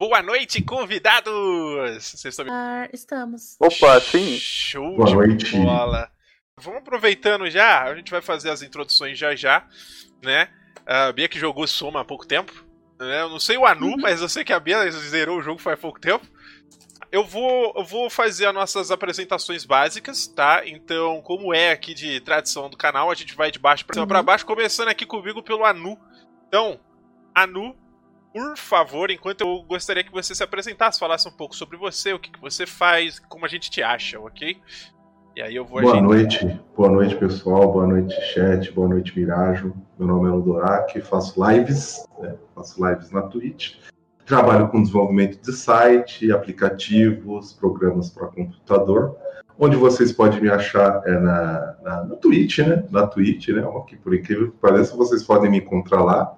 Boa noite, convidados! Vocês estão me... Ah, estamos. Opa, sim. Show Boa de noite. bola. Vamos aproveitando já, a gente vai fazer as introduções já já, né? A Bia que jogou Soma há pouco tempo, né? Eu não sei o Anu, mas eu sei que a Bia zerou o jogo faz pouco tempo. Eu vou, eu vou fazer as nossas apresentações básicas, tá? Então, como é aqui de tradição do canal, a gente vai de baixo pra cima Uhum. pra baixo, começando aqui comigo pelo Anu. Então, Anu, por favor, enquanto eu gostaria que você se apresentasse, falasse um pouco sobre você, o que, que você faz, como a gente te acha, ok? E aí eu vou Boa agendar. noite, boa noite pessoal, boa noite chat, boa noite Mirajo. Meu nome é Ludorak, faço lives, né? faço lives na Twitch. Trabalho com desenvolvimento de site, aplicativos, programas para computador. Onde vocês podem me achar é na, na, na Twitch, né? Na Twitch, né? Que por incrível que pareça, vocês podem me encontrar lá,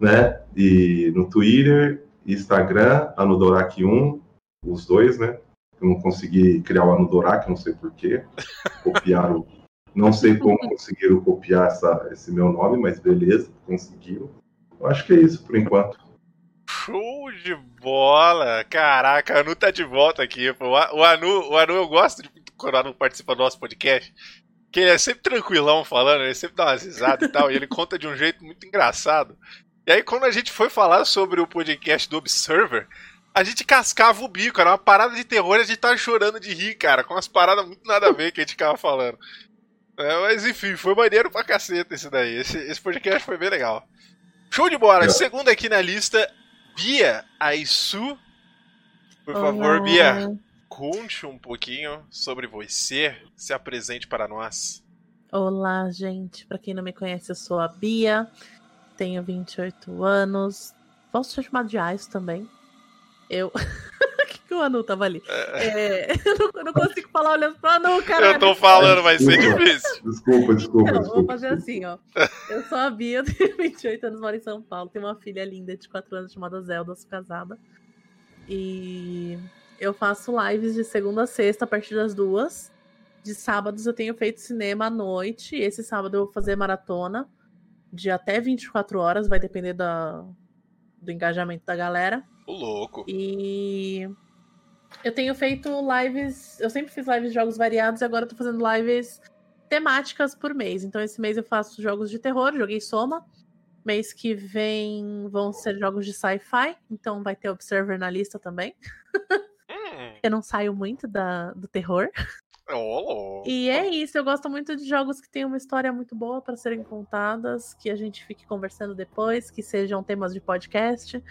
né? E no Twitter, Instagram, Anudorak1, os dois, né? Eu não consegui criar o Anudorak, não sei porquê. Copiaram. Não sei como conseguiram copiar essa, esse meu nome, mas beleza, conseguiram. Eu acho que é isso por enquanto. Show de bola! Caraca, o Anu tá de volta aqui. O Anu, o Anu, eu gosto de quando o Anu participa do nosso podcast. Que ele é sempre tranquilão falando, ele sempre dá umas risadas e tal, e ele conta de um jeito muito engraçado. E aí, quando a gente foi falar sobre o podcast do Observer, a gente cascava o bico, era uma parada de terror e a gente tava chorando de rir, cara, com umas paradas muito nada a ver que a gente ficava falando. É, mas enfim, foi maneiro pra caceta esse daí. Esse, esse podcast foi bem legal. Show de bola! É. Segundo aqui na lista, Bia Aisu. Por favor, Olá. Bia, conte um pouquinho sobre você. Se apresente para nós. Olá, gente. Pra quem não me conhece, eu sou a Bia, tenho 28 anos. Posso ser chamado de Ais também. Eu. O que, que o Anu tava ali? É, Eu, não, eu não consigo falar olhando pro Anu, caralho. Eu tô falando, vai ser Desculpa. difícil. Desculpa, desculpa, Não, vou desculpa. fazer assim, ó. Eu sou a Bia, tenho 28 anos, moro em São Paulo. Tenho uma filha linda de 4 anos chamada Zelda, sou casada. E eu faço lives de segunda a sexta a partir das duas. De sábados eu tenho feito cinema à noite. Esse sábado eu vou fazer maratona de até 24 horas, vai depender da, do engajamento da galera. O louco. E eu tenho feito lives. Eu sempre fiz lives de jogos variados e agora eu tô fazendo lives temáticas por mês. Então, esse mês eu faço jogos de terror, joguei Soma. Mês que vem vão ser jogos de sci-fi. Então vai ter Observer na lista também. Hum, Eu não saio muito da, do terror. Louco. E é isso, eu gosto muito de jogos que têm uma história muito boa para serem contadas, que a gente fique conversando depois, que sejam temas de podcast.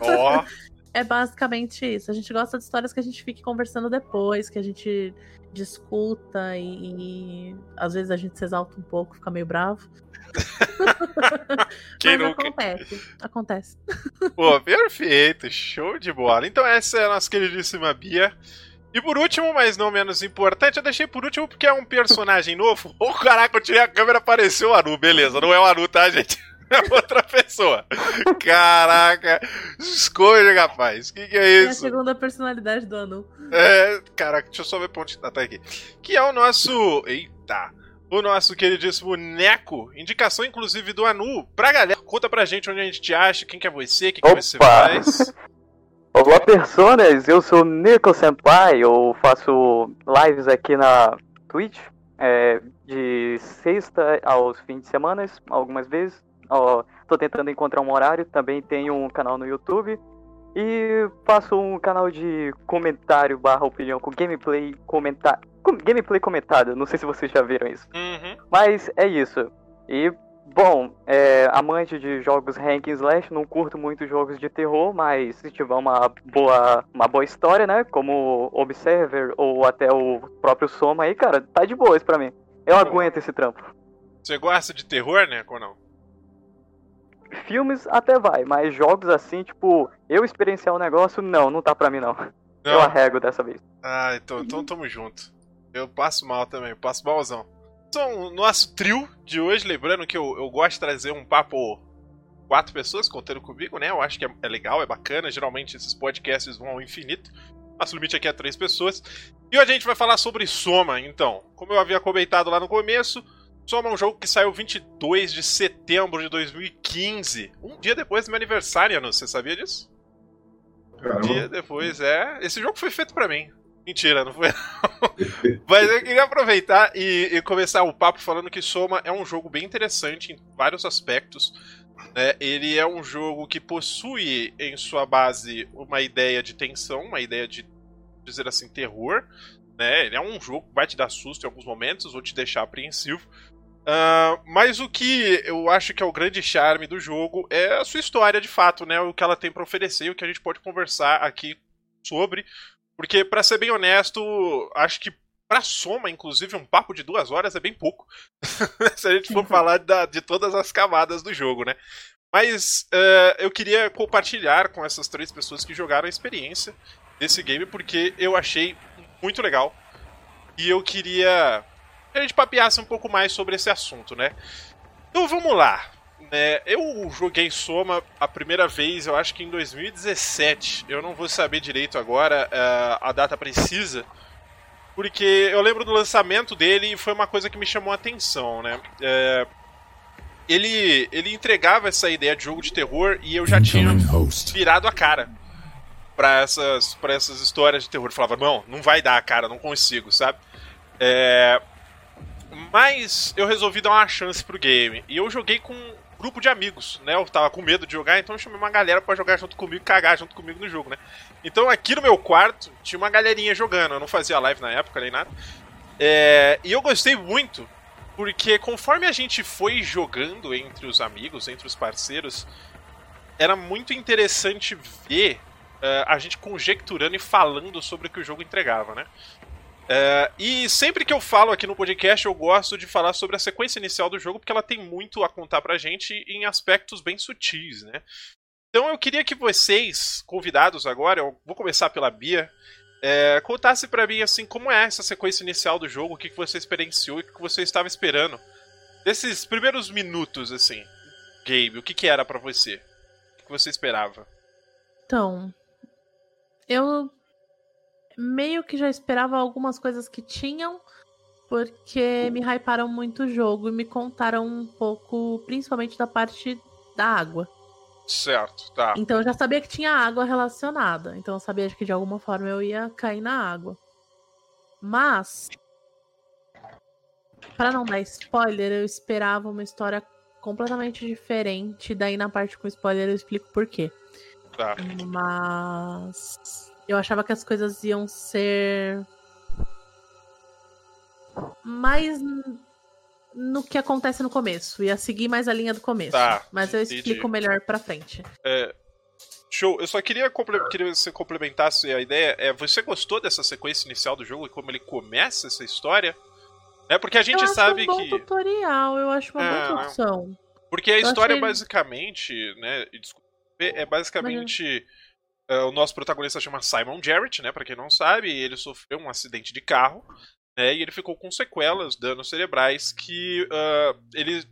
Ó, É basicamente isso. A gente gosta de histórias que a gente fique conversando depois, que a gente discuta e, e às vezes a gente se exalta um pouco, fica meio bravo. Mas nunca? acontece, acontece. Pô, perfeito, show de bola. Então essa é a nossa queridíssima Bia. E por último, mas não menos importante, eu deixei por último porque é um personagem novo. Ô caraca, eu tirei a câmera apareceu o Anu, beleza, não é o Anu, tá, gente? É outra pessoa. Caraca, escolha, rapaz. O que, que é É a isso? segunda personalidade do Anu. É, caraca, deixa eu só ver pra onde tá, tá aqui. Que é o nosso. Eita! O nosso queridíssimo Neco. Indicação, inclusive, do Anu. Pra galera, conta pra gente onde a gente te acha, quem que é você, o que, que Opa! você faz. Olá, personas! Eu sou Nico Senpai, eu faço lives aqui na Twitch, é, de sexta aos fins de semana, algumas vezes. Ó, tô tentando encontrar um horário, também tenho um canal no YouTube. E faço um canal de comentário barra opinião com gameplay comentar com gameplay comentada, não sei se vocês já viram isso. Uhum. Mas é isso. E, bom, é, amante de jogos rank and slash, não curto muito jogos de terror, mas se tiver uma boa, uma boa história, né? Como Observer ou até o próprio Soma aí, cara, tá de boas pra mim. Eu aguento esse trampo. Você gosta de terror, né? Ou não? Filmes até vai, mas jogos assim, tipo, eu experienciar o negócio, não, não tá pra mim não. Eu Não? arrego dessa vez. Ah, então, então tamo junto. Eu passo mal também, passo malzão. Então, o nosso trio de hoje, lembrando que eu, eu gosto de trazer um papo quatro pessoas contando comigo, né? Eu acho que é, é legal, é bacana. Geralmente esses podcasts vão ao infinito. Nosso limite aqui é três pessoas. E hoje a gente vai falar sobre Soma, então. Como eu havia comentado lá no começo, Soma é um jogo que saiu 22 de setembro de 2015. Um dia depois do meu aniversário, Anu. Você sabia disso? Um dia depois, é. Esse jogo foi feito para mim. Mentira, não foi. Mas eu queria aproveitar e, e, começar o papo falando que Soma é um jogo bem interessante em vários aspectos. Né? Ele é um jogo que possui em sua base uma ideia de tensão, uma ideia de dizer assim, terror. Né? Ele é um jogo que vai te dar susto em alguns momentos, ou te deixar apreensivo. Uh, mas o que eu acho que é o grande charme do jogo é a sua história de fato, né? O que ela tem para oferecer o que a gente pode conversar aqui sobre. Porque, para ser bem honesto, acho que pra soma, inclusive, um papo de duas horas é bem pouco. Se a gente for falar da, de todas as camadas do jogo, né? Mas uh, eu queria compartilhar com essas três pessoas que jogaram a experiência desse game, porque eu achei muito legal. E eu queria que a gente papeasse um pouco mais sobre esse assunto, né? Então vamos lá. Né? Eu joguei Soma a primeira vez, eu acho que em 2017. Eu não vou saber direito agora uh, a data precisa, porque eu lembro do lançamento dele e foi uma coisa que me chamou a atenção, né? Uh, ele, ele entregava essa ideia de jogo de terror e eu já tinha virado a cara para essas, pra essas histórias de terror. Eu falava, não, não vai dar, cara, não consigo, sabe? É, mas eu resolvi dar uma chance pro game. E eu joguei com grupo de amigos, né? Eu tava com medo de jogar, então eu chamei uma galera para jogar junto comigo, cagar junto comigo no jogo, né? Então aqui no meu quarto tinha uma galerinha jogando. Eu não fazia live na época nem nada. É... E eu gostei muito, porque conforme a gente foi jogando entre os amigos, entre os parceiros, era muito interessante ver uh, a gente conjecturando e falando sobre o que o jogo entregava, né? É, e sempre que eu falo aqui no podcast, eu gosto de falar sobre a sequência inicial do jogo, porque ela tem muito a contar pra gente em aspectos bem sutis, né? Então eu queria que vocês, convidados agora, eu vou começar pela Bia, é, contasse para mim assim como é essa sequência inicial do jogo, o que, que você experienciou e o que você estava esperando. Desses primeiros minutos, assim, game, o que, que era para você? O que você esperava? Então, eu meio que já esperava algumas coisas que tinham, porque me hyparam muito o jogo e me contaram um pouco, principalmente da parte da água. Certo, tá. Então eu já sabia que tinha água relacionada. Então eu sabia que de alguma forma eu ia cair na água. Mas, para não dar spoiler, eu esperava uma história completamente diferente. Daí na parte com spoiler eu explico por quê. Tá. Mas eu achava que as coisas iam ser mais no que acontece no começo. Ia seguir mais a linha do começo. Tá, mas eu explico entendi. melhor pra frente. É, show. Eu só queria, queria que você complementasse a ideia. É, você gostou dessa sequência inicial do jogo e como ele começa essa história? É porque a gente eu sabe acho um que. bom tutorial, eu acho uma é, boa opção. Porque a eu história achei... basicamente, né? É basicamente. O nosso protagonista chama Simon Jarrett, né? Para quem não sabe, ele sofreu um acidente de carro, né? E ele ficou com sequelas, danos cerebrais que uh, ele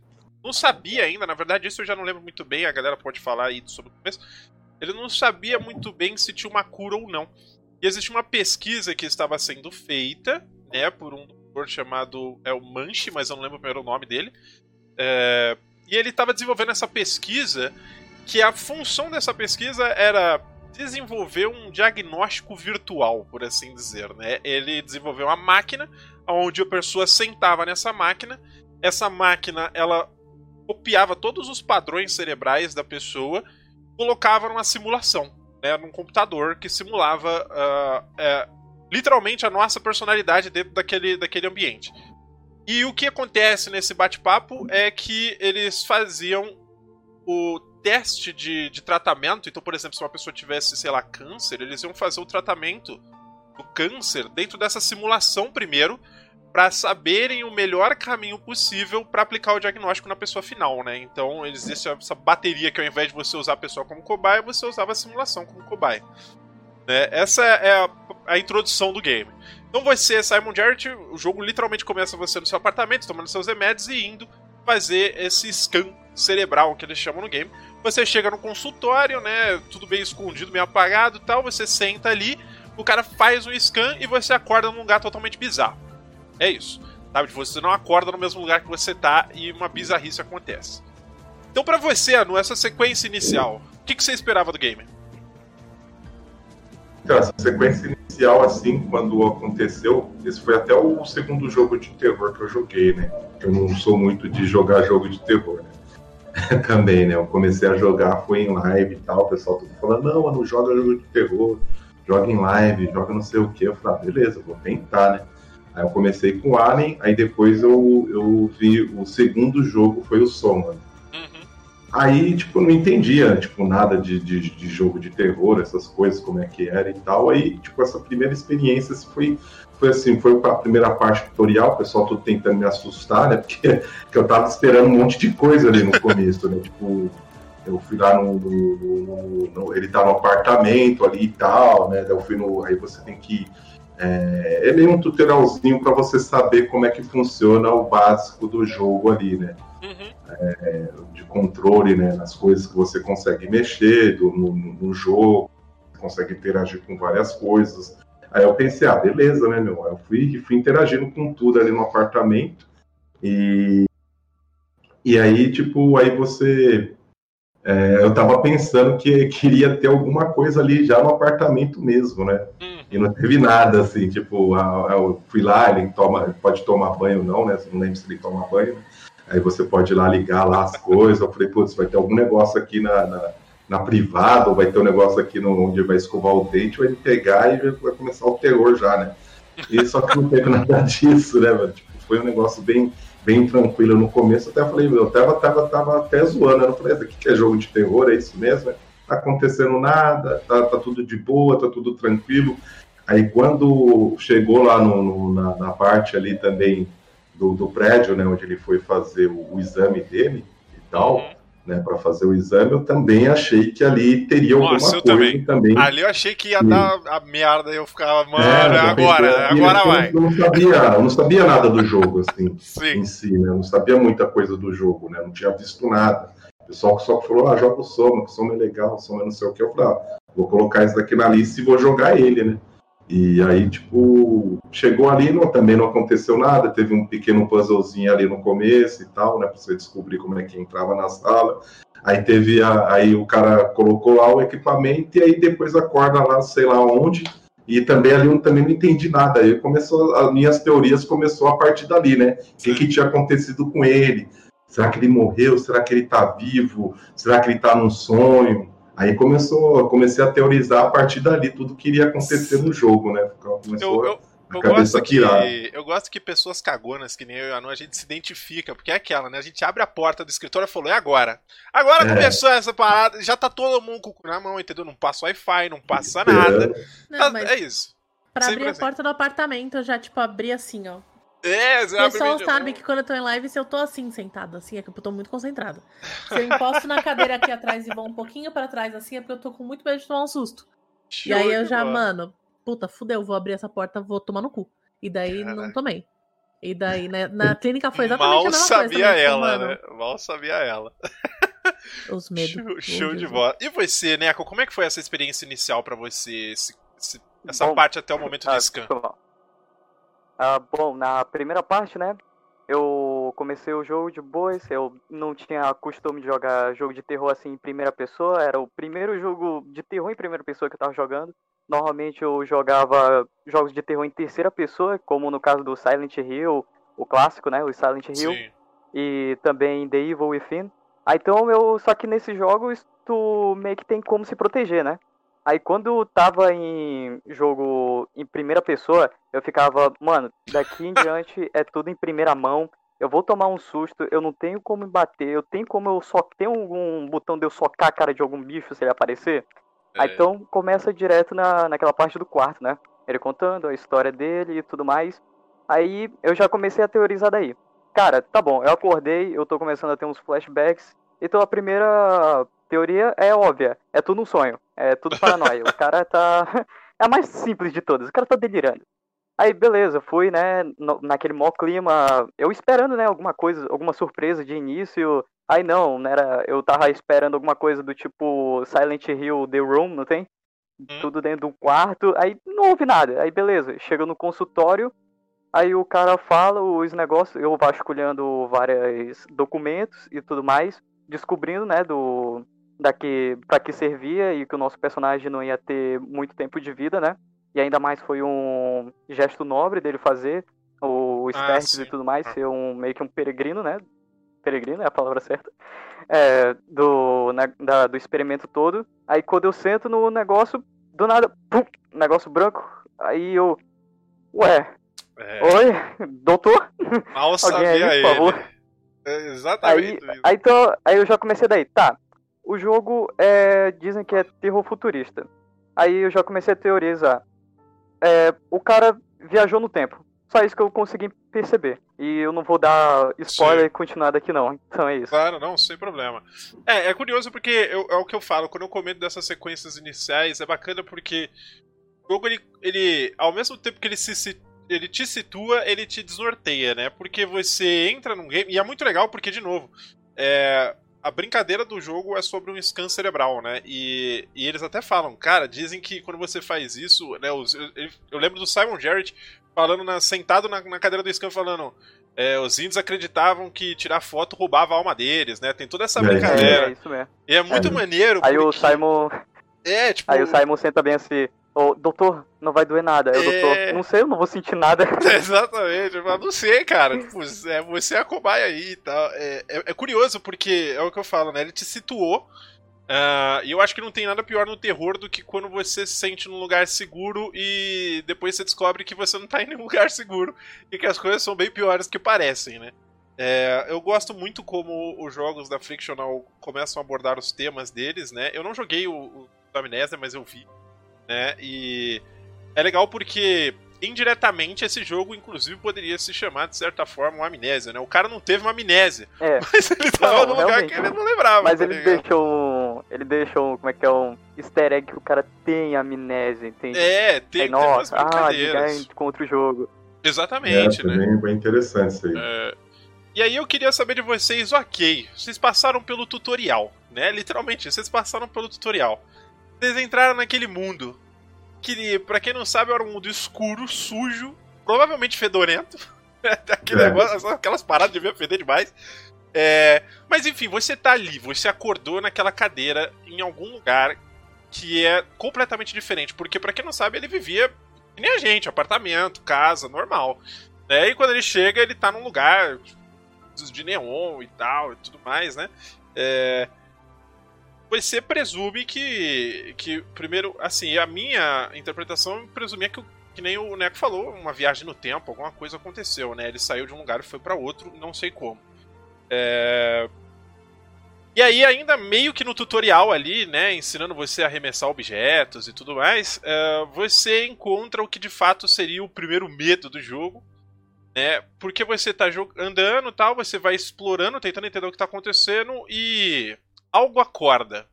não sabia ainda. Na verdade, isso eu já não lembro muito bem. A galera pode falar aí sobre o começo. Ele não sabia muito bem se tinha uma cura ou não. E existe uma pesquisa que estava sendo feita, né? Por um doutor chamado é o Manche, mas eu não lembro o primeiro nome dele. É, e ele estava desenvolvendo essa pesquisa, que a função dessa pesquisa era desenvolveu um diagnóstico virtual, por assim dizer. Né? Ele desenvolveu uma máquina onde a pessoa sentava nessa máquina, essa máquina ela copiava todos os padrões cerebrais da pessoa, colocava numa simulação, né, num computador que simulava uh, literalmente a nossa personalidade dentro daquele, daquele ambiente. E o que acontece nesse bate-papo é que eles faziam o teste de, de tratamento. Então, por exemplo, se uma pessoa tivesse, sei lá, câncer, eles iam fazer o tratamento do câncer dentro dessa simulação primeiro, para saberem o melhor caminho possível para aplicar o diagnóstico na pessoa final, né? Então, existe essa bateria que ao invés de você usar a pessoa como cobaia, você usava a simulação como cobaia. Né? Essa é a, a introdução do game. Então você, Simon Jarrett, o jogo literalmente começa você no seu apartamento, tomando seus remédios e indo fazer esse scan cerebral que eles chamam no game. Você chega no consultório, né? Tudo bem escondido, meio apagado e tal. Você senta ali, o cara faz um scan e você acorda num lugar totalmente bizarro. É isso. Sabe? Você não acorda no mesmo lugar que você tá e uma bizarrice acontece. Então, para você, Anu, essa sequência inicial, o que, que você esperava do game? Então, essa sequência inicial, assim, quando aconteceu, esse foi até o segundo jogo de terror que eu joguei, né? Eu não sou muito de jogar jogo de terror, né? Também, né? Eu comecei a jogar, foi em live e tal, o pessoal tudo falando, não, não joga jogo de terror, joga em live, joga não sei o que. Eu falei, ah, beleza, vou tentar, né? Aí eu comecei com Alien, aí depois eu, eu vi o segundo jogo, foi o Soma. Aí, tipo, não entendia, tipo, nada de, de, de, jogo de terror, essas coisas, como é que era e tal. Aí, tipo, essa primeira experiência foi, foi assim, foi a primeira parte tutorial, o pessoal todo tentando me assustar, né? Porque, porque eu tava esperando um monte de coisa ali no começo, né? Tipo, eu fui lá no, no, no, Ele tá no apartamento ali e tal, né? Eu fui no. Aí você tem que. É, é meio um tutorialzinho para você saber como é que funciona o básico do jogo ali, né? Uhum. É, controle né, nas coisas que você consegue mexer do, no, no, jogo, consegue interagir com várias coisas. Aí eu pensei, ah, beleza, né, meu? Eu fui, fui interagindo com tudo ali no apartamento. E, e aí, tipo, aí você. É, eu tava pensando que queria ter alguma coisa ali já no apartamento mesmo, né? Uhum. E não teve nada, assim, tipo, eu fui lá, ele toma, pode tomar banho ou não, né? Não lembro se ele toma banho. Aí você pode ir lá ligar lá as coisas. Eu falei, putz, vai ter algum negócio aqui na, na, na privada, ou vai ter um negócio aqui no, onde vai escovar o dente, vai me pegar e vai começar o terror já, né? E só que não teve nada disso, né, velho? Tipo, foi um negócio bem, bem tranquilo no começo. Até falei, eu tava, tava, tava até zoando. Eu falei, isso aqui que é jogo de terror, é isso mesmo? Tá acontecendo nada, tá, tá tudo de boa, tá tudo tranquilo. Aí quando chegou lá no, no na, na parte ali também do, do prédio, né, onde ele foi fazer o, o exame dele e tal, uhum. né, para fazer o exame, eu também achei que ali teria alguma Nossa, coisa também. também. Ali eu achei que ia e... dar a merda, eu ficava, mano, é, agora, pensei, agora vai. Eu não sabia, eu não sabia nada do jogo, assim, em si, né, eu não sabia muita coisa do jogo, né, não tinha visto nada. O pessoal só falou, ah, joga o Soma, que o Soma é legal, o Soma é não sei o que. Eu falei, ah, vou colocar isso daqui na lista e vou jogar ele, né? E aí, tipo, chegou ali, não, também não aconteceu nada, teve um pequeno puzzlezinho ali no começo e tal, né, para você descobrir como é que entrava na sala. Aí teve, a, aí o cara colocou lá o equipamento e aí depois acorda lá, sei lá onde, e também ali eu também não entendi nada. Aí começou, as minhas teorias começou a partir dali, né? O que, que tinha acontecido com ele? Será que ele morreu? Será que ele está vivo? Será que ele está num sonho? Aí começou, comecei a teorizar a partir dali tudo que iria acontecer no jogo, né? Começou eu, eu, eu gosto que, eu gosto que pessoas cagonas, que nem eu e a Anu, a gente se identifica, porque é aquela, né? A gente abre a porta do escritório e falou, é agora. Agora é. começou essa parada, já tá todo mundo com o cu na mão, entendeu? Não passa Wi-Fi, não passa nada. Não, tá, é isso. Pra Sempre abrir assim. a porta do apartamento, eu já, tipo, abri assim, ó. É, o pessoal sabe que quando eu tô em live, se eu tô assim, sentada, assim, é que eu tô muito concentrada. Se eu encosto na cadeira aqui atrás e vou um pouquinho para trás, assim, é porque eu tô com muito medo de tomar um susto. Show e aí eu já, boa. mano, puta, fudeu, vou abrir essa porta, vou tomar no cu. E daí Caraca. não tomei. E daí, né, na clínica foi exatamente Mal a mesma sabia coisa. Também, ela, né? Mal sabia ela. Os medos. Show, show de bola. E você, Neco, como é que foi essa experiência inicial para você? Esse, esse, essa Bom, parte até o momento de scan? Ah, bom, na primeira parte, né? Eu comecei o jogo de boas, eu não tinha costume de jogar jogo de terror assim em primeira pessoa, era o primeiro jogo de terror em primeira pessoa que eu tava jogando. Normalmente eu jogava jogos de terror em terceira pessoa, como no caso do Silent Hill, o clássico, né? O Silent Hill. Sim. E também The Evil Within. Ah, então eu. Só que nesses jogos tu meio que tem como se proteger, né? Aí quando tava em jogo em primeira pessoa, eu ficava, mano, daqui em diante é tudo em primeira mão. Eu vou tomar um susto, eu não tenho como me bater, eu tenho como eu só tenho um botão de eu socar a cara de algum bicho se ele aparecer. É. Aí então começa direto na, naquela parte do quarto, né? Ele contando a história dele e tudo mais. Aí eu já comecei a teorizar daí. Cara, tá bom, eu acordei, eu tô começando a ter uns flashbacks. Então a primeira teoria é óbvia. É tudo um sonho. É tudo paranoia. o cara tá. É a mais simples de todas. O cara tá delirando. Aí, beleza, fui, né, no, naquele maior clima, eu esperando, né, alguma coisa, alguma surpresa de início. Aí não, né, era, eu tava esperando alguma coisa do tipo Silent Hill The Room, não tem? Hum. Tudo dentro do quarto. Aí não houve nada. Aí, beleza, chega no consultório, aí o cara fala os negócios, eu vasculhando vários documentos e tudo mais descobrindo, né, do, daqui para que servia e que o nosso personagem não ia ter muito tempo de vida, né? E ainda mais foi um gesto nobre dele fazer, o Spertes Ah, e tudo mais, Ah. ser um meio que um peregrino, né? Peregrino é a palavra certa. É, do, na- da- do experimento todo. Aí quando eu sento no negócio, do nada, pum, negócio branco. Aí eu. Ué, É, oi, doutor? mal Alguém sabia aí, por favor? É Aí, exatamente isso. aí, então, aí eu já comecei daí, tá. O jogo é, dizem que é terror futurista. Aí eu já comecei a teorizar. É, o cara viajou no tempo. Só isso que eu consegui perceber. E eu não vou dar spoiler Sim. e continuar daqui não. Então é isso. Claro, não, sem problema. É, é curioso porque eu- é o que eu falo, quando eu comento dessas sequências iniciais, é bacana porque o jogo, ele, ele ao mesmo tempo que ele se, si- ele te situa, ele te desnorteia, né? Porque você entra num game, e é muito legal porque, de novo, é, a brincadeira do jogo é sobre um scan cerebral, né? E, e eles até falam, cara, dizem que quando você faz isso, né? os- eu, eu lembro do Simon Jarrett falando na- sentado na, na cadeira do scan falando. é, os índios acreditavam que tirar foto roubava a alma deles, né? Tem toda essa É, É, brincadeira. é isso mesmo. E é muito É. maneiro. Aí o Simon. É, tipo. Aí o Simon senta bem assim. Ô, doutor, não vai doer nada. O É. doutor, não sei, eu não vou sentir nada. Exatamente, eu falo, não sei, cara. Tipo, é, você é a cobaia aí e tal. É, é, é curioso, porque é o que eu falo, né? Ele te situou. ah, e eu acho que não tem nada pior no terror do que quando você se sente num lugar seguro e depois você descobre que você não tá em nenhum lugar seguro e que as coisas são bem piores que parecem, né? É, eu gosto muito como os jogos da Frictional começam a abordar os temas deles, né? Eu não joguei o, o Amnésia, mas eu vi, né? E é legal porque indiretamente esse jogo, inclusive, poderia se chamar de certa forma uma amnésia, né? O cara não teve uma amnésia, É. mas ele tava Não, num lugar que ele não lembrava. Mas tá ele ligado? deixou um. Ele deixou. Como é que é? Um easter egg que o cara tem amnésia, entende? É, tem, Aí, tem umas nossa, ah, brincadeiras. ligar com outro jogo. É, Exatamente, foi né? bem, bem interessante isso aí. É, E aí eu queria saber de vocês, ok, vocês passaram pelo tutorial, né? Literalmente, vocês passaram pelo tutorial. Vocês entraram naquele mundo que, pra quem não sabe, era um mundo escuro, sujo, provavelmente fedorento. Aquele É. negócio, aquelas paradas deviam feder demais. É, mas enfim, você tá ali, você acordou naquela cadeira em algum lugar que é completamente diferente, porque pra quem não sabe, ele vivia que nem a gente, apartamento, casa, normal. Né? E quando ele chega, ele tá num lugar de neon e tal e tudo mais, né? É, Você presume que, que, primeiro, assim, a minha interpretação presumia que, que nem o Neco falou, uma viagem no tempo, alguma coisa aconteceu, né? Ele saiu de um lugar e foi pra outro, não sei como. É, E aí, ainda meio que no tutorial ali, né, ensinando você a arremessar objetos e tudo mais, é, você encontra o que de fato seria o primeiro medo do jogo, né? Porque você tá andando tal, você vai explorando, tentando entender o que tá acontecendo e algo acorda.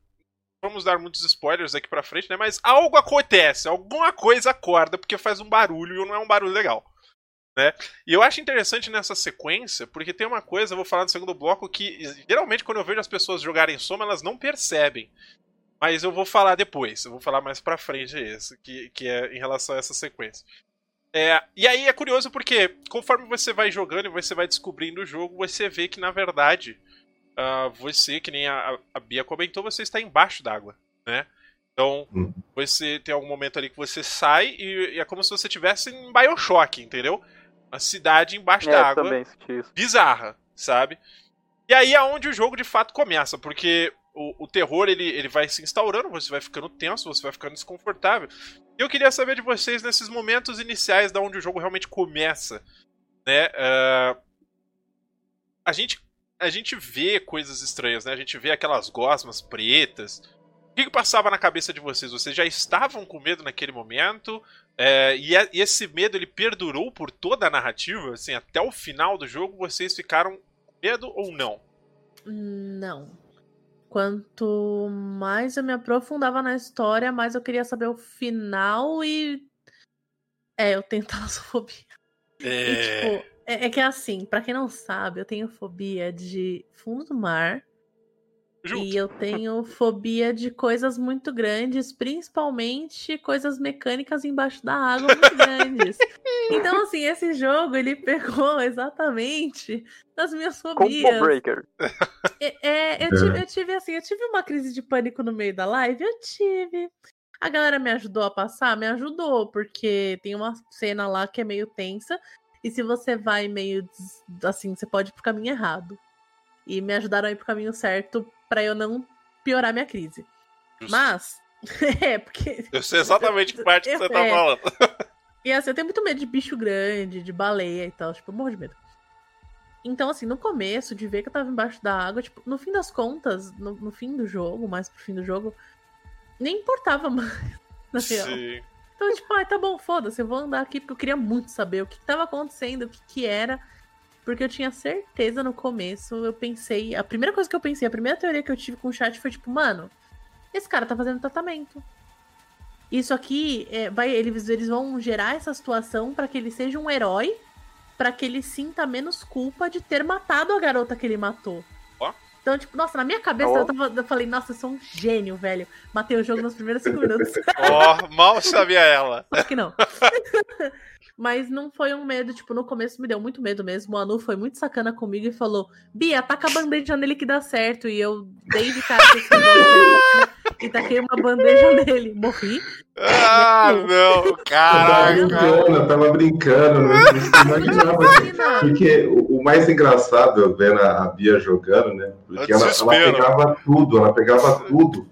Vamos dar muitos spoilers daqui pra frente, né? Mas algo acontece, alguma coisa acorda porque faz um barulho e não é um barulho legal. Né? E eu acho interessante nessa sequência, porque tem uma coisa, eu vou falar no segundo bloco, que geralmente quando eu vejo as pessoas jogarem soma, elas não percebem. Mas eu vou falar depois, eu vou falar mais pra frente isso, que, que é em relação a essa sequência. É, e aí é curioso porque, conforme você vai jogando e você vai descobrindo o jogo, você vê que, na verdade, ah, você, que nem a, a Bia comentou, você está embaixo d'água, né? Então, Hum. você tem algum momento ali que você sai e, e é como se você estivesse em Bioshock, entendeu? Uma cidade embaixo É, d'água também senti isso. bizarra, sabe? E aí é onde o jogo de fato começa, porque o, o terror ele, ele vai se instaurando, você vai ficando tenso, você vai ficando desconfortável. E eu queria saber de vocês nesses momentos iniciais da onde o jogo realmente começa, né? Ah, a gente a gente vê coisas estranhas, né? A gente vê aquelas gosmas pretas. O que, que passava na cabeça de vocês? Vocês já estavam com medo naquele momento? É, e, a- e esse medo ele perdurou por toda a narrativa, assim, até o final do jogo, vocês ficaram com medo ou não? Não. Quanto mais eu me aprofundava na história, mais eu queria saber o final e. É, eu tenho talassofobia. E, tipo, é, é que é assim, pra quem não sabe, eu tenho fobia de fundo do mar, Junto. E eu tenho fobia de coisas muito grandes, principalmente coisas mecânicas embaixo da água muito grandes. Então, assim, esse jogo ele pegou exatamente as minhas Combo fobias. Breaker. É, é, eu, tive, eu tive assim, eu tive uma crise de pânico no meio da live, eu tive. A galera me ajudou a passar, me ajudou, porque tem uma cena lá que é meio tensa, e se você vai meio assim, você pode ir pro caminho errado. E me ajudaram a ir pro caminho certo pra eu não piorar minha crise. Justo. Mas, é, porque Eu sei exatamente que parte que você tá É. falando. e assim, eu tenho muito medo de bicho grande, de baleia e tal. Tipo, eu morro de medo. Então, assim, no começo, de ver que eu tava embaixo da água, tipo, no fim das contas, no, no fim do jogo, mais pro fim do jogo, nem importava mais, na real. Sim. Então, tipo, ai, tá bom, foda-se, eu vou andar aqui porque eu queria muito saber o que, tava acontecendo, o que que era. Porque eu tinha certeza no começo, eu pensei. A primeira coisa que eu pensei, a primeira teoria que eu tive com o chat foi tipo, mano, esse cara tá fazendo tratamento. Isso aqui, é, vai, eles, eles vão gerar essa situação pra que ele seja um herói, pra que ele sinta menos culpa de ter matado a garota que ele matou. Então, tipo, nossa, na minha cabeça Ó. eu, tava, eu falei, nossa, eu sou um gênio, velho. Matei o jogo nos primeiros cinco minutos. Ó, mal sabia ela. Só que não. Mas não foi um medo, tipo, no começo me deu muito medo mesmo. O Anu foi muito sacana comigo e falou: Bia, taca a bandeja nele que dá certo. E eu dei de cara e taquei uma bandeja nele. Morri. Ah, não, Eu tava caraca. brincando, eu tava brincando, não, não imaginava. Imagina. Porque o mais engraçado, eu vendo a, Bia jogando, né? Porque ela, ela pegava tudo, ela pegava tudo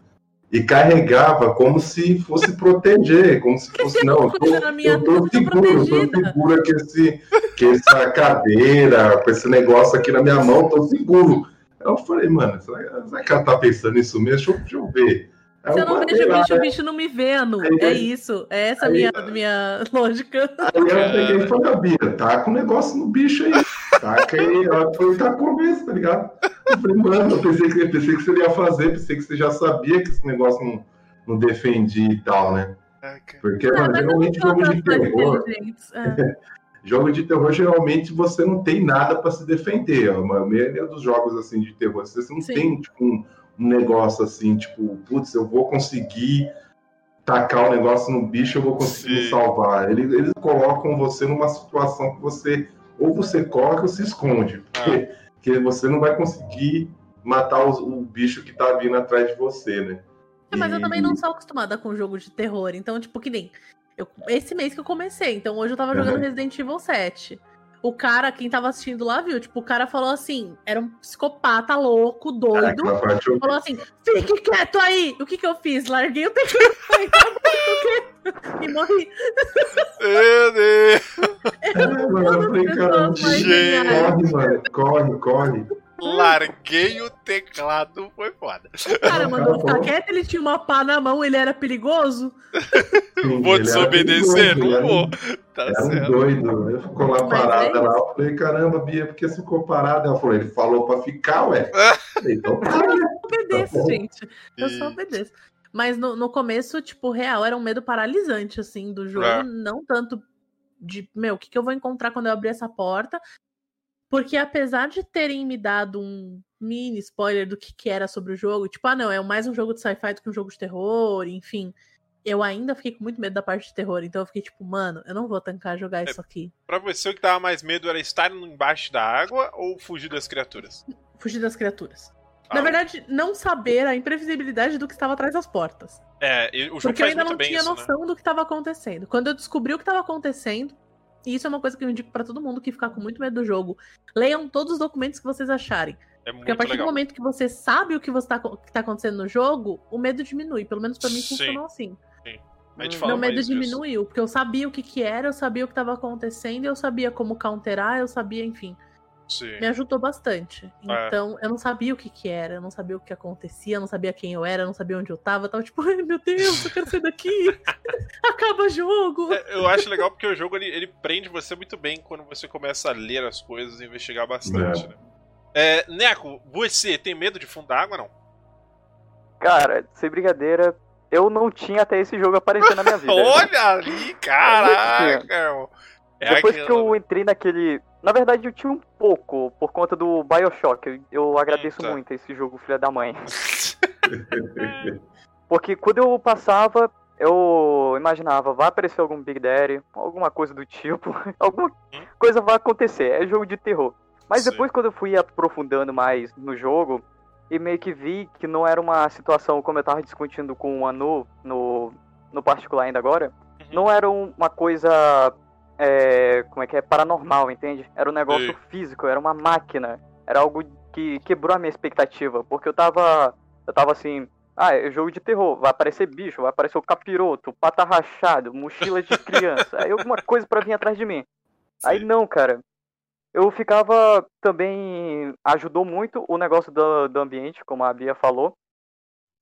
e carregava como se fosse proteger, como se fosse, não, eu tô, eu tô seguro, eu tô segura que, esse, que essa cadeira, com esse negócio aqui na minha mão, tô seguro. Eu falei, mano, será, será que ela tá pensando nisso mesmo? Deixa eu, deixa eu ver. Aí Se eu não vejo o bicho, né? o bicho não me Anu. Aí- É isso. É essa aí- minha, minha lógica. Aí eu peguei e falei, "Ah, Bia, tá com um negócio no bicho aí. Taca aí. Ela foi tacou mesmo, tá ligado? Eu falei, mano, eu pensei que, pensei que você ia fazer, pensei que você já sabia que esse negócio não, não defendia e tal, né? Caraca. Porque, Ah, mano, geralmente não jogo de terror, inteligente. É. jogo de terror, geralmente você não tem nada pra se defender. A maioria dos jogos assim de terror, você não Sim. tem tipo, um, um negócio assim, tipo, putz, eu vou conseguir tacar o negócio no bicho, eu vou conseguir Sim. salvar. Eles, eles colocam você numa situação que você ou você corre ou se esconde, porque, porque você não vai conseguir matar os- o, bicho que tá vindo atrás de você, né? É, mas eu E- também não sou acostumada com jogo de terror. Então, tipo, que nem. eu- esse mês que eu comecei. Então, hoje eu tava jogando Uhum. Resident Evil 7. O cara, quem tava assistindo lá, viu? Tipo, o cara falou assim: era um psicopata louco, É, doido. eu- Falou assim: fique quieto aí! O que que eu fiz? Larguei o teclado tá e morri. Meu Deus. É, eu Pessoas mais gente. geniais. corre, mano, corre, corre. Larguei o teclado, foi foda. O cara mandou ficar Tá quieto, ele tinha uma pá na mão, ele era perigoso. Sim, Vou desobedecer? perigoso, Não era- vou. Tá Era um certo. doido. Ele ficou lá Mas parado é lá. Eu falei, caramba, Bia, por que você ficou parada? Ela falou, ele falou pra ficar, ué. Eu falei, então tá, né? Eu obedeço, Tá gente. Eu só obedeço. Mas no, no começo, tipo, real, era um medo paralisante, assim, do jogo. É. Não tanto de, meu, o que, que eu vou encontrar quando eu abrir essa porta? Porque apesar de terem me dado um mini spoiler do que, que era sobre o jogo, tipo, ah, não, é mais um jogo de sci-fi do que um jogo de terror, enfim. Eu ainda fiquei com muito medo da parte de terror, então eu fiquei tipo, mano, eu não vou tancar jogar isso aqui. Pra você, o que dava mais medo era estar embaixo da água ou fugir das criaturas? Fugir das criaturas. Ah, Na verdade, não saber a imprevisibilidade do que estava atrás das portas. É, o jogo Porque eu ainda não tinha isso, né? noção do que estava acontecendo. Quando eu descobri o que estava acontecendo, e isso é uma coisa que eu indico pra todo mundo que ficar com muito medo do jogo, leiam todos os documentos que vocês acharem. É Porque a partir do legal. momento que você sabe o que você tá, acontecendo no jogo, o medo diminui. Pelo menos pra mim Sim. funcionou assim. Fala Meu medo mais disso. diminuiu, porque eu sabia o que que era, eu sabia o que estava acontecendo, eu sabia como counterar, eu sabia, enfim. Sim. Me ajudou bastante. É. Então, eu não sabia o que que era, eu não sabia o que acontecia, eu não sabia quem eu era, eu não sabia onde eu tava. Eu tava tipo, ai meu Deus, eu quero sair daqui. Acaba o jogo. É, Eu acho legal porque o jogo ele, ele prende você muito bem quando você começa a ler as coisas e investigar bastante, É. né? É, Neco, você tem medo de fundo da água, não? Cara, sem brincadeira, eu não tinha até esse jogo aparecer na minha vida. Olha ali, caraca! irmão. É Depois que aquilo, eu entrei naquele Na verdade, eu tinha um pouco, por conta do Bioshock. Eu, agradeço Eita. muito esse jogo, filha da mãe. Porque quando eu passava, eu imaginava, vai aparecer algum Big Daddy, alguma coisa do tipo, alguma coisa vai acontecer, é jogo de terror. Mas Sim. depois quando eu fui aprofundando mais no jogo, e meio que vi que não era uma situação como eu tava discutindo com o Anu no, no particular ainda agora, Uhum. não era um- uma coisa, é, como é que é, paranormal, entende? Era um negócio Sim. físico, era uma máquina, era algo que quebrou a minha expectativa, porque eu tava, eu tava assim, ah, é jogo de terror, vai aparecer bicho, vai aparecer o capiroto, pata rachado, mochila de criança, aí alguma coisa pra vir atrás de mim. Aí Sim. não, cara. Eu ficava também. Ajudou muito o negócio do, do ambiente, como a Bia falou.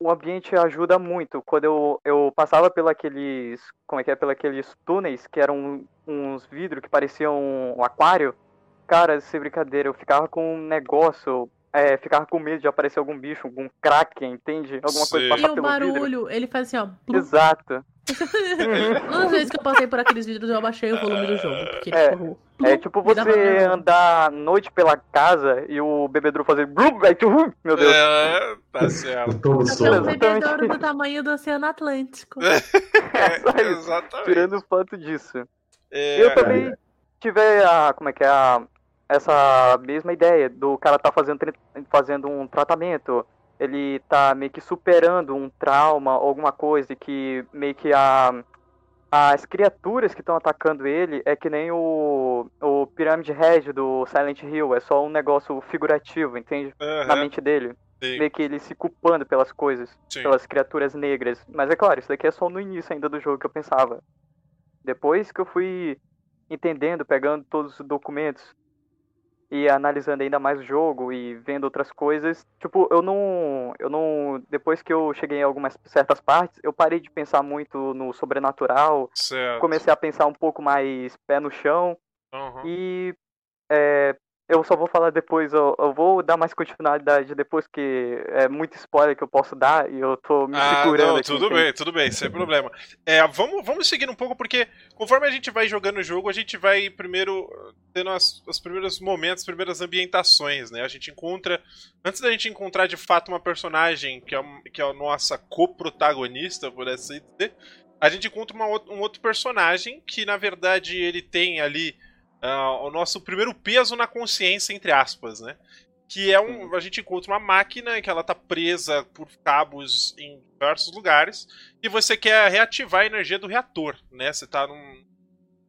O ambiente ajuda muito. Quando eu, eu passava pelaqueles. Como é que é? Pelaqueles túneis que eram uns vidros que pareciam um aquário. Cara, sem brincadeira, eu ficava com um negócio. É, ficava com medo de aparecer algum bicho, algum kraken, entende? Alguma coisa Sim. passar E o pelo vidro. barulho, ele faz assim, ó. plum. Exato. Todas as vezes que eu passei por aqueles vidros, eu abaixei o volume do jogo. Porque, É. tipo, É tipo você andar à noite pela casa e o bebedouro fazer. uh, Meu Deus. É, tá certo. Eu tô no Sono. um bebedouro do tamanho do Oceano Atlântico. É, só É, isso. exatamente. Tirando o fato disso. É, Eu também tive a. Como é que é? A, essa mesma ideia do cara tá fazendo, fazendo um tratamento. Ele tá meio que superando um trauma, alguma coisa, e que meio que a. As criaturas que estão atacando ele é que nem o, o Pirâmide Red do Silent Hill, é só um negócio figurativo, entende? Na aham, mente dele. sim, Meio que ele se culpando pelas coisas. sim. pelas criaturas negras. Mas é claro, isso daqui é só no início ainda do jogo que eu pensava. Depois que eu fui entendendo, pegando todos os documentos e analisando ainda mais o jogo e vendo outras coisas, tipo, eu não, eu não, depois que eu cheguei em algumas certas partes, eu parei de pensar muito no sobrenatural, Certo. comecei a pensar um pouco mais pé no chão Aham. e é, eu só vou falar depois, eu, eu vou dar mais continuidade depois, que é muito spoiler que eu posso dar e eu tô me Ah, segurando não, aqui, tudo entende? bem, tudo bem, sem problema. É, vamos, vamos seguir um pouco, porque conforme a gente vai jogando o jogo, a gente vai primeiro tendo as, os primeiros momentos, as primeiras ambientações, né? A gente encontra. Antes da gente encontrar de fato uma personagem que é, que é a nossa coprotagonista, por assim dizer, a gente encontra uma um outro personagem que, na verdade, ele tem ali ah, o nosso primeiro peso na consciência, entre aspas, né? Que é um. A gente encontra uma máquina que ela tá presa por cabos em diversos lugares. E você quer reativar a energia do reator, né? Você tá num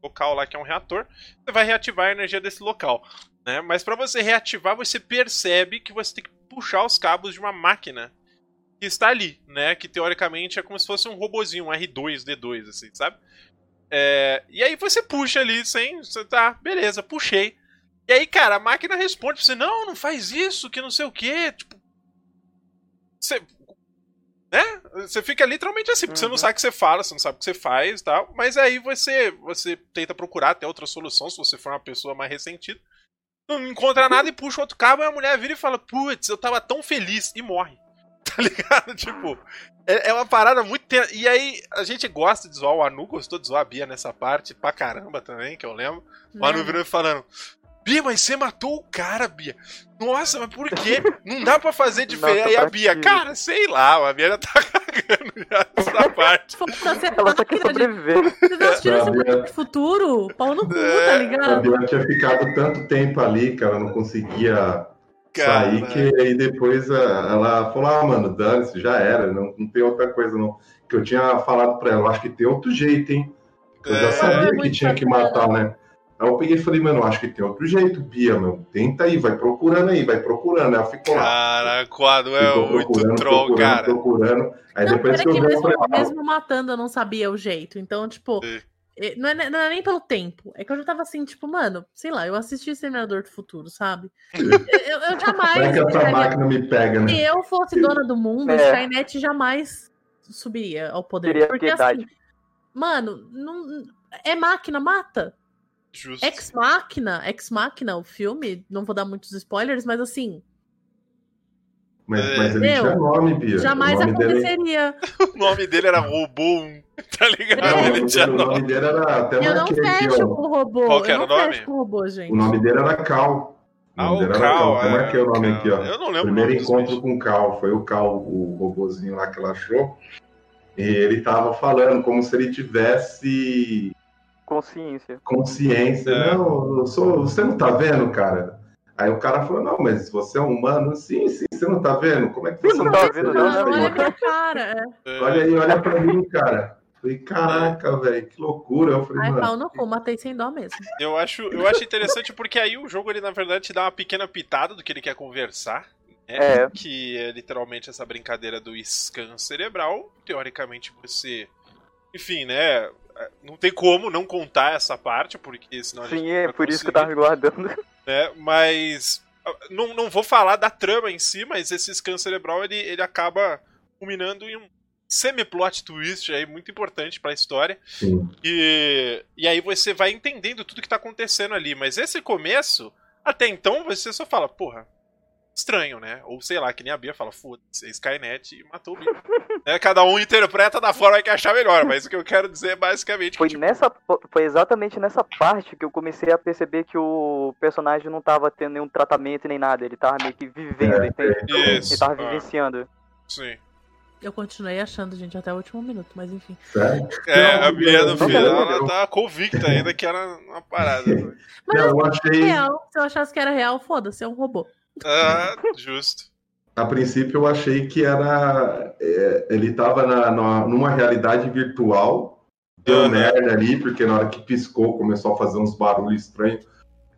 local lá que é um reator. Você vai reativar a energia desse local. Né? Mas para você reativar, você percebe que você tem que puxar os cabos de uma máquina que está ali, né? Que teoricamente é como se fosse um robozinho, um R2, D2, assim, sabe? É, e aí você puxa ali sem. Você tá, beleza, puxei. E aí, cara, a máquina responde pra você: não, não faz isso, que não sei o quê. Tipo. Você. Né? Você fica literalmente assim, porque você não Uhum. sabe o que você fala, você não sabe o que você faz e tal. Mas aí você, você tenta procurar até outra solução, se você for uma pessoa mais ressentida. Não encontra nada e puxa outro cabo, e a mulher vira e fala: Putz, eu tava tão feliz e morre. Tá ligado? Tipo, é, é uma parada muito. ten- E aí, a gente gosta de zoar, o Anu gostou de zoar a Bia nessa parte pra caramba também, que eu lembro. O Anu virou e falando: Bia, mas você matou o cara, Bia. Nossa, mas por quê? Não dá pra fazer diferente. Aí a pra Bia, cara, sei lá, a Bia já tá cagando já nessa parte. A Ela só quer máquina de- sobreviver. Vocês assistiram esse futuro? Pau no cu, É, tá A ligado? Bia tinha ficado tanto tempo ali que ela não conseguia Cara, que aí depois ah, ela falou, ah, mano, dane-se, já era, não, não tem outra coisa não. Que eu tinha falado pra ela, acho que tem outro jeito, hein? Eu já É, sabia que muito tinha que matar, né? Aí eu peguei e falei, mano, acho que tem outro jeito, Bia, meu. Tenta aí, vai procurando aí, vai procurando. Aí ela ficou lá. Cara, quadro é muito troll, procurando, cara. procurando. Aí Não, depois que eu que mesmo, falei, mesmo matando eu não sabia o jeito. Então, tipo, Sim. Eh, não é, não é nem pelo tempo. É que eu já tava assim, tipo, mano, sei lá, eu assisti Exterminador do Futuro, sabe? Eu, eu, jamais. vai que essa deixaria- máquina me pega, né? Se eu fosse dona do mundo, É. Skynet jamais subiria ao poder. Teria Porque piedade. assim, mano, não, é máquina, mata. Justo. Ex Máquina, Ex Máquina, o filme, não vou dar muitos spoilers, mas assim, Mas, mas ele Meu, tinha nome, Bia. jamais o nome dele, aconteceria. O nome dele era Robô 1. Tá Não, ligado? o Ele nome tinha dele, o nome nome. dele era até Eu não aqui, fecho ó. com o robô. Qual que era o nome? fecho com o robô, gente. O nome dele era Cal. Ah, nome o dele era Cal. Até é, marquei o nome Cal. aqui, ó. Eu não lembro Primeiro o encontro bichos. com o Cal, foi o Cal, o robozinho lá que ela achou. E ele tava falando como se ele tivesse Consciência. consciência. É. Não, eu sou, você não tá vendo, cara? Aí o cara falou, não, mas você é um humano? Sim, sim, você não tá vendo? Como é que você Não não tá tá vendo, não, Não, olha cara. É. É, Olha aí, olha pra mim, cara. Falei, caraca, velho, que loucura. Eu falei, Ai, mano, pau no cu, matei sem dó mesmo. Eu acho, eu acho interessante porque aí o jogo, ele na verdade te dá uma pequena pitada do que ele quer conversar. né? É. Que é literalmente essa brincadeira do scan cerebral. Teoricamente você. Enfim, né? Não tem como não contar essa parte, porque senão a gente Sim, não é por isso que eu tava me guardando. né? Mas. ah, Não, não vou falar da trama em si, mas esse scan cerebral ele, ele acaba culminando em um semi-plot twist aí muito importante pra história. sim. E, e aí você vai entendendo tudo que tá acontecendo ali. Mas esse começo, até então, você só fala, porra, estranho, né? Ou sei lá, que nem a Bia fala, foda-se, é Skynet e matou o bicho. É, cada um interpreta da forma que achar melhor, mas o que eu quero dizer é basicamente Foi que, tipo, nessa foi exatamente nessa parte que eu comecei a perceber que o personagem não tava tendo nenhum tratamento nem nada, ele tava meio que vivendo, É, entende? Isso. Ele tava ah, vivenciando. sim. Eu continuei achando, gente, até o último minuto, mas enfim. Sério? É, Não, a Bia no final, não, ela tá convicta ainda que era uma parada. né? Mas Não, eu é achei. real. Se eu achasse que era real, foda-se, é um robô. Ah, justo. A princípio eu achei que era. é, ele tava na, na- numa realidade virtual. Deu Aham. merda ali, porque na hora que piscou começou a fazer uns barulhos estranhos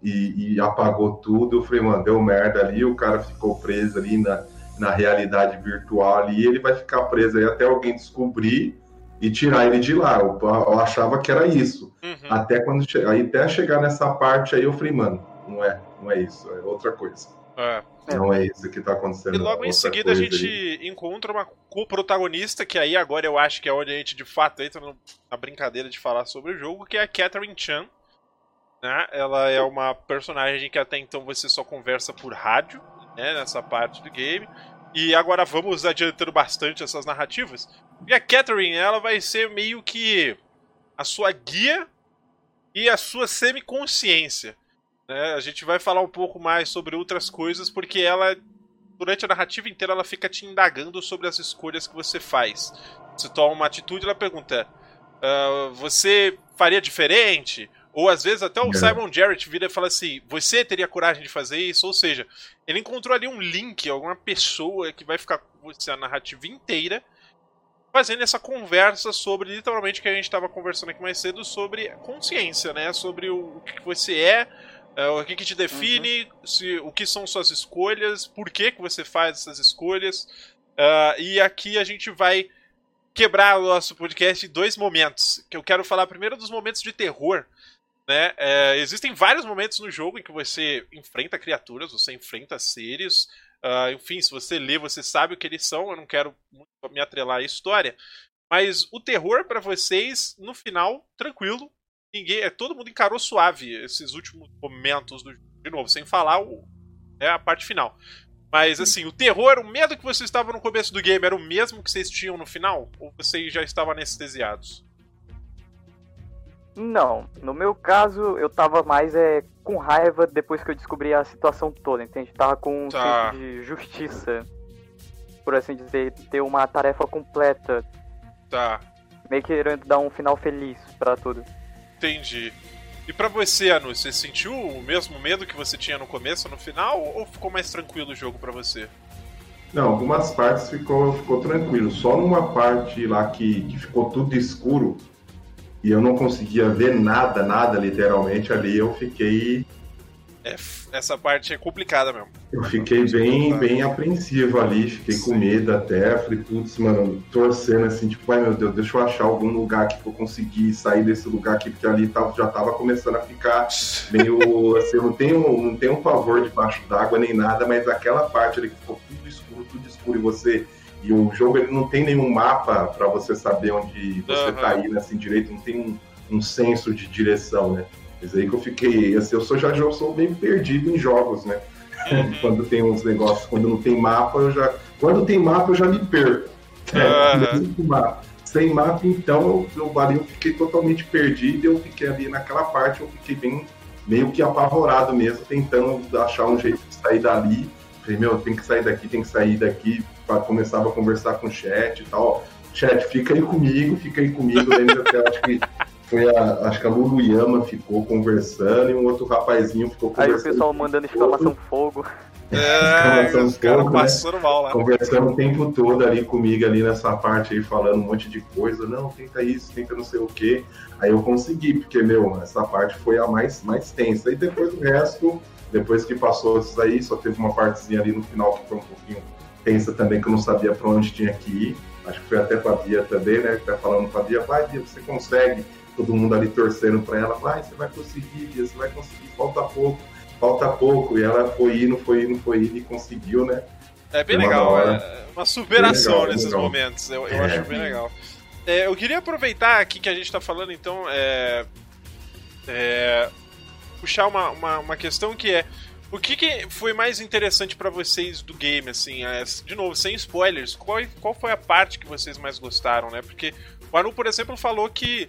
e, e apagou tudo. Eu falei, mano, deu merda ali, o cara ficou preso ali na, na realidade virtual ali, ele vai ficar preso aí até alguém descobrir e tirar ele de lá. Eu, eu achava que era isso. Uhum. Até quando aí até chegar nessa parte aí, eu falei, mano, não é, não é isso, é outra coisa. É. É. Não é isso que tá acontecendo. E logo em seguida a gente aí. encontra uma co-protagonista, que aí agora eu acho que é onde a gente de fato entra na brincadeira de falar sobre o jogo, que é a Catherine Chan. Né? Ela é uma personagem que até então você só conversa por rádio, né, nessa parte do game. E agora vamos adiantando bastante essas narrativas. E a Catherine, ela vai ser meio que a sua guia e a sua semiconsciência. Né? A gente vai falar um pouco mais sobre outras coisas, porque ela durante a narrativa inteira ela fica te indagando sobre as escolhas que você faz. Você toma uma atitude, ela pergunta: "Ah, você faria diferente? Ou às vezes até o É. Simon Jarrett vira e fala assim: você teria coragem de fazer isso? Ou seja, ele encontrou ali um link, alguma pessoa que vai ficar com você a narrativa inteira. Fazendo essa conversa sobre literalmente o que a gente estava conversando aqui mais cedo sobre consciência, né? Sobre o, o que você é, é, o que, que te define, se, o que são suas escolhas, por que, que você faz essas escolhas. Ah, e aqui a gente vai quebrar o nosso podcast em dois momentos. Que eu quero falar primeiro dos momentos de terror. Né? É, existem vários momentos no jogo em que você enfrenta criaturas, você enfrenta seres. ah, enfim, se você lê, você sabe o que eles são. Eu não quero me atrelar à história. Mas o terror para vocês, no final, tranquilo, ninguém, é, todo mundo encarou suave esses últimos momentos do jogo. De novo, sem falar o, é a parte final. Mas assim, o terror, o medo que vocês estavam no começo do game era o mesmo que vocês tinham no final? Ou vocês já estavam anestesiados? Não, no meu caso, eu tava mais é, com raiva depois que eu descobri a situação toda, entende? Tava com um Tá. senso de justiça, por assim dizer, ter uma tarefa completa, Tá, meio querendo dar um final feliz pra tudo. entendi. E pra você, Anu, você sentiu o mesmo medo que você tinha no começo, no final? Ou ficou mais tranquilo o jogo pra você? Não, algumas partes ficou, ficou tranquilo. Só numa parte lá que, que ficou tudo escuro e eu não conseguia ver nada, nada literalmente ali, eu fiquei. É, essa parte é complicada mesmo. Eu fiquei bem, bem apreensivo ali, fiquei com medo até. Falei, putz, mano, torcendo assim, tipo, ai meu Deus, deixa eu achar algum lugar aqui que eu conseguir sair desse lugar aqui, porque ali tava, já tava começando a ficar meio assim, eu não tenho, não tenho um pavor debaixo d'água nem nada, mas aquela parte ali que ficou tudo escuro, tudo escuro e você. E o jogo ele não tem nenhum mapa para você saber onde você Aham. tá indo assim direito, não tem um, um senso de direção, né? Mas aí que eu fiquei, assim, eu sou já eu sou bem perdido em jogos, né? Uhum. quando tem uns negócios, quando não tem mapa, eu já. Quando tem mapa, eu já me perco. Aham. É, com mapa. sem mapa, então eu, eu, ali eu fiquei totalmente perdido, eu fiquei ali naquela parte, eu fiquei bem, meio que apavorado mesmo, tentando achar um jeito de sair dali. Falei, meu, tem que sair daqui, tem que sair daqui, começava a conversar com o chat e tal. Chat, fica aí comigo, fica aí comigo, lembra até, acho que foi a, acho que a Lulu Yama ficou conversando e um outro rapazinho ficou conversando. Aí o pessoal mandando exclamação fogo. É, os caras né? passando mal lá. Conversando o tempo todo ali comigo, ali nessa parte aí, falando um monte de coisa. Não, tenta isso, tenta não sei o quê. Aí eu consegui, porque, meu, essa parte foi a mais, mais tensa. E depois o resto, depois que passou isso aí, só teve uma partezinha ali no final que foi um pouquinho tensa também, que eu não sabia pra onde tinha que ir. Acho que foi até com a Bia também, né? Que tá falando com a Bia, vai, Bia, você consegue todo mundo ali torcendo para ela, vai, você vai conseguir, você vai conseguir, falta pouco, falta pouco. E ela foi indo, foi indo, foi indo e conseguiu, né? É bem legal, é uma superação legal, nesses legal. momentos, eu, eu é. acho bem legal. É, eu queria aproveitar aqui que a gente está falando, então, é, é, puxar uma, uma, uma, questão que é o que, que foi mais interessante para vocês do game, assim, é, de novo, sem spoilers, qual, qual foi a parte que vocês mais gostaram, né? Porque o Anu, por exemplo, falou que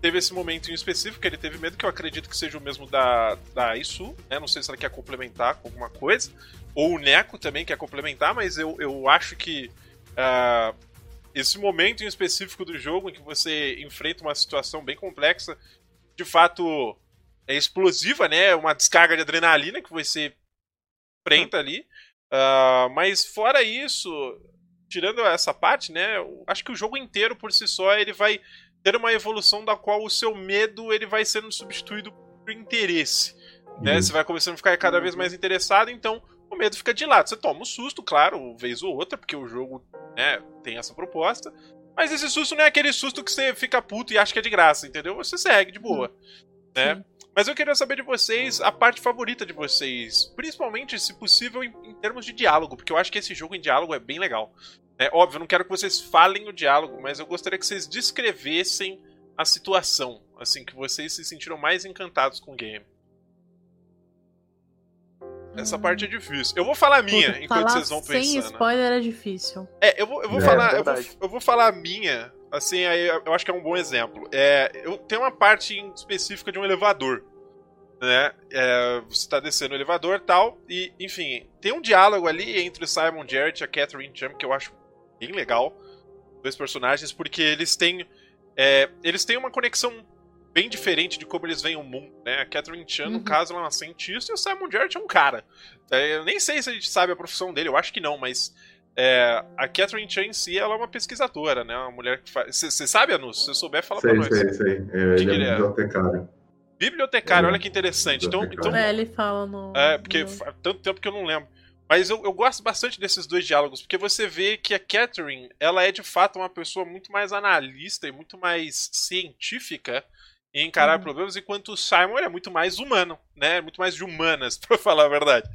teve esse momento em específico que ele teve medo, que eu acredito que seja o mesmo da, da Isu, né? Não sei se ela quer complementar com alguma coisa. Ou o Neko também quer complementar, mas eu, eu acho que uh, esse momento em específico do jogo em que você enfrenta uma situação bem complexa, de fato é explosiva, né? Uma descarga de adrenalina que você enfrenta ali. Uh, mas fora isso, tirando essa parte, né? Acho que o jogo inteiro por si só ele vai ter uma evolução da qual o seu medo ele vai sendo substituído por interesse. Né? Uhum. Você vai começando a ficar cada vez mais interessado, então o medo fica de lado. Você toma um susto, claro, vez ou outra, porque o jogo né, tem essa proposta. Mas esse susto não é aquele susto que você fica puto e acha que é de graça, entendeu? Você segue de boa. Uhum. Né? Mas eu queria saber de vocês a parte favorita de vocês. Principalmente, se possível, em, em termos de diálogo, porque eu acho que esse jogo em diálogo é bem legal. É óbvio, eu não quero que vocês falem o diálogo, mas eu gostaria que vocês descrevessem a situação, assim, que vocês se sentiram mais encantados com o game. Essa hum. parte é difícil. Eu vou falar a minha Puta, enquanto vocês vão pensando. Sem spoiler é difícil. É, eu vou, eu vou é, falar, eu vou, eu vou, falar a minha, assim, aí eu acho que é um bom exemplo. É, eu tenho uma parte específica de um elevador. Né? É, você está descendo o elevador tal, e, enfim, tem um diálogo ali entre o Simon Jarrett e a Catherine Cham que eu acho bem legal. Dois personagens, porque eles têm. É, eles têm uma conexão bem diferente de como eles veem o mundo, né? A Catherine Chan, uhum. no caso, ela é uma cientista e o Simon Jarrett é um cara. Eu nem sei se a gente sabe a profissão dele, eu acho que não, mas é, a Catherine Chan em si, ela é uma pesquisadora, né? Uma mulher que faz... Você sabe, Anus? Se você souber, fala sei, pra nós. Sei, sei, é, ele, ele é bibliotecário. Bibliotecário, é, olha que interessante. Então, então, é, ele fala no... É, porque há tanto tempo que eu não lembro. Mas eu, eu, gosto bastante desses dois diálogos, porque você vê que a Catherine, ela é de fato uma pessoa muito mais analista e muito mais científica em encarar uhum. problemas, enquanto o Simon é muito mais humano, né? Muito mais de humanas, para falar a verdade.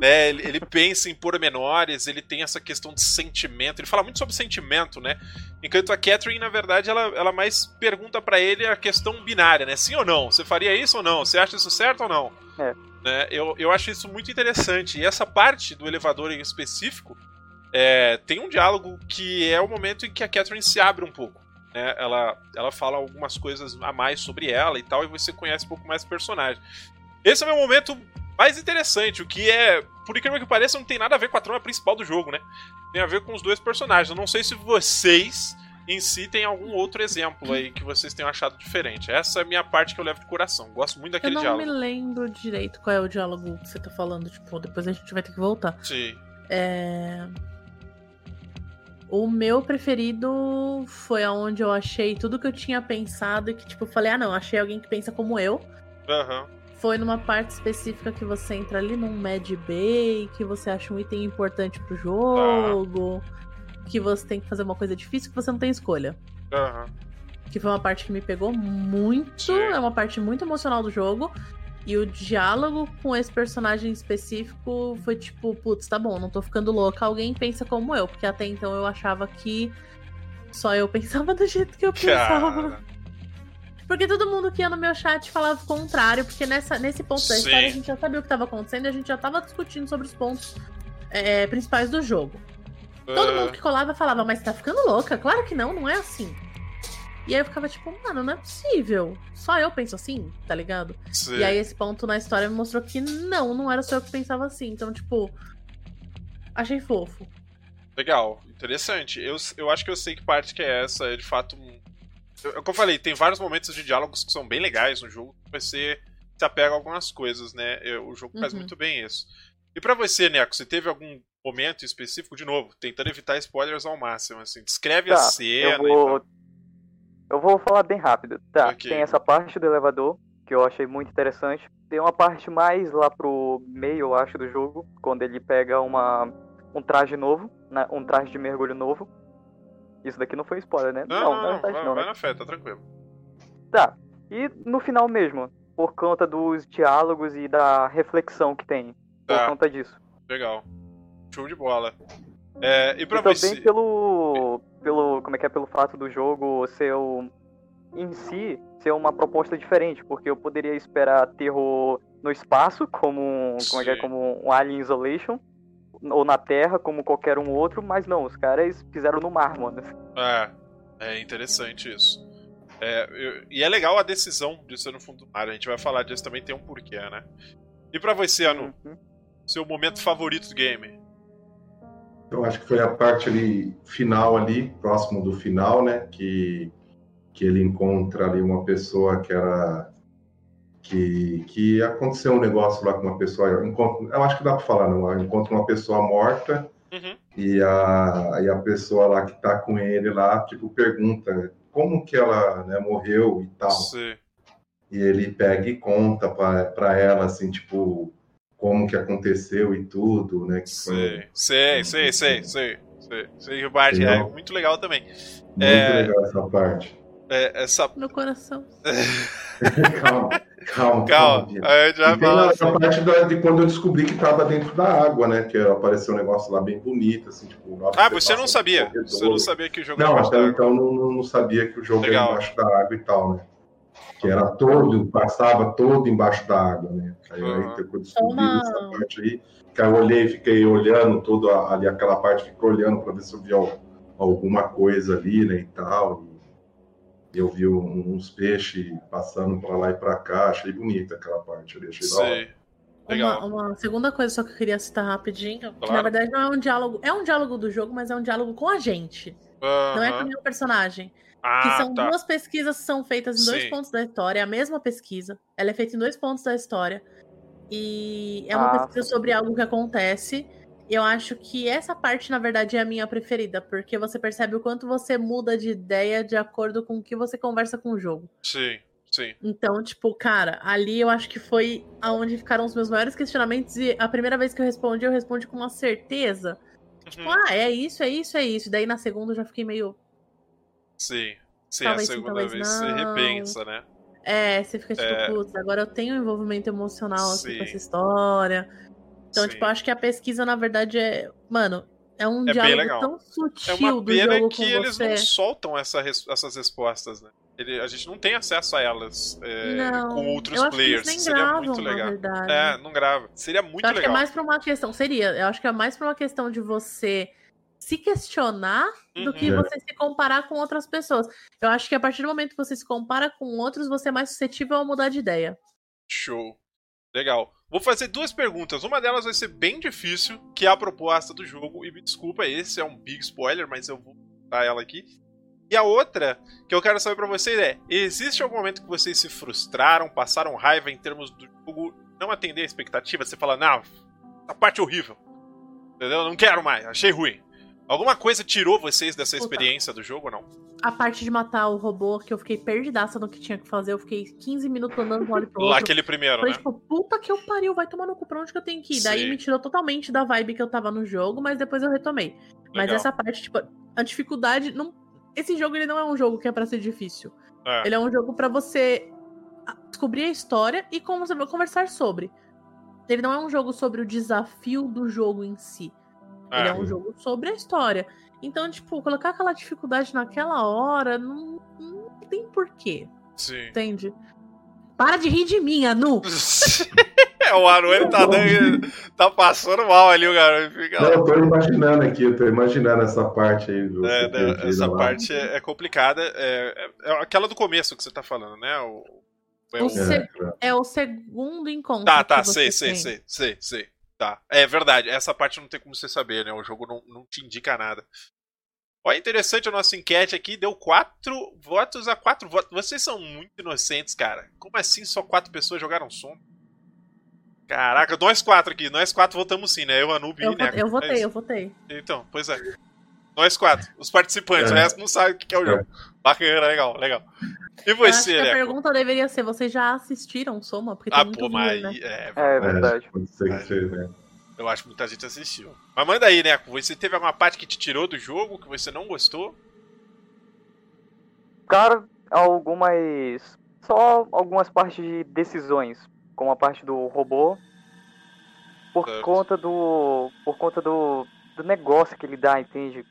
Né? Ele, ele, pensa em pormenores, ele tem essa questão de sentimento, ele fala muito sobre sentimento, né? Enquanto a Catherine, na verdade, ela, ela mais pergunta para ele a questão binária, né? Sim ou não? Você faria isso ou não? Você acha isso certo ou não? É. Né? Eu, eu acho isso muito interessante. E essa parte do elevador em específico é, tem um diálogo que é o momento em que a Catherine se abre um pouco. Né? Ela, ela fala algumas coisas a mais sobre ela e tal, e você conhece um pouco mais o personagem. Esse é o meu momento mais interessante, o que é, por incrível que pareça, não tem nada a ver com a trama principal do jogo, né? Tem a ver com os dois personagens. Eu não sei se vocês em si tem algum outro exemplo aí que vocês tenham achado diferente. Essa é a minha parte que eu levo de coração. Gosto muito daquele diálogo. Eu não diálogo. me lembro direito qual é o diálogo que você tá falando. Tipo, depois a gente vai ter que voltar. Sim. É... O meu preferido foi aonde eu achei tudo que eu tinha pensado e que, tipo, eu falei, ah, não, achei alguém que pensa como eu. Aham. Uhum. Foi numa parte específica que você entra ali num Mad Bay, que você acha um item importante pro jogo. Ah que você tem que fazer uma coisa difícil que você não tem escolha. Uhum. Que foi uma parte que me pegou muito. Sim. É uma parte muito emocional do jogo. E o diálogo com esse personagem específico foi tipo, putz, tá bom, não tô ficando louca, alguém pensa como eu, porque até então eu achava que só eu pensava do jeito que eu pensava. Porque todo mundo que ia no meu chat falava o contrário, porque nessa, nesse ponto da história a gente já sabia o que estava acontecendo e a gente já tava discutindo sobre os pontos é, principais do jogo. Todo mundo que colava falava, mas tá ficando louca? Claro que não, não é assim. E aí eu ficava tipo, mano, não é possível. Só eu penso assim, tá ligado? Sim. E aí esse ponto na história me mostrou que não, não era só eu que pensava assim. Então, tipo, achei fofo. Legal, interessante. Eu, eu acho que eu sei que parte que é essa, é de fato. um- eu- Como eu falei, tem vários momentos de diálogos que são bem legais no jogo. Você se apega a algumas coisas, né? O jogo faz Uhum. muito bem isso. E pra você, Neco, você teve algum momento específico, de novo, tentando evitar spoilers ao máximo, assim? Descreve a Tá, cena eu e vou. tal. Eu vou falar bem rápido. Tá, Ok. tem essa parte do elevador, que eu achei muito interessante. Tem uma parte mais lá pro meio, eu acho, do jogo, quando ele pega uma, um traje novo, né, um traje de mergulho novo. Isso daqui não foi spoiler, né? Não, não, na não, verdade vai, não, vai né? na fé, tá tranquilo. Tá. E no final mesmo, por conta dos diálogos e da reflexão que tem, por Tá, conta disso. legal. Show de bola. É, e pra e também você. pelo, pelo, como é que é, pelo fato do jogo ser o, em si ser uma proposta diferente, porque eu poderia esperar terror no espaço, como, como é que é, como um Alien Isolation, ou na Terra, como qualquer um outro, mas não, os caras fizeram no mar, mano. É, é interessante isso. É, eu- e é legal a decisão de ser no fundo do mar. A gente vai falar disso também, tem um porquê, né? E pra você, Anu, Uhum. seu momento favorito do game? Eu acho que foi a parte ali final ali, próximo do final, né? Que, que ele encontra ali uma pessoa que era que, que aconteceu um negócio lá com uma pessoa. Eu, encontro, eu acho que dá para falar, não? Eu encontro uma pessoa morta Uhum. e a, e a pessoa lá que tá com ele lá, tipo, pergunta como que ela né, morreu e tal. Sim. E ele pega e conta para ela, assim, tipo, como que aconteceu e tudo, né? Que foi Sei, sei, sei, sei, sei. Sei, sei que parte é muito legal também. muito É. legal essa parte. É, essa. No coração. calma, calma, Calma, Bia. a gente vai E tem a, a parte da- de quando eu descobri que tava dentro da água, né? Que apareceu um negócio lá bem bonito, assim, tipo... Ah, você não sabia. corredor. Você não sabia que o jogo Não, era até então não, não, não sabia que o jogo Legal. era embaixo da água e tal, né? Que era todo, passava todo embaixo da água, né? Aí, Uhum. aí eu descobri Uma- essa parte aí, que aí eu olhei, fiquei olhando toda ali aquela parte, fiquei olhando para ver se eu via al- alguma coisa ali, né, e tal. E eu vi uns peixes passando para lá e para cá, achei bonita aquela parte ali, achei da hora. Sei. Legal. Uma, uma segunda coisa só que eu queria citar rapidinho, que Claro. na verdade não é um diálogo, é um diálogo do jogo, mas é um diálogo com a gente. Não é com nenhum personagem. Que Ah, são tá. duas pesquisas que são feitas em dois Sim. pontos da história, é a mesma pesquisa. Ela é feita em dois pontos da história. E é uma Ah. pesquisa sobre algo que acontece. Eu acho que essa parte, na verdade, é a minha preferida, porque você percebe o quanto você muda de ideia de acordo com o que você conversa com o jogo. Sim, sim. Então, tipo, cara, ali eu acho que foi aonde ficaram os meus maiores questionamentos. E a primeira vez que eu respondi, eu respondi com uma certeza. Tipo, Uhum. ah, é isso, é isso, é isso. Daí na segunda eu já fiquei meio. Sim. Sim, Talvez a sim, segunda talvez vez você não. repensa, né? É, você fica tipo, É. putz, agora eu tenho um envolvimento emocional assim, Sim. com essa história. Então, Sim. tipo, acho que a pesquisa, na verdade, é. Mano, é um É diálogo tão É sutil uma do pena jogo que eles você. não soltam essa res- essas respostas, né? Ele- a gente não tem acesso a elas é, Não, com outros eu acho que players. eles nem Seria gravam, muito na legal. verdade. É, não grava. Seria muito eu acho legal. que é mais pra uma questão. Seria, eu acho que é mais pra uma questão de você se questionar do que Uhum. você se comparar com outras pessoas. Eu acho que a partir do momento que você se compara com outros, você é mais suscetível a mudar de ideia. Show. Legal. Vou fazer duas perguntas. Uma delas vai ser bem difícil, que é a proposta do jogo. E me desculpa, esse é um big spoiler, mas eu vou dar ela aqui. E a outra que eu quero saber pra vocês é: existe algum momento que vocês se frustraram, passaram raiva em termos do jogo não atender a expectativa? Você fala, não, a parte é horrível. Entendeu? Não quero mais, achei ruim. Alguma coisa tirou vocês dessa Puta. experiência do jogo ou não? A parte de matar o robô, que eu fiquei perdidaça no que tinha que fazer, eu fiquei 15 minutos andando de um lado pro Lá outro. aquele primeiro, Falei, né? tipo, puta que eu pariu, vai tomar no cu pra onde que eu tenho que ir. Daí Sim. me tirou totalmente da vibe que eu tava no jogo, mas depois eu retomei. Mas Legal. essa parte, tipo, a dificuldade. Não... Esse jogo ele não é um jogo que é pra ser difícil. É. Ele é um jogo pra você descobrir a história e como você vai conversar sobre. Ele não é um jogo sobre o desafio do jogo em si. Ele é um jogo sobre a história. Então, tipo, colocar aquela dificuldade naquela hora não, não tem porquê, Sim. entende? Para de rir de mim, Anu! É, o Anu, ele tá, dando, tá passando mal ali, o garoto. Fica Não, eu tô imaginando aqui, eu tô imaginando essa parte aí. Do É, né, essa lá. parte é, é complicada. É, é- é aquela do começo que você tá falando, né? O, é O o- É, claro. É o segundo encontro. Tá, tá, sei, sei, sei, sei, sei. Tá. É verdade, essa parte não tem como você saber, né? O jogo não, não te indica nada. Olha, interessante a nossa enquete aqui, deu quatro votos a quatro votos. Vocês são muito inocentes, cara. Como assim só quatro pessoas jogaram som? Caraca, nós quatro aqui, nós quatro votamos sim, né? Eu, Anub e Eu, votei, eu votei, eu votei. Então, pois é. Nós quatro, os participantes, É. o resto não sabe o que é o É. jogo. Bacana, legal, legal. E Eu acho você, que a pergunta deveria ser: vocês já assistiram Soma? Porque tem Ah, pô, mas né? aí, é, É É, verdade. eu acho que muita gente assistiu. Mas manda aí, Neco, você teve alguma parte que te tirou do jogo, que você não gostou? Cara, algumas. Só algumas partes de decisões. Como a parte do robô. Por Certo. conta do. Por conta do. Do negócio que ele dá, entende?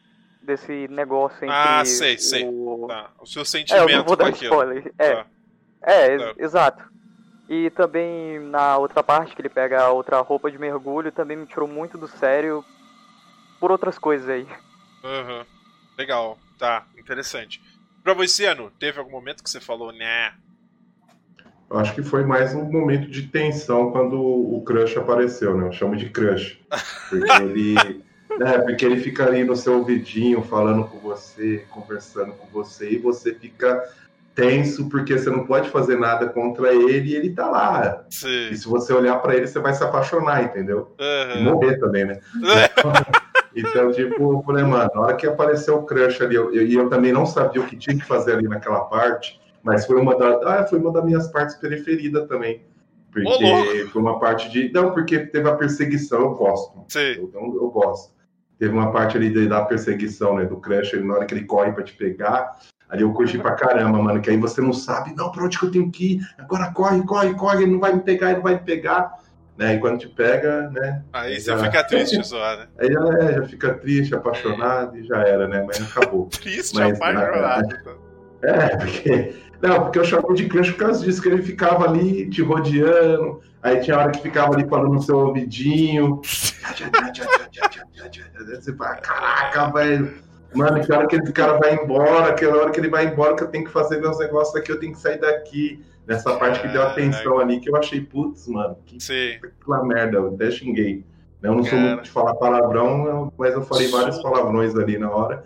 Desse negócio entre. Ah, sei, sei. O... Tá, o seu É, eu sentimento não vou com dar spoiler. É, Tá. é, Tá. ex- exato. E também na outra parte, que ele pega a outra roupa de mergulho, também me tirou muito do sério por outras coisas aí. Aham. Legal, tá, interessante. Pra você, Anu, teve algum momento que você falou, né? Eu acho que foi mais um momento de tensão quando o crush apareceu, né? Eu chamo de crush. Porque ele, né, porque ele fica ali no seu ouvidinho falando com você, conversando com você, e você fica tenso porque você não pode fazer nada contra ele e ele tá lá. E Sim. se você olhar pra ele, você vai se apaixonar, entendeu? E Aham. morrer também, né? Então, tipo, eu falei, mano, na hora que apareceu o crush ali, eu- eu- e eu, também não sabia o que tinha que fazer ali naquela parte, mas foi uma, da, ah, foi uma das minhas partes preferidas também. Porque foi uma parte de. Não, porque teve a perseguição, eu gosto. Sim. Então eu gosto. Teve uma parte ali da perseguição, né? Do crush, ele, na hora que ele corre pra te pegar. Ali eu curti pra caramba, mano. Que aí você não sabe, não, pra onde que eu tenho que ir? Agora corre, corre, corre, ele não vai me pegar, ele não vai me pegar. Né? E quando te pega, né? Aí você Já. fica triste só, né? Aí já, é, já fica triste, apaixonado e já era, né? Mas acabou. Triste, Mas, apaixonado. É, porque. Não, porque eu chamo de crush por causa disso, que ele ficava ali te rodeando, aí tinha hora que ficava ali falando no seu ouvidinho. Você fala, caraca, velho. Mano, que hora que esse cara vai embora, que hora que ele vai embora, que eu tenho que fazer meus negócios aqui, eu tenho que sair daqui. Nessa parte que deu atenção ali, que eu achei, putz, mano, que Sim. aquela merda, eu até xinguei. Eu não sou Cara. muito de falar palavrão, mas eu falei vários palavrões ali na hora.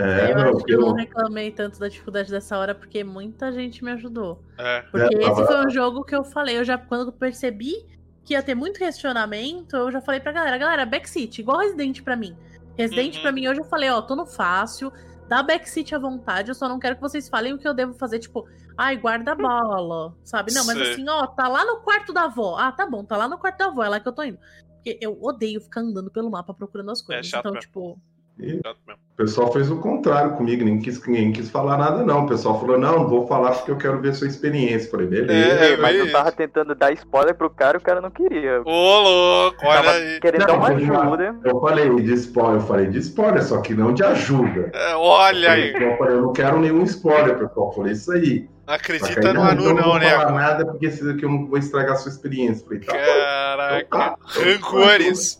É, eu não, acho porque que eu não reclamei tanto da dificuldade dessa hora, porque muita gente me ajudou. É. Porque É, esse tava- foi um jogo que eu falei, eu já, quando eu percebi que ia ter muito questionamento, eu já falei pra galera, galera, backseat, igual Resident pra mim. Resident Uhum. pra mim, hoje eu falei, ó, tô no fácil, dá backseat à vontade, eu só não quero que vocês falem o que eu devo fazer, tipo, ai, guarda a bala, sabe? Não, mas Sei. assim, ó, tá lá no quarto da avó. Ah, tá bom, tá lá no quarto da avó, é lá que eu tô indo. Porque eu odeio ficar andando pelo mapa procurando as coisas. chato então, tipo, e o pessoal fez o contrário comigo, ninguém quis, ninguém quis falar nada, não. O pessoal falou, não, não vou falar porque eu quero ver sua experiência. Eu falei, beleza. É, mas eu tava tentando dar spoiler pro cara e o cara não queria. Ô, louco, olha Tava aí. querendo Não, dar uma eu já- ajuda. Eu falei de spoiler, eu falei de spoiler, só que não de ajuda. É, olha aí. Eu falei, eu não quero nenhum spoiler, pessoal. Eu falei isso aí. Não acredita aí, no Anu, então não, vou né? falar nada porque eu não vou estragar a sua experiência. Eu falei, tá bom. Caraca. Então tá. Rancores.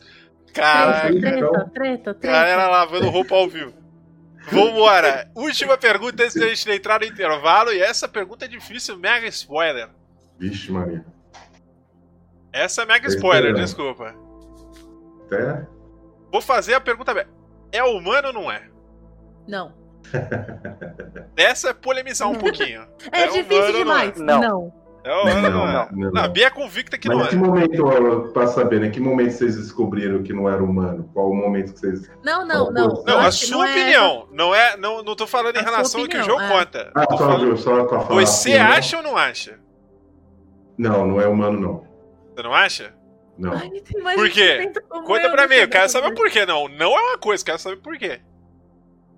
Caraca. Então- treta, treta, treta. Galera lavando roupa ao vivo. Vambora. Última pergunta antes da gente entrar no intervalo. E essa pergunta é difícil, mega spoiler. Vixe, Maria. Essa é mega Tô spoiler, esperando. desculpa. Até. Vou fazer a pergunta. É humano ou não é? Não. Essa é polemizar um pouquinho. É, É difícil humano não é? demais. Não. Não. É ou não é? não, não. Não, a Bia é convicta que Mas não em que é. momento, pra saber, né? Que momento vocês descobriram que não era humano? Qual o momento que vocês. Não, não, não. Não, a sua não é opinião. Não é. Não, não tô falando em A relação ao que o jogo é. conta. Ah, Tô só, falando- só pra falar. Você assim, né? acha ou não acha? Não, não é humano, não. Você não acha? Não. Ai, Por quê? Conta pra mim, eu quero saber por que não. Não é uma coisa, quero saber por quê.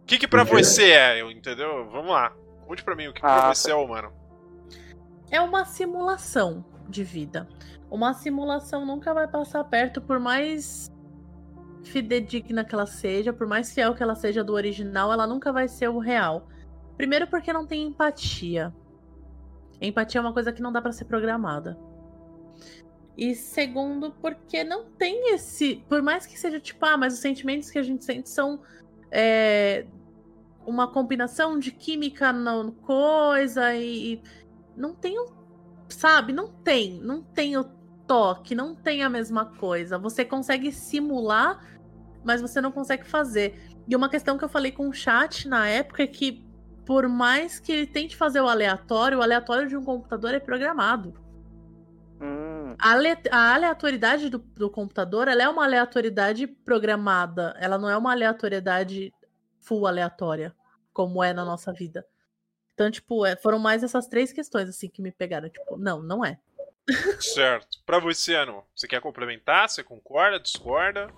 O que que pra quê? você é, eu- entendeu? Vamos lá. Conte pra mim o que, que pra Ah, você é humano. É uma simulação de vida. Uma simulação nunca vai passar perto, por mais fidedigna que ela seja, por mais fiel que ela seja do original, ela nunca vai ser o real. Primeiro porque não tem empatia. Empatia é uma coisa que não dá pra ser programada. E segundo, porque não tem esse. Por mais que seja tipo, ah, mas os sentimentos que a gente sente são é, uma combinação de química na coisa e. e não tem o. Sabe? Não tem. Não tem o toque, não tem a mesma coisa. Você consegue simular, mas você não consegue fazer. E uma questão que eu falei com o chat na época é que, por mais que ele tente fazer o aleatório, o aleatório de um computador é programado. Hum, A ale- a aleatoriedade do, do computador ela é uma aleatoriedade programada. Ela não é uma aleatoriedade full aleatória, como é na nossa vida. Então, tipo, é- foram mais essas três questões assim que me pegaram. Tipo, não, não é. Certo. Pra você, Anu, você quer complementar? Você concorda? Discorda?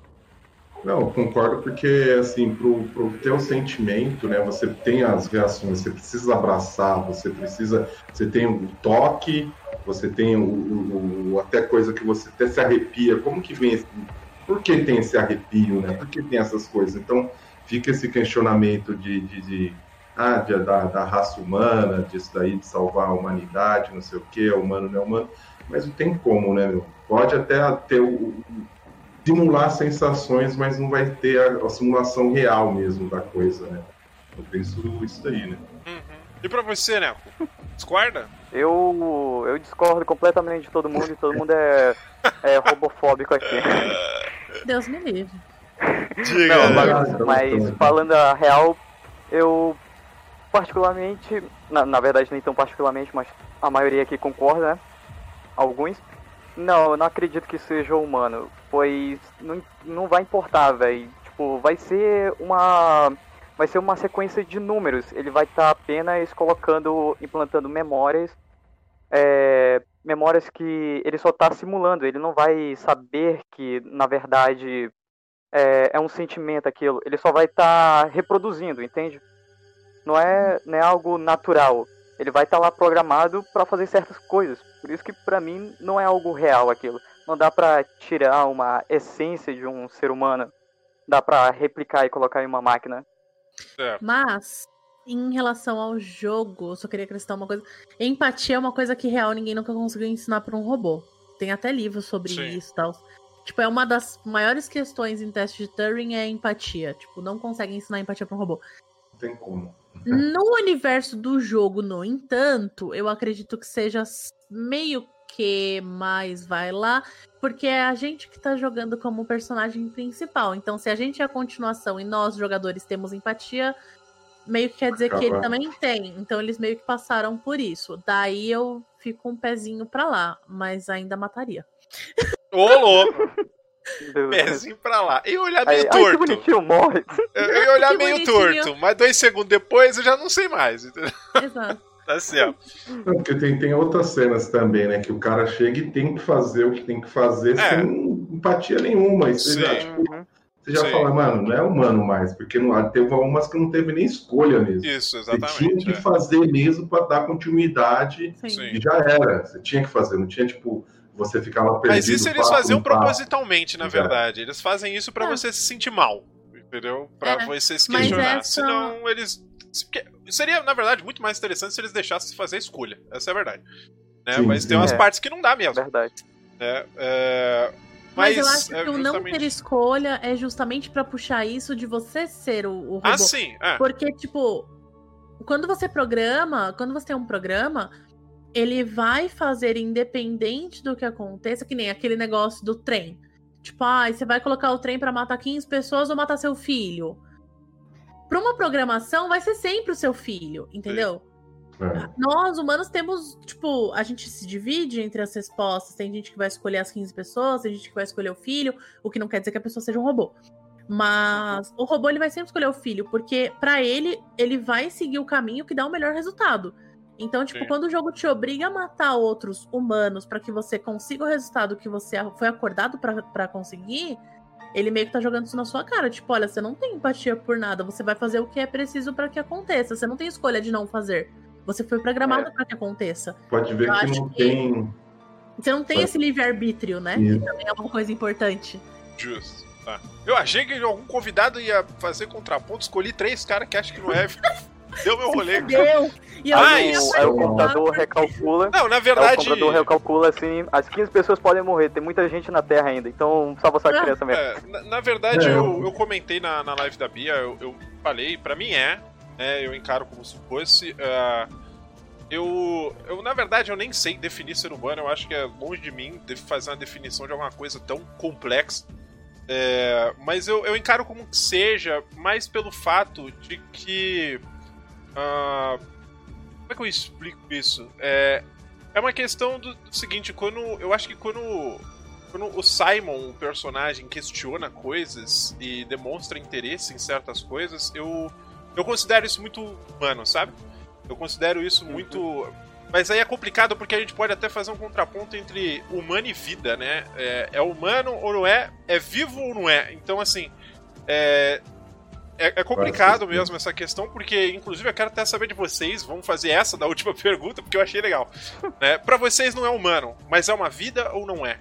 Não, concordo porque, assim, pro, pro teu sentimento, né, você tem as reações, você precisa abraçar, você precisa, você tem o toque, você tem o, o- o- até coisa que você até se arrepia, como que vem esse, por que tem esse arrepio, né, por que tem essas coisas? Então, fica esse questionamento de, de, de ah, de- da, da raça humana, disso daí, de salvar a humanidade, não sei o que, é humano, não é humano, mas não tem como, né, meu? Pode até ter o, simular sensações, mas não vai ter a, a simulação real mesmo da coisa, né? Eu penso isso daí, né? Uhum. E pra você, Neco? Discorda? eu, eu discordo completamente de todo mundo e todo mundo é, é robofóbico aqui. Deus me livre. Diga, Não, né? mas, mas falando a real, eu particularmente, na, na verdade nem tão particularmente, mas a maioria aqui concorda, né? Alguns. Não, eu não acredito que seja humano, pois não, não vai importar, velho. Tipo, vai ser uma vai ser uma sequência de números. Ele vai estar apenas colocando, implantando memórias, é, memórias que ele só está simulando. Ele não vai saber que, na verdade, é, é um sentimento aquilo. Ele só vai estar reproduzindo, entende? Não é, não é algo natural. Ele vai estar lá programado para fazer certas coisas. Por isso que para mim não é algo real aquilo. Não dá para tirar uma essência de um ser humano. Dá para replicar e colocar em uma máquina. Certo. Mas, em relação ao jogo, eu só queria acrescentar uma coisa. Empatia é uma coisa que real ninguém nunca conseguiu ensinar para um robô. Tem até livros sobre Sim. isso e tal. Tipo, é uma das maiores questões em teste de Turing é empatia. Tipo, não consegue ensinar empatia para um robô. Não tem como. No universo do jogo, no entanto, eu acredito que seja meio que mais vai lá, porque é a gente que tá jogando como personagem principal. Então, se a gente é a continuação e nós, jogadores, temos empatia, meio que quer dizer que ele Acaba. também tem. Então, eles meio que passaram por isso. Daí eu fico um pezinho pra lá, mas ainda mataria. Ô, louco! Pezinho pra lá. E olhar Aí, meio ai, que torto. bonitinho, morre. Eu, eu ia olhar Que meio bonitinho. torto, mas dois segundos depois eu já não sei mais. entendeu? Exato. Assim, ó. Não, porque tem, tem outras cenas também, né? Que o cara chega e tem que fazer o que tem que fazer É. sem empatia nenhuma. E você já, tipo, Uhum. você já Sim. fala, mano, não é humano mais, porque não, teve umas que não teve nem escolha mesmo. Isso, Você tinha exatamente. que é. fazer mesmo para dar continuidade Sim. Sim. e já era. Você tinha que fazer, não tinha tipo você ficava perdido. Mas isso eles faziam propositalmente, na Exato. verdade. Eles fazem isso pra É. você se sentir mal. Entendeu? Pra É, você se questionar. essa- Senão eles. Seria, na verdade, muito mais interessante se eles deixassem fazer a escolha. Essa é a verdade. Né? Sim, Mas sim. tem umas É. partes que não dá mesmo. Verdade. Né? É, Mas, Mas, eu acho é que o não ter escolha é justamente pra puxar isso de você ser o, o robô. Ah, sim. É. Porque, tipo, quando você programa, quando você tem um programa, ele vai fazer independente do que aconteça, que nem aquele negócio do trem. Tipo, ah, você vai colocar o trem pra matar 15 pessoas ou matar seu filho. Pra uma programação, vai ser sempre o seu filho, entendeu? É. Nós, humanos, temos, tipo, a gente se divide entre as respostas. Tem gente que vai escolher as 15 pessoas, tem gente que vai escolher o filho, o que não quer dizer que a pessoa seja um robô. Mas o robô ele vai sempre escolher o filho, porque pra ele, ele vai seguir o caminho que dá o melhor resultado. Então, tipo, Sim. quando o jogo te obriga a matar outros humanos pra que você consiga o resultado que você foi acordado pra conseguir, ele meio que tá jogando isso na sua cara. Tipo, olha, você não tem empatia por nada, você vai fazer o que é preciso pra que aconteça. Você não tem escolha de não fazer. Você foi programado É. pra que aconteça. Pode ver Eu que acho não que- tem. Você não tem Pode- esse livre-arbítrio, né? Isso. Que também é uma coisa importante. Justo. Tá. Eu achei que algum convidado ia fazer contraponto, escolhi três caras que acham que não é. Deu meu rolê. Deu. E Ah, ia isso. Aí o computador recalcula. Não, na Aí o verdade. computador recalcula assim, as 15 pessoas podem morrer, tem muita gente na Terra ainda, então salva só a criança mesmo. É, na, na verdade, eu, eu- comentei na, na live da Bia, eu, eu falei, pra mim é, né, eu encaro como se fosse. ah, eu, eu, na verdade, eu nem sei definir ser humano, eu acho que é longe de mim de fazer uma definição de alguma coisa tão complexa. É, mas eu, eu encaro como que seja, mais pelo fato de que. Ah, como é que eu explico isso? É, é uma questão do, do seguinte, quando. Eu acho que quando quando o Simon, o personagem, questiona coisas e demonstra interesse em certas coisas, eu, eu considero isso muito humano, sabe? Eu considero isso muito. Mas aí é complicado porque a gente pode até fazer um contraponto entre humano e vida, né? É, é humano ou não é? É vivo ou não é? Então, assim. É, é, é complicado mesmo essa questão, porque, inclusive, eu quero até saber de vocês. Vamos fazer essa da última pergunta, porque eu achei legal. né? Pra vocês não é humano, mas é uma vida ou não é?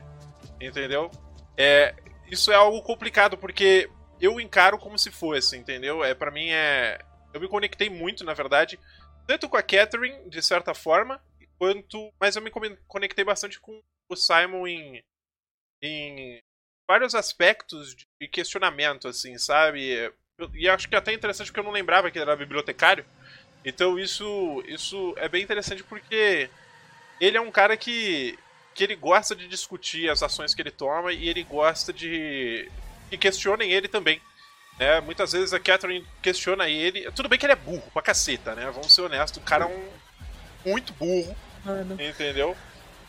Entendeu? É, isso é algo complicado, porque eu encaro como se fosse, entendeu? É, para mim é. Eu me conectei muito, na verdade, tanto com a Catherine, de certa forma, quanto. Mas eu me conectei bastante com o Simon em. em vários aspectos de questionamento, assim, sabe? E acho que é até interessante porque eu não lembrava que ele era bibliotecário. Então isso, isso é bem interessante porque ele é um cara que, que ele gosta de discutir as ações que ele toma e ele gosta de que questionem ele também. né? muitas vezes a Catherine questiona ele. Tudo bem que ele é burro pra caceta, né? Vamos ser honestos. O cara é um muito burro, Mano. entendeu?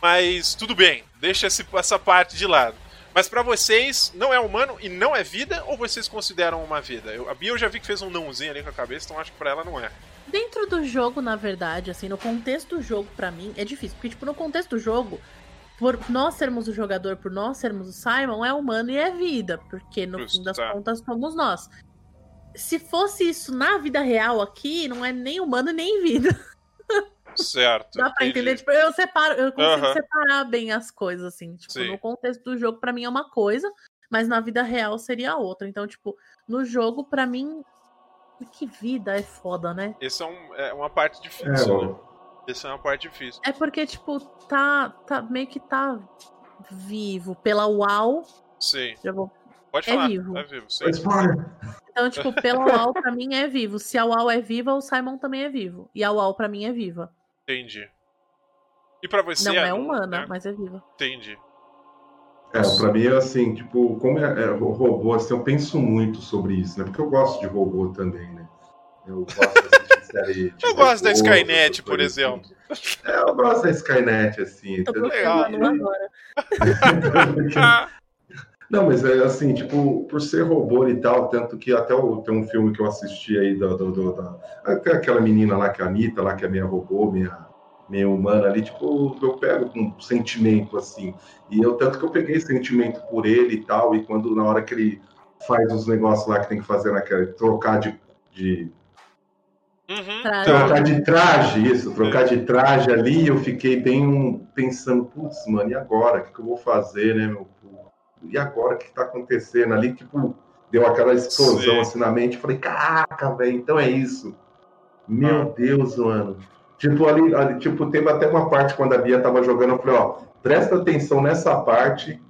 Mas tudo bem, deixa essa parte de lado. Mas pra vocês, não é humano e não é vida, ou vocês consideram uma vida? Eu, a Bia eu já vi que fez um nãozinho ali com a cabeça, então acho que pra ela não é. Dentro do jogo, na verdade, assim, no contexto do jogo, pra mim, é difícil. Porque, tipo, no contexto do jogo, por nós sermos o jogador, por nós sermos o Simon, é humano e é vida. Porque, no Justo, fim das tá. contas, somos nós. Se fosse isso na vida real aqui, não é nem humano nem vida. Certo. Dá pra entendi. entender? Tipo, eu separo, eu consigo Aham. separar bem as coisas, assim. Tipo, Sim. no contexto do jogo, pra mim é uma coisa, mas na vida real seria outra. Então, tipo, no jogo, pra mim. Que vida é foda, né? Esse é, um- é uma parte É, difícil, né? ó, Essa é uma parte difícil. É porque, tipo, tá, tá meio que tá vivo. Pela UAU, Sim. já vou. Pode É falar. vivo. É vivo. Mas, spoiler. Então, tipo, pela UAU pra mim é vivo. Se a UAU é viva, o Simon também é vivo. E a UAU pra mim é viva. Entendi. E pra você? Não é Anu, humana, né? mas é viva. Entendi. É, pra mim é assim, tipo, como é, é o robô, assim, eu penso muito sobre isso, né? Porque eu gosto de robô também, né? Eu gosto de série. de Eu gosto da robô, Skynet, por coisas exemplo. assim. É, eu gosto da Skynet, assim. Tô legal. agora. Não, mas é assim, tipo, por ser robô e tal, tanto que até o, tem um filme que eu assisti aí do, do- do- da. até Aquela menina lá que é a Anitta, lá que é minha robô, minha, minha humana ali, tipo, eu pego um sentimento assim. E eu tanto que eu peguei sentimento por ele e tal, e quando na hora que ele faz os negócios lá que tem que fazer naquela. trocar de. de uhum. Traje. trocar de traje, isso, trocar de traje ali, eu fiquei bem pensando, putz, mano, e agora? O que, que eu vou fazer, né, meu? E agora? O que, que tá acontecendo? Ali, tipo, deu aquela explosão Sim. assim na mente, falei, caraca, velho, então é isso. Meu Ah. Deus, mano. Tipo, ali, ali, tipo, teve até uma parte quando a Bia tava jogando, eu falei, ó, presta atenção nessa parte,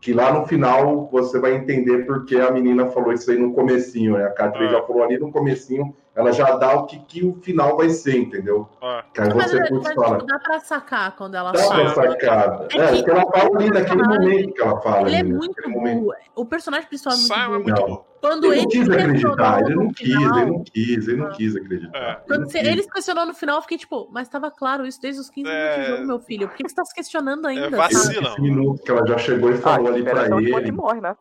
que lá no final você vai entender porque a menina falou isso aí no comecinho, né? A Catherine Ah. já falou ali no comecinho, ela já dá o que, que o final vai ser, entendeu? Ah, Que aí Mas, você é- putz, mas, fala, dá pra sacar quando ela dá fala. pra sacar. É É, que porque ela fala ali naquele momento que ela fala. Ele é ali, muito burro. O personagem principal é muito Simon é burro. muito Não. bom. Quando Ele ele não quis acreditar, ele não quis, final- ele não quis, ele não quis acreditar. É. Ele Quando quis. ele se questionou no final, eu fiquei tipo, mas tava claro isso desde os 15 minutos É. de jogo, meu filho. Por que que você tá se questionando ainda? vacilo. sabe? Vacila. Esse minuto que ela já chegou e Ah, falou ali espera pra ele. Ponte morre, né?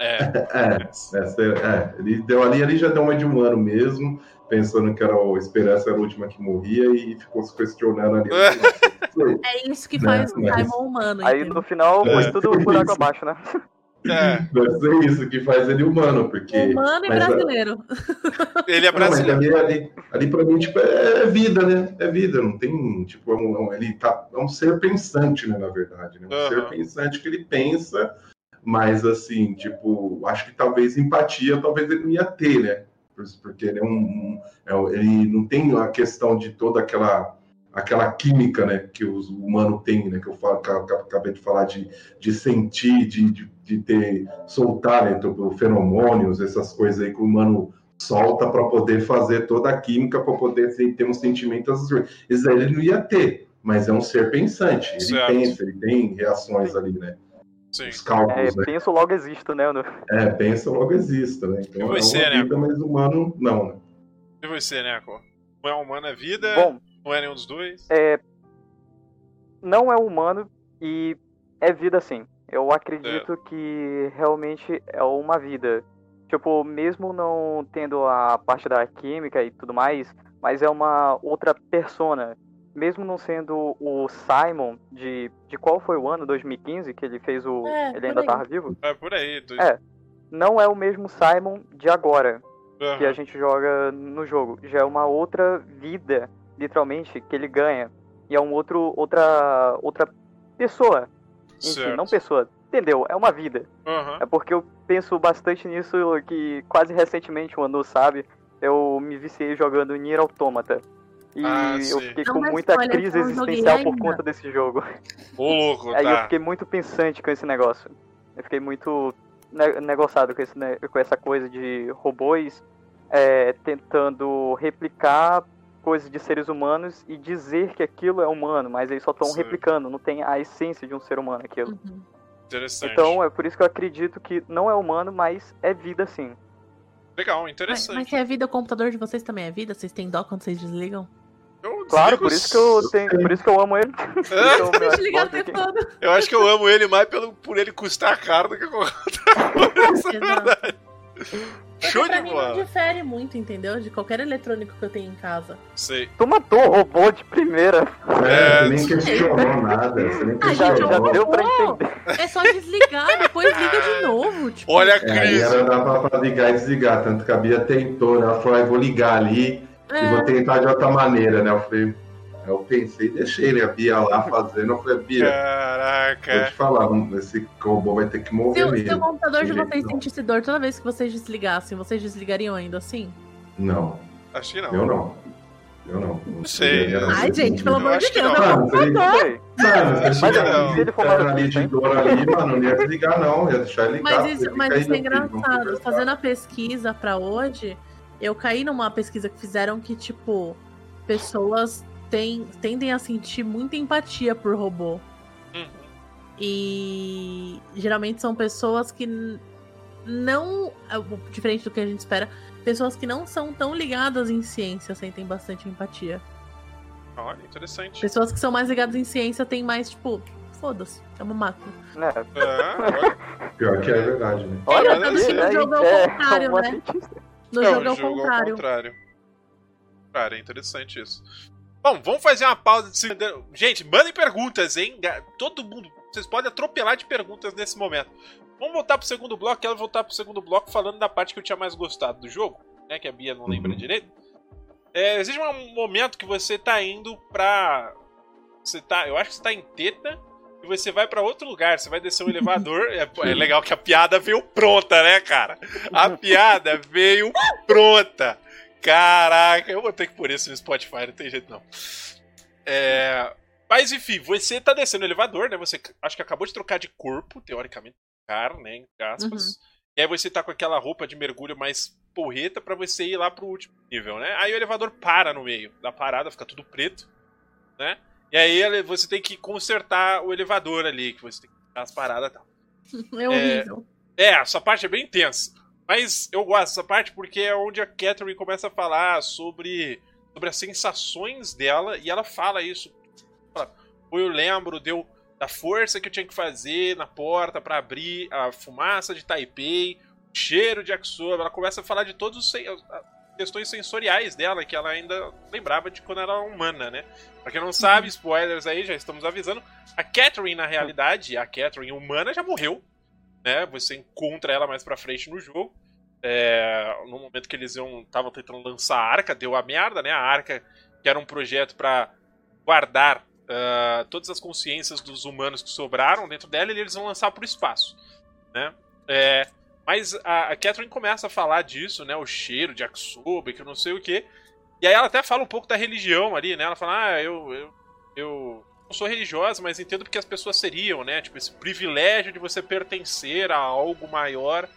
É. É, essa, é, ele deu ali, ele já deu uma de humano mesmo, pensando que era o Esperança era a última que morria e ficou se questionando ali. É isso que Né, faz o mas- Simon humano. Aí entendeu? no final É. foi tudo por água abaixo, né? É. Deve ser isso que faz ele humano, porque. Humano e mas, brasileiro. Ele é Não, brasileiro. ali, ali, ali pra mim, tipo, é vida, né? É vida, não tem, tipo, é um, é um- ele tá, é um ser pensante, né, na verdade, né? Um Aham. ser pensante que ele pensa, mas, assim, tipo, acho que talvez empatia, talvez ele não ia ter, né? Porque ele é um, é, ele não tem a questão de toda aquela aquela química, né, que o humano tem, né, que eu, falo, que eu acabei de falar de, de sentir, de, de, de ter soltar, né, feromônios, essas coisas aí que o humano solta para poder fazer toda a química para poder ter um sentimento essas coisas. Isso aí ele não ia ter, mas é um ser pensante, ele certo. pensa, ele tem reações ali, né? Sim. Os cálculos, é, né? Penso logo existo, né? É, pensa logo exista, né? Então e você, é uma vida, né? mas humano não, né? E você, né, Não é humano é vida? Bom, não é nenhum dos dois? É, não é humano e é vida sim. Eu acredito é. que realmente é uma vida. Tipo, mesmo não tendo a parte da química e tudo mais, mas é uma outra persona mesmo não sendo o Simon de, de qual foi o ano 2015 que ele fez o é, ele ainda tava vivo? É por aí dois... é não é o mesmo Simon de agora uhum. que a gente joga no jogo. Já é uma outra vida literalmente que ele ganha. E é um outro outra outra pessoa. Enfim não pessoa entendeu? É uma vida. Uhum. é porque eu penso bastante nisso que quase recentemente o Anu sabe eu me viciei jogando Nier Automata e ah, eu fiquei com muita spoiler, crise existencial por conta desse jogo. Ô, louco, Aí tá. eu fiquei muito pensante com esse negócio. Eu fiquei muito negociado com, esse, com essa coisa de robôs é, tentando replicar coisas de seres humanos e dizer que aquilo é humano, mas eles só estão replicando, não tem a essência de um ser humano aquilo. Uhum. Interessante. Então é por isso que eu acredito que não é humano, mas é vida sim. Legal, interessante. Mas, mas se é vida, o computador de vocês também é vida? Vocês têm dó quando vocês desligam? Claro, por isso que eu tenho, por isso que eu amo ele. É? Eu acho que eu amo ele mais pelo, por ele custar caro do que qualquer outra coisa. é verdade. Show pra de mim bola. não difere muito, entendeu? De qualquer eletrônico que eu tenho em casa. Sei. Tu matou o robô de primeira. É, você nem questionou nada. Você nem Ah, questionou. já deu pra entender. É só desligar, depois liga de novo. Tipo, Olha a É, crise. era dava pra ligar e desligar, tanto que a Bia tentou, né? Ela falou, ah, eu vou ligar ali e é, vou tentar de outra maneira, né? Eu falei, eu pensei, deixei né, a Bia lá fazendo, eu falei, Bia, vou Caraca. te falar, não- esse robô vai ter que se, mover o- se o mesmo. computador de vocês não. sentisse dor toda vez que vocês desligassem, vocês desligariam ainda assim? Não, Acho que não. eu não. Eu não. Não sei. seria- Ai, gente, pelo Eu amor de Deus, não. é Mano, seria- computador. Sei. Mano, se Mas não. se ele for maluco, ali de dor ali, mano, não ia desligar não, ia deixar ele ligar. Mas isso, mas isso é engraçado. Fazendo a pesquisa pra hoje, eu caí numa pesquisa que fizeram que, tipo, pessoas têm, tendem a sentir muita empatia por robô. Uhum. E geralmente são pessoas que não. é, Diferente do que a gente espera, pessoas que não são tão ligadas em ciência sentem bastante empatia. Olha, interessante. Pessoas que são mais ligadas em ciência têm mais, tipo, foda-se, é uma máquina. Né? Olha. Pior que é verdade, né? Olha, aqui, assim, no aí jogo é o é No Não, jogo é o jogo contrário. contrário. Cara, é interessante isso. Bom, vamos fazer uma pausa de se... Gente, mandem perguntas, hein? Todo mundo. Vocês podem atropelar de perguntas nesse momento. Vamos voltar pro segundo bloco. Quero voltar pro segundo bloco falando da parte que eu tinha mais gostado do jogo, né? Que a Bia não lembra Uhum. direito. É, existe um momento que você tá indo pra. Você tá. Eu acho que você tá em teta. E você vai pra outro lugar, você vai descer um elevador. É, é legal que a piada veio pronta, né, cara? A piada veio pronta. Caraca, eu vou ter que pôr isso no Spotify, não tem jeito não. É, mas enfim, você tá descendo o elevador, né? Você acho que acabou de trocar de corpo, teoricamente, cara, né? Entre aspas. E aí você tá com aquela roupa de mergulho mais porreta pra você ir lá pro último nível, né? Aí o elevador para no meio da parada, fica tudo preto, né? E aí você tem que consertar o elevador ali, que você tem que tirar as paradas e tal. É horrível. É, essa parte é bem intensa. Mas eu gosto dessa parte porque é onde a Catherine começa a falar sobre, sobre as sensações dela e ela fala isso. Fala, "Pô, eu lembro deu, da força que eu tinha que fazer na porta pra abrir a fumaça de Taipei, o cheiro de Yakisoba. Ela começa a falar de todas as questões sensoriais dela que ela ainda lembrava de quando era humana, né? Pra quem não sabe, spoilers aí, já estamos avisando. A Catherine, na realidade, a Catherine humana já morreu né? Você encontra ela mais pra frente no jogo. É, no momento que eles iam estavam tentando lançar a arca, deu a merda, né? A arca, que era um projeto pra guardar ah, todas as consciências dos humanos que sobraram dentro dela, e eles vão lançar pro espaço, né? É, Mas a, a Catherine começa a falar disso, né? O cheiro de Aksuba, que não sei o que. E aí ela até fala um pouco da religião ali, né? Ela fala, ah, eu, eu, eu não sou religiosa, mas entendo porque as pessoas seriam, né? Tipo, esse privilégio de você pertencer a algo maior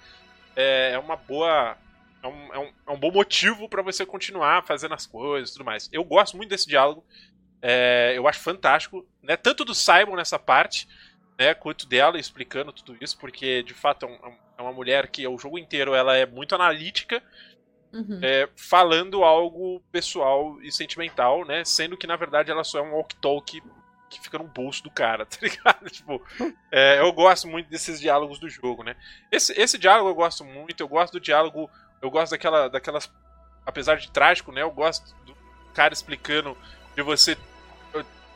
é, é uma boa. É um, é um, é um bom motivo para você continuar fazendo as coisas e tudo mais. Eu gosto muito desse diálogo. É, eu acho fantástico, né? Tanto do Simon nessa parte, né? Quanto dela explicando tudo isso, porque de fato é, um, é uma mulher que o jogo inteiro ela é muito analítica, uhum. é, falando algo pessoal e sentimental, né? Sendo que na verdade ela só é um walk-talk que fica no bolso do cara, tá ligado? Tipo, é, eu gosto muito desses diálogos do jogo, né? Esse, esse diálogo eu gosto muito, eu gosto do diálogo, eu gosto daquela, daquelas, apesar de trágico, né? Eu gosto do cara explicando de você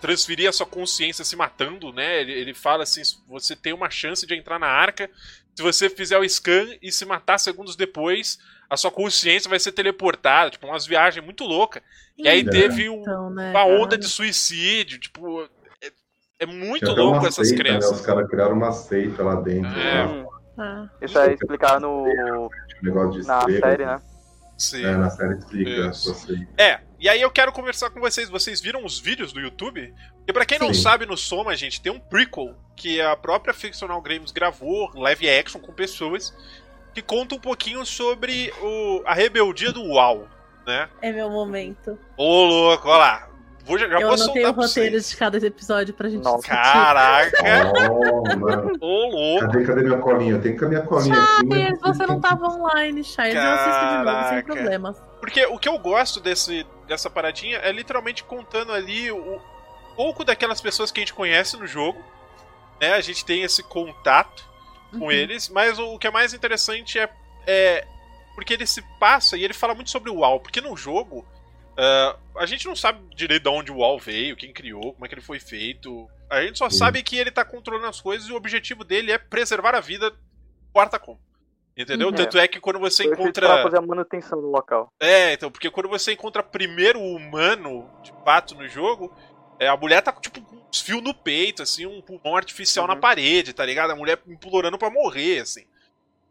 transferir a sua consciência se matando, né? Ele, ele fala assim: você tem uma chance de entrar na arca. Se você fizer o scan e se matar segundos depois, a sua consciência vai ser teleportada. Tipo, umas viagens muito loucas. E aí teve um, então, né, uma onda de suicídio. Tipo, é, é muito louco essas seita, crenças. Né? Os caras criaram uma seita lá dentro. É. Né? Ah. Isso é explicar no. na série, né? Sim. É, na série explica. É, e aí eu quero conversar com vocês. Vocês viram os vídeos do YouTube? E para quem não Sim. sabe, no Soma, gente, tem um prequel que a própria Fictional Games gravou, live action com pessoas, que conta um pouquinho sobre o, a rebeldia do WoW, né? É meu momento. Ô, louco, olha lá. Vou, já eu vou anotei o roteiro de cada episódio pra gente Nossa, Caraca! Oh, Ô, louco! Cadê, cadê minha colinha? Tenho que a minha colinha Chay, aqui. você não tava online, Chay. Eu assisto de novo, sem problemas. Porque o que eu gosto desse, dessa paradinha é literalmente contando ali o pouco daquelas pessoas que a gente conhece no jogo. Né? A gente tem esse contato com uhum. eles, mas o, o, que é mais interessante é, é porque ele se passa e ele fala muito sobre o WoW, porque no jogo uh, a gente não sabe direito de onde o WoW veio, quem criou, como é que ele foi feito. A gente só uhum. sabe que ele tá controlando as coisas e o objetivo dele é preservar a vida quarta como. Entendeu? Uhum. Tanto é que quando você Foi encontra. Pra fazer a manutenção do local. É, então, porque quando você encontra primeiro o humano, de fato, no jogo, é, a mulher tá tipo com uns fios no peito, assim, um pulmão artificial uhum. na parede, tá ligado? A mulher implorando pra morrer, assim.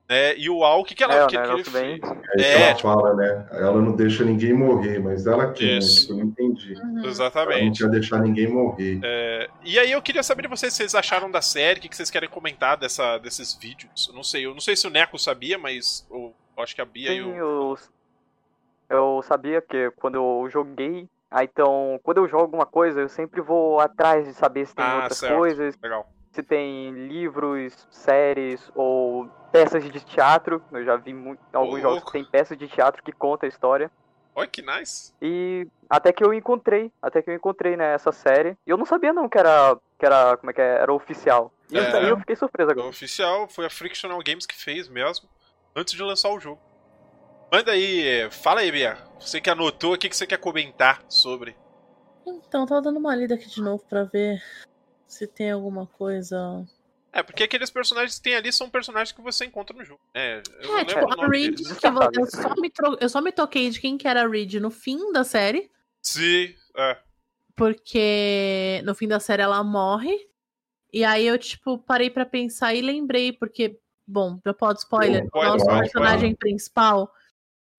É, e o Al, o que, que ela é, que, que ele fez? É, é ela tipo... fala, né? Ela não deixa ninguém morrer, mas ela quer, né? Tipo, eu não entendi. Uhum. Exatamente. Ela não quer deixar ninguém morrer. É, e aí eu queria saber de vocês se vocês acharam da série, o que, que vocês querem comentar dessa, desses vídeos. Eu não sei, eu não sei se o Neco sabia, mas eu, eu acho que a Bia Sim, e o. Eu, eu sabia que quando eu joguei ah, então, quando eu jogo alguma coisa, eu sempre vou atrás de saber se tem ah, outras certo. coisas. Legal se tem livros, séries ou peças de teatro. Eu já vi muito, alguns jogos que tem peças de teatro que contam a história. Olha que nice. E até que eu encontrei, até que eu encontrei nessa né, série. E eu não sabia não que era, que era como é que é, era oficial. E é, eu fiquei surpreso agora. Oficial foi a Frictional Games que fez mesmo, antes de lançar o jogo. Manda aí, fala aí, Bia. Você que anotou, o que, que você quer comentar sobre? Então, tava dando uma lida aqui de novo para ver se tem alguma coisa. É, porque aqueles personagens que tem ali são personagens que você encontra no jogo, né? Eu é, tipo, a Reed, que eu, eu, só me tro... eu só me toquei de quem que era a Reed no fim da série. Sim, é. Porque no fim da série ela morre. E aí eu, tipo, parei para pensar e lembrei, porque, bom, já pode spoiler, o nosso personagem principal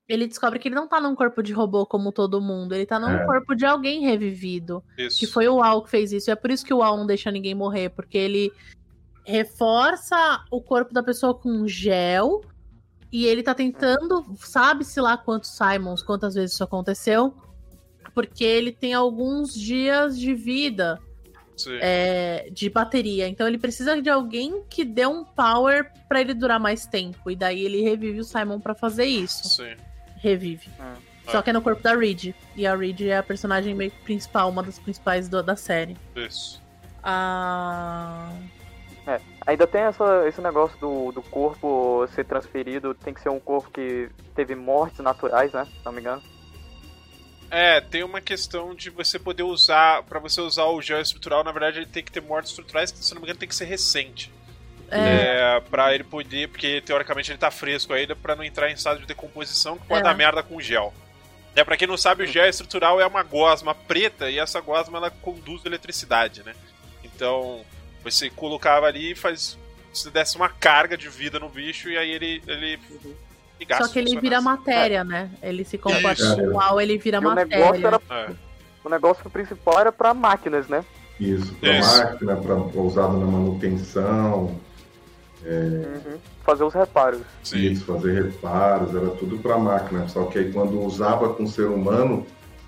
ele descobre que ele não tá num corpo de robô como todo mundo, ele tá num é. corpo de alguém revivido. Isso. Que foi o Al que fez isso. E é por isso que o Al não deixa ninguém morrer, porque ele reforça o corpo da pessoa com gel e ele tá tentando, sabe-se lá quantos Simons, quantas vezes isso aconteceu, porque ele tem alguns dias de vida é, de bateria. Então ele precisa de alguém que dê um power para ele durar mais tempo. E daí ele revive o Simon para fazer isso. Sim revive. Ah. Só que é no corpo da Reed. E a Reed é a personagem meio principal, uma das principais do, da série. Isso. Ah. É, ainda tem essa, esse negócio do, do corpo ser transferido, tem que ser um corpo que teve mortes naturais, né? Se não me engano. É, tem uma questão de você poder usar. para você usar o gel estrutural, na verdade, ele tem que ter mortes estruturais, que se não me engano tem que ser recente. É. é pra ele poder, porque teoricamente ele tá fresco ainda, pra não entrar em estado de decomposição que pode é. dar merda com gel. É, pra quem não sabe, o gel estrutural é uma gosma preta e essa gosma ela conduz eletricidade, né? Então, você colocava ali e faz. você desse uma carga de vida no bicho e aí ele. ele ligasse, Só que ele vira funcionasse. matéria, né? Ele se comporta Isso. igual, ele vira E o matéria. negócio era. É. O negócio principal era pra máquinas, né? Isso, para Isso. máquina, para usado na manutenção, Uhum. Fazer os reparos. Sim. isso, fazer reparos, era tudo para máquina. Só que aí quando usava com ser humano,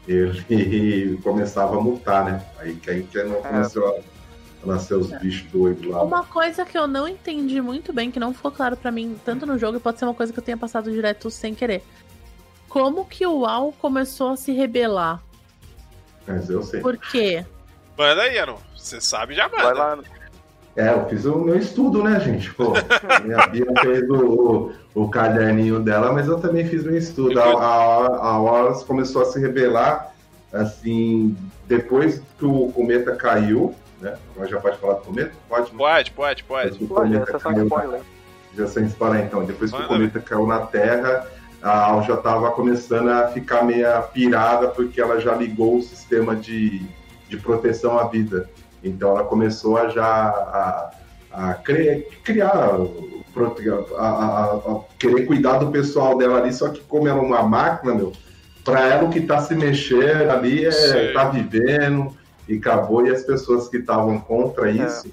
ele começava a mutar, né? Aí que aí que não começou a a nascer os bichos doidos lá. Uma coisa que eu não entendi muito bem, que não ficou claro pra mim, tanto no jogo, e pode ser uma coisa que eu tenha passado direto sem querer. Como que o WoW começou a se rebelar? Mas eu sei. Por quê? Manda aí, Anu. Você sabe, já Vai manda. lá. É, eu fiz o meu estudo, né, gente? Pô, minha Bia fez o, o, o caderninho dela, mas eu também fiz meu estudo. A, a, a Horus começou a se rebelar, assim, depois que o cometa caiu, né? Mas já pode falar do cometa? Pode? Pode, pode, pode. Que Olha, cometa essa são caiu spoiler. já sem disparar então. Depois que Manda, o cometa caiu na Terra, a Al já estava começando a ficar meia pirada porque ela já ligou o sistema de, de proteção à vida. Então ela começou a já a, a cri- criar, prote- a, a- a querer cuidar do pessoal dela ali, só que como era uma máquina, meu, para ela o que tá se mexendo ali é Sei. tá vivendo e acabou e as pessoas que estavam contra isso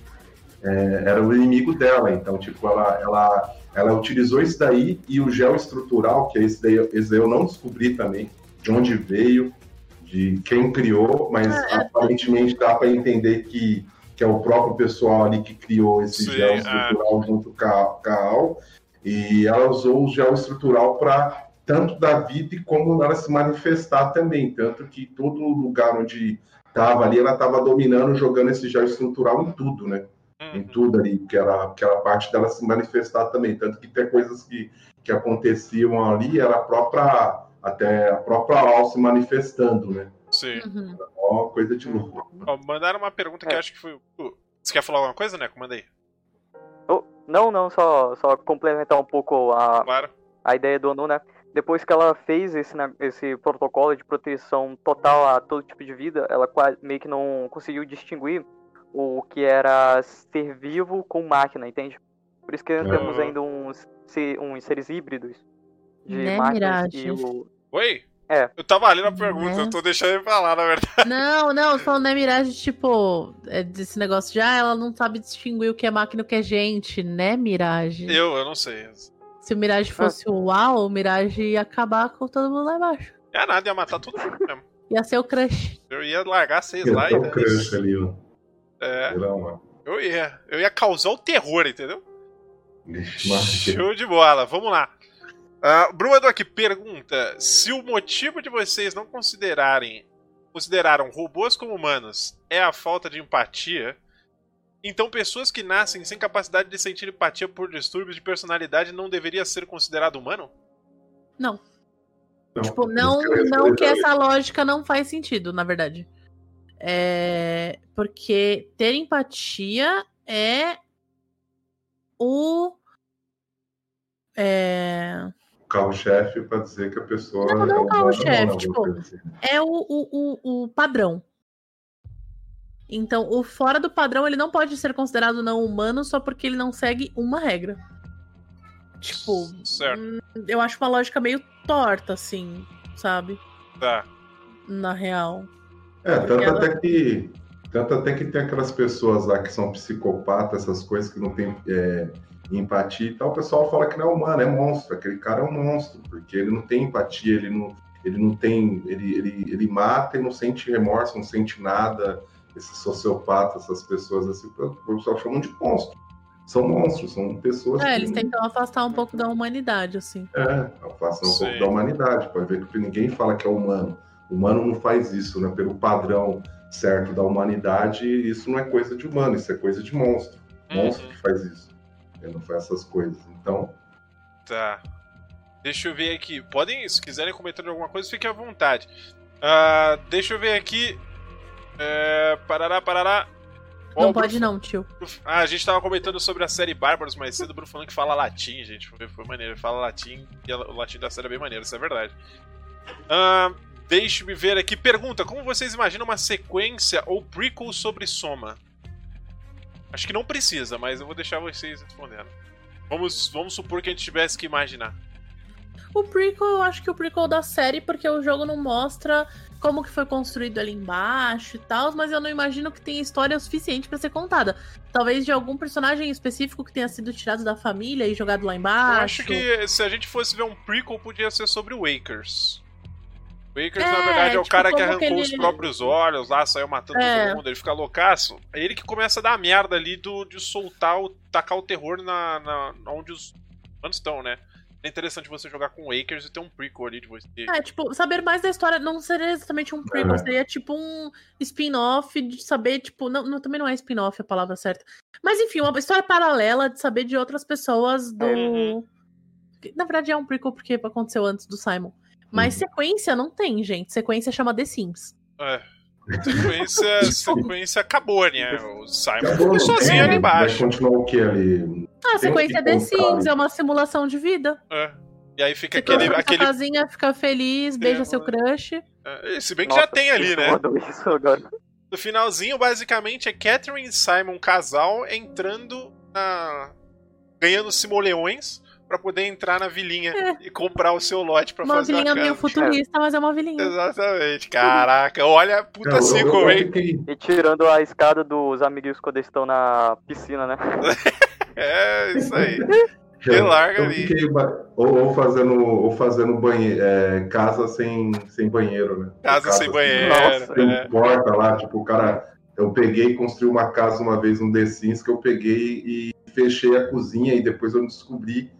é, era o inimigo dela. Então, tipo, ela, ela, ela utilizou isso daí e o gel estrutural, que é esse daí, esse daí eu não descobri também de onde veio, de quem criou, mas aparentemente dá para entender que, que é o próprio pessoal ali que criou esse Sim, gel é. estrutural junto com a, com a Al. E ela usou o gel estrutural para tanto dar vida e como ela se manifestar também. Tanto que todo lugar onde estava ali, ela estava dominando, jogando esse gel estrutural em tudo, né? em Uhum. tudo ali, que era, que era parte dela se manifestar também. Tanto que tem coisas que, que aconteciam ali, era a própria, até a própria Al se manifestando, né? Sim. Uhum. Ó, coisa de louco. Ó, mandaram uma pergunta que eu É. acho que foi. Você quer falar alguma coisa, né? Manda aí. Oh, não, não, só, só complementar um pouco a, Claro. a ideia do ONU, né? Depois que ela fez esse, ne- esse protocolo de proteção total a todo tipo de vida, ela quase, meio que não conseguiu distinguir o que era ser vivo com máquina, entende? Por isso que Ah. temos ainda uns, se- uns seres híbridos de Né, máquinas Mirage? e o... Oi? É. Eu tava lendo a pergunta, Né? eu tô deixando ele falar, na verdade. Não, não, eu tô falando da Mirage, tipo, é desse negócio de, ah, ela não sabe distinguir o que é máquina e o que é gente, né, Mirage? Eu, eu não sei. Se o Mirage fosse o UAU, o Mirage ia acabar com todo mundo lá embaixo. É nada, ia matar todo mundo mesmo. Ia ser o crush. Eu ia largar vocês Eu lá e. o crush ali, ó. É, mano. eu ia. Eu ia causar o terror, entendeu? Show de bola, vamos lá. Uh, Bruno aqui pergunta se o motivo de vocês não considerarem consideraram robôs como humanos é a falta de empatia, então pessoas que nascem sem capacidade de sentir empatia por distúrbios de personalidade não deveria ser considerado humano? Não. Não, Tipo, não, não que essa lógica não faz sentido, na verdade. É, porque ter empatia é o. É, carro-chefe para dizer que a pessoa. Não, não é uma- carro-chefe, tipo, assim. é o, o, o, o padrão. Então, o fora do padrão, ele não pode ser considerado não humano só porque ele não segue uma regra. Tipo, Certo, hum, eu acho uma lógica meio torta, assim, sabe? tá. Na real. É, tanto Ela- até que. Tanto até que tem aquelas pessoas lá que são psicopatas, essas coisas que não tem é, empatia e tal, o pessoal fala que não é humano, é monstro. Aquele cara é um monstro, porque ele não tem empatia, ele não, ele não tem. Ele, ele, ele mata e não sente remorso, não sente nada. Esses sociopatas, essas pessoas assim, o pessoal chamam de monstro. São monstros, são pessoas É, que eles tentam afastar um pouco da humanidade, assim. É, afasta um Sim. pouco da humanidade. Pode ver que ninguém fala que é humano. O humano não faz isso, né? Pelo padrão certo da humanidade, isso não é coisa de humano, isso é coisa de monstro. Monstro Uhum, que faz isso. Ele não faz essas coisas. Então, tá. Deixa eu ver aqui. Podem, se quiserem comentar alguma coisa, fiquem à vontade. Ah, deixa eu ver aqui. É, parará, parará. Ó, Não Bruno pode não, tio. Ah, a gente tava comentando sobre a série Bárbaros mais cedo, o Bruno falando que fala latim, gente. Foi, foi maneiro. Ele fala latim e o latim da série é bem maneiro, isso é verdade. Ah, Deixe-me ver aqui. Pergunta: Como vocês imaginam uma sequência ou prequel sobre Soma? Acho que não precisa, mas eu vou deixar vocês respondendo. Vamos, vamos supor que a gente tivesse que imaginar. O prequel, eu acho que o prequel da série, porque o jogo não mostra como que foi construído ali embaixo e tal, mas eu não imagino que tenha história o suficiente pra ser contada. Talvez de algum personagem específico que tenha sido tirado da família e jogado lá Eu embaixo. acho que se a gente fosse ver um prequel, podia ser sobre o Wakers. O Wakers, É, na verdade, é o tipo, cara que arrancou que ele- os próprios olhos lá, saiu matando É. todo mundo, ele fica loucaço. É ele que começa a dar a merda ali do, de soltar, o, tacar o terror na, na onde os humanos estão, né? É interessante você jogar com Wakers e ter um prequel ali de você. É, tipo, saber mais da história não seria exatamente um prequel, É. seria tipo um spin-off de saber, tipo, não, não- também não é spin-off a palavra certa. Mas enfim, uma história paralela de saber de outras pessoas do. Uhum. Na verdade é um prequel porque aconteceu antes do Simon. Mas Uhum. sequência não tem, gente. Sequência chama The Sims. É. Sequência, sequência acabou, né? O Simon Acabou, ficou sozinho tem- ali embaixo. Vai continuar o que ali? Ah, sequência é The Sims, né? é uma simulação de vida. É. E aí fica aquele. aquele... aquele casinha, fica feliz, beija seu crush. é, se bem que Nossa, já tem ali, né? isso agora. No finalzinho, basicamente, é Catherine e Simon, um casal, entrando na. ganhando simoleões pra poder entrar na vilinha É. e comprar o seu lote pra Uma fazer vilinha a meio casa. futurista, mas é uma vilinha. Exatamente. Caraca, olha, puta eu- sequel, eu hein? fiquei- E tirando a escada dos amiguinhos quando eles estão na piscina, né? É, isso aí. Que larga ali. ou, ou fazendo, ou fazendo banhe... é, casa sem, sem banheiro, né? Casa sem banheiro. Nossa, Tem é. porta lá, tipo, o cara. Eu peguei e construí uma casa uma vez no The Sims que eu peguei e fechei a cozinha e depois eu descobri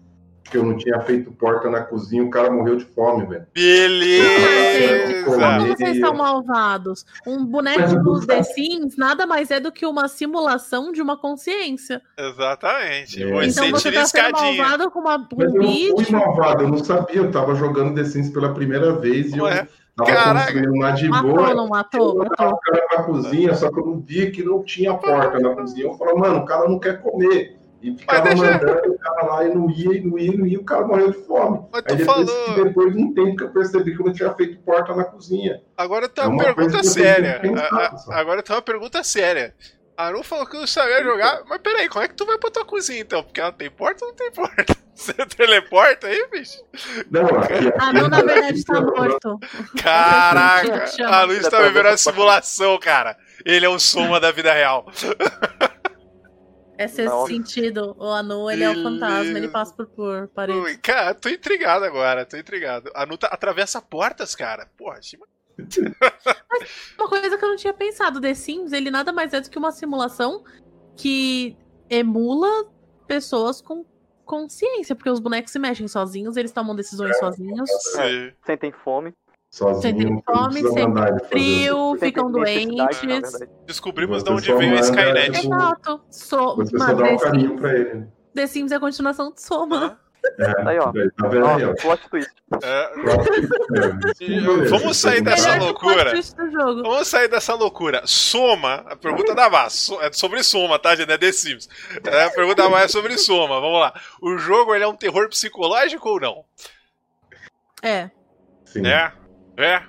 que eu não tinha feito porta na cozinha, o cara morreu de fome, velho. Beleza! como vocês são malvados? Um boneco Mas eu do não The. Sims nada mais é do que uma simulação de uma consciência. Exatamente. É. Você então você tá sendo malvado com uma, com Mas um eu não fui malvado, eu não sabia, eu tava jogando The Sims pela primeira vez e Ué, eu tava caraca. construindo lá de Matou, boa. não matou? Eu Matou. o cara na cozinha, só que eu não via que não tinha porta na cozinha. Eu falei, mano, o cara não quer comer. E ficava deixa- mandando o cara lá e não ia, e não ia, e não ia, o cara morreu de fome. Mas Aí tu depois, falou. depois de um tempo que eu percebi que eu não tinha feito porta na cozinha. Agora tem É uma pergunta séria. A- a-. Agora tem uma pergunta séria. A Anu falou que não sabia jogar, mas peraí, como é que tu vai pra tua cozinha então? Porque ela tem porta ou não tem porta? Você teleporta aí, bicho? Não, aqui, Ah, não, na verdade tá morto. Caraca, a Luiz tá vivendo uma simulação, cara. Ele é o soma da vida real. É sexto Nossa. sentido. O Anu, ele é o fantasma, ele passa por, por paredes. Ui, Cara, tô intrigado agora, tô intrigado. A Anu tá- atravessa portas, cara. Porra, achei Uma coisa que eu não tinha pensado, The Sims, ele nada mais é do que uma simulação que emula pessoas com consciência, porque os bonecos se mexem sozinhos, eles tomam decisões sozinhos, Sim. Sentem fome. Sozinho, Sentem fome, fazer. frio, sentem ficam doentes. Descobrimos de onde veio a manda, Skynet. tipo, Exato. So, Você só dá um The, carinho Sims, pra ele. The Sims é a continuação de Soma. É, Aí, ó. Tá vendo aí, ó? Plot twist. É, É, Vamos sair dessa Melhor o loucura. Vamos sair dessa loucura. Soma, a pergunta da Vaz, so- é sobre Soma, tá, gente? É The Sims. É, a pergunta da Vaz é sobre Soma. Vamos lá. O jogo ele é um terror psicológico ou não? É. Sim, É? É?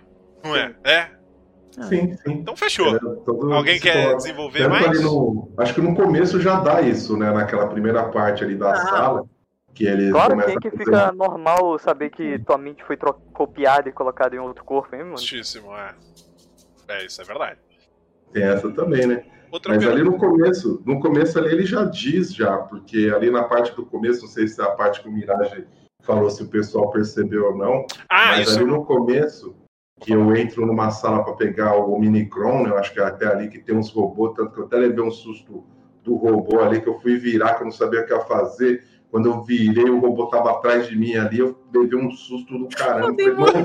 Não é? É? sim, sim. Então fechou. É, Alguém quer desenvolver Tanto mais? ali no- acho que no começo já dá isso, né? Naquela primeira parte ali da Ah. sala, que ele Claro que, que a fazer- fica normal saber que tua mente foi tro- copiada e colocada em outro corpo, hein, mano? Justíssimo, é. É, isso é verdade. Tem essa também, né? Outra Mas ali pergunta. no começo, no começo ali ele já diz já, porque ali na parte do começo, não sei se é a parte que o Mirage falou se o pessoal percebeu ou não, Ah, mas isso ali no começo, que eu entro numa sala para pegar o Minicron, né, eu acho que é até ali que tem uns robôs, tanto que eu até levei um susto do robô ali, que eu fui virar, que eu não sabia o que ia fazer. Quando eu virei, o robô tava atrás de mim ali, eu levei um susto do caramba. Meu Falei, "Mano,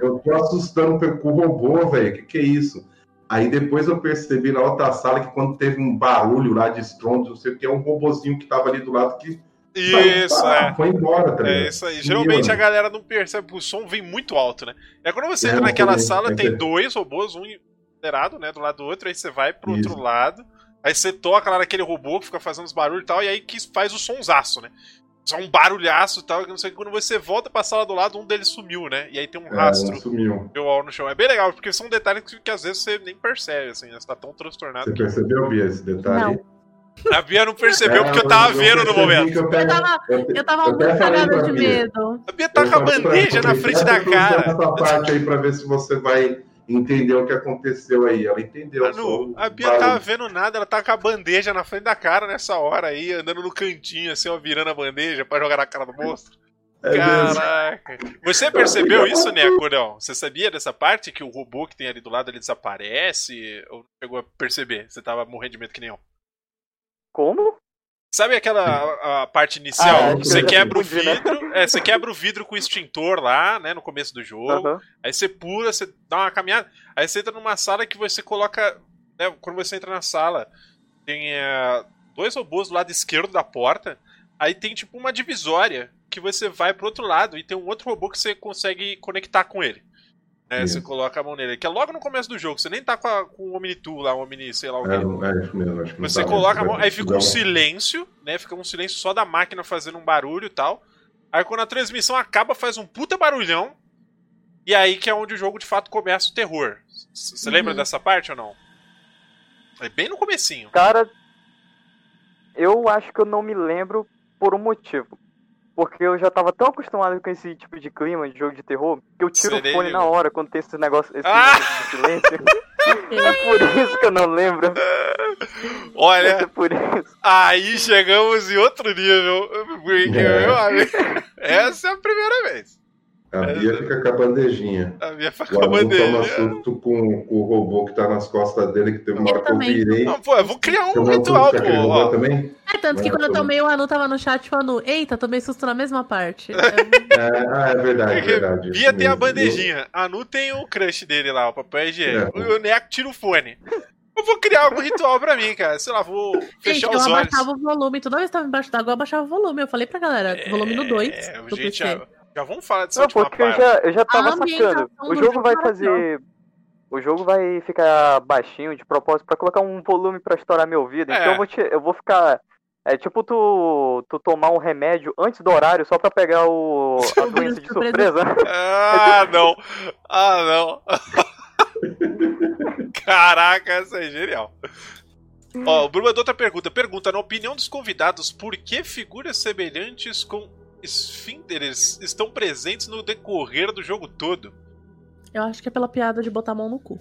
eu tô assustando com o robô, velho, que que é isso? Aí depois eu percebi na outra sala que quando teve um barulho lá de estrondo, não sei o que, é um robozinho que tava ali do lado que Isso, saiu, é. foi embora, tá É isso aí. Geralmente a galera não percebe, o som vem muito alto, né? É quando você É, entra eu naquela também, sala, é tem dois robôs, um liberado, né, do lado do outro, aí você vai pro Isso. outro lado, aí você toca lá naquele robô que fica fazendo os barulhos e tal, e aí que faz o sonsaço, né? Só um barulhaço e tal, que não sei o que. Quando você volta pra sala do lado, um deles sumiu, né? E aí tem um É, rastro não sumiu. do wall no chão. É bem legal, porque são detalhes que, que às vezes você nem percebe, assim, né? Você tá tão transtornado Você que percebeu, Bia, esse detalhe? A Bia não percebeu É, porque eu tava eu vendo no momento. que Eu, Eu pego- tava, eu- eu tava eu muito até falei cagada de medo. A Bia tá com a eu pra bandeja na frente da cara. Essa parte aí pra ver se você vai entender o que aconteceu aí. Ela entendeu. Manu, a Bia barulho. tava vendo nada, ela tava com a bandeja na frente da cara nessa hora aí, andando no cantinho, assim, ó, virando a bandeja pra jogar na cara do monstro. É mesmo. Caraca. Você percebeu isso, Neco, não? Você sabia dessa parte que o robô que tem ali do lado ele desaparece? Ou não chegou a perceber? Você tava morrendo de medo que nem eu. Como? Sabe aquela a, a parte inicial? Ah, que você já quebra o né? vidro, é, você quebra o vidro com o extintor lá, né, no começo do jogo. Aham. Aí você pula, você dá uma caminhada. Aí você entra numa sala que você coloca. Né, quando você entra na sala, tem é, dois robôs do lado esquerdo da porta. Aí tem tipo uma divisória que você vai pro outro lado e tem um outro robô que você consegue conectar com ele. Né, Isso. você coloca a mão nele. Que é logo no começo do jogo. Você nem tá com, a- com o Omni-Tool lá, o Omni, sei lá o que. É, não- é isso mesmo, acho que não Você tá coloca a mesmo. mão, aí fica um silêncio, né? Fica um silêncio só da máquina fazendo um barulho e tal. Aí quando a transmissão acaba, faz um puta barulhão. E aí que é onde o jogo de fato começa o terror. Você Uhum. lembra dessa parte ou não? É bem no comecinho. Cara, eu acho que eu não me lembro por um motivo. Porque eu já tava tão acostumado com esse tipo de clima de jogo de terror que eu tiro o fone na hora quando tem esse negócio, esse Ah! negócio de silêncio. é por isso que eu não lembro. É Olha, por isso. aí chegamos em outro nível. Porque, É. amigo, essa é a primeira vez. A Bia fica com a bandejinha. A minha O faca com a Adu toma susto com, com o robô que tá nas costas dele, que teve uma Eu hora que eu virei. Não, pô, eu vou criar um ritual, pô. também? É, tanto que É, quando eu tomei, o Anu tava no chat falando, eita, tomei susto na mesma parte. Eu- É, ah, é verdade, é verdade. Bia tem a bandejinha, a Nu tem o crush dele lá, o papel higiênico. É. E o Neco tira o fone. Eu vou criar algum ritual pra mim, cara. Sei lá, vou Gente, fechar eu os olhos. abaixava o volume. Toda vez que tava embaixo d'água, eu abaixava o volume. Eu falei pra galera, volume no 2 É, do gente, PC. Já vamos falar dessa Não, última porque eu já, eu já tava sacando. O jogo vai fazer. O jogo vai ficar baixinho de propósito pra colocar um volume pra estourar meu ouvido. É. Então eu vou, te, eu vou ficar. É tipo tu, tu tomar um remédio antes do horário só pra pegar o, a doença de Surpresa. surpresa. Ah, não. Ah, não. Caraca, essa é genial. Ó, o Bruno mandou outra pergunta. Pergunta, na opinião dos convidados, por que figuras semelhantes com esfínteres estão presentes no decorrer do jogo todo? Eu acho que é pela piada de botar a mão no cu.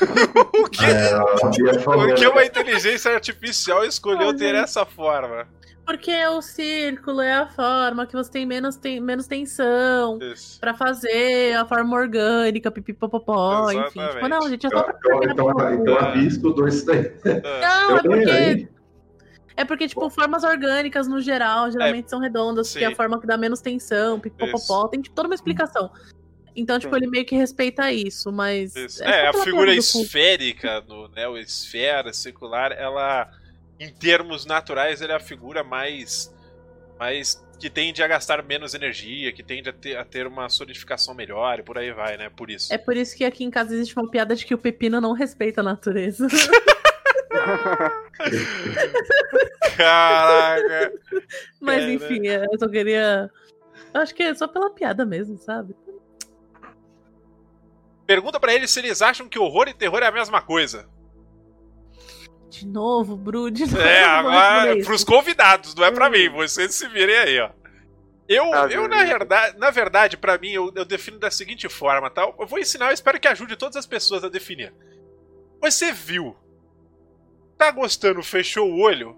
o que, É, a Bia falou, por que né? uma inteligência artificial escolheu ter essa forma? Porque o círculo é a forma que você tem menos, tem, menos tensão Isso. pra fazer a forma orgânica, pipipopopó, enfim. Tipo, não, gente, é só pra Então, então, então estudou isso daí. Não, é porque. É porque, tipo, formas orgânicas no geral geralmente são redondas, porque é sim. a forma que dá menos tensão, pipopopó, tem tipo, toda uma explicação. Então, tipo, Sim. ele meio que respeita isso, mas. Isso. só É, a figura esférica, no, né, o esfera circular, ela, em termos naturais, ela é a figura mais, mais que tende a gastar menos energia, que tende a ter, a ter uma solidificação melhor e por aí vai, né? Por isso. É por isso que aqui em casa existe uma piada de que o pepino não respeita a natureza. Caraca! Mas É, enfim, é, eu só queria. Acho que é só pela piada mesmo, sabe? Pergunta pra eles se eles acham que horror e terror é a mesma coisa. De novo, Bru, de novo. É, eu vou agora pros convidados, não é pra mim. Vocês se virem aí, ó. Eu, Ah, eu na verdade, na verdade, para mim, eu, eu defino da seguinte forma, tá? Eu vou ensinar, eu espero que ajude todas as pessoas a definir. Você viu? Tá gostando, fechou o olho?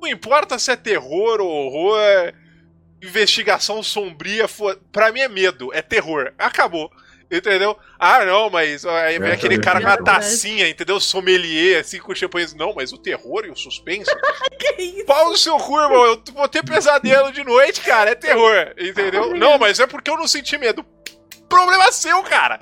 Não importa se é terror ou horror, é investigação sombria, for... pra mim é medo, é terror. Acabou. Entendeu? Ah, não, mas aí vem Essa aquele é cara com uma tacinha, entendeu? Sommelier, assim, com champanhe. Não, mas o terror e o suspense Que isso? Pau no seu cu, irmão. Eu vou ter pesadelo de noite, cara. É terror. Entendeu? Não, mas é porque eu não senti medo. Problema seu, cara.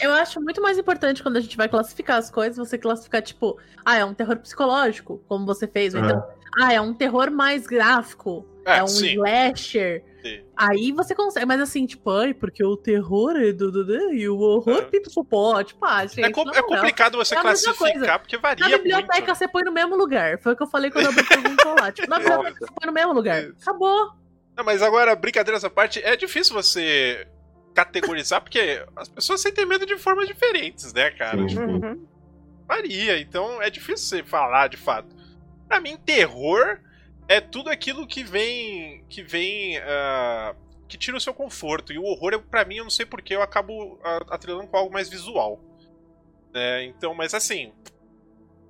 Eu acho muito mais importante quando a gente vai classificar as coisas, você classificar, tipo, ah, é um terror psicológico, como você fez, ou então, ah, é um terror mais gráfico, É, é, um sim. slasher. Sim. Aí você consegue, mas assim, tipo, ai, porque o terror é do, do, do e o horror É. pipopopó, tipo, ah, gente, É, com- não, é não. complicado você É classificar, porque Na varia biblioteca muito. você põe no mesmo lugar. Foi o que eu falei quando eu perguntou lá. Tipo, na biblioteca você põe no mesmo lugar. Acabou. Não, mas agora, brincadeira essa parte, é difícil você categorizar, porque as pessoas sentem medo de formas diferentes, né, cara? Sim. Tipo, Uhum. varia. Então é difícil você falar de fato. Pra mim, terror é tudo aquilo que vem. que vem. Uh, que tira o seu conforto. E o horror, eu, pra mim, eu não sei porque eu acabo atrelando com algo mais visual. É, então, mas assim.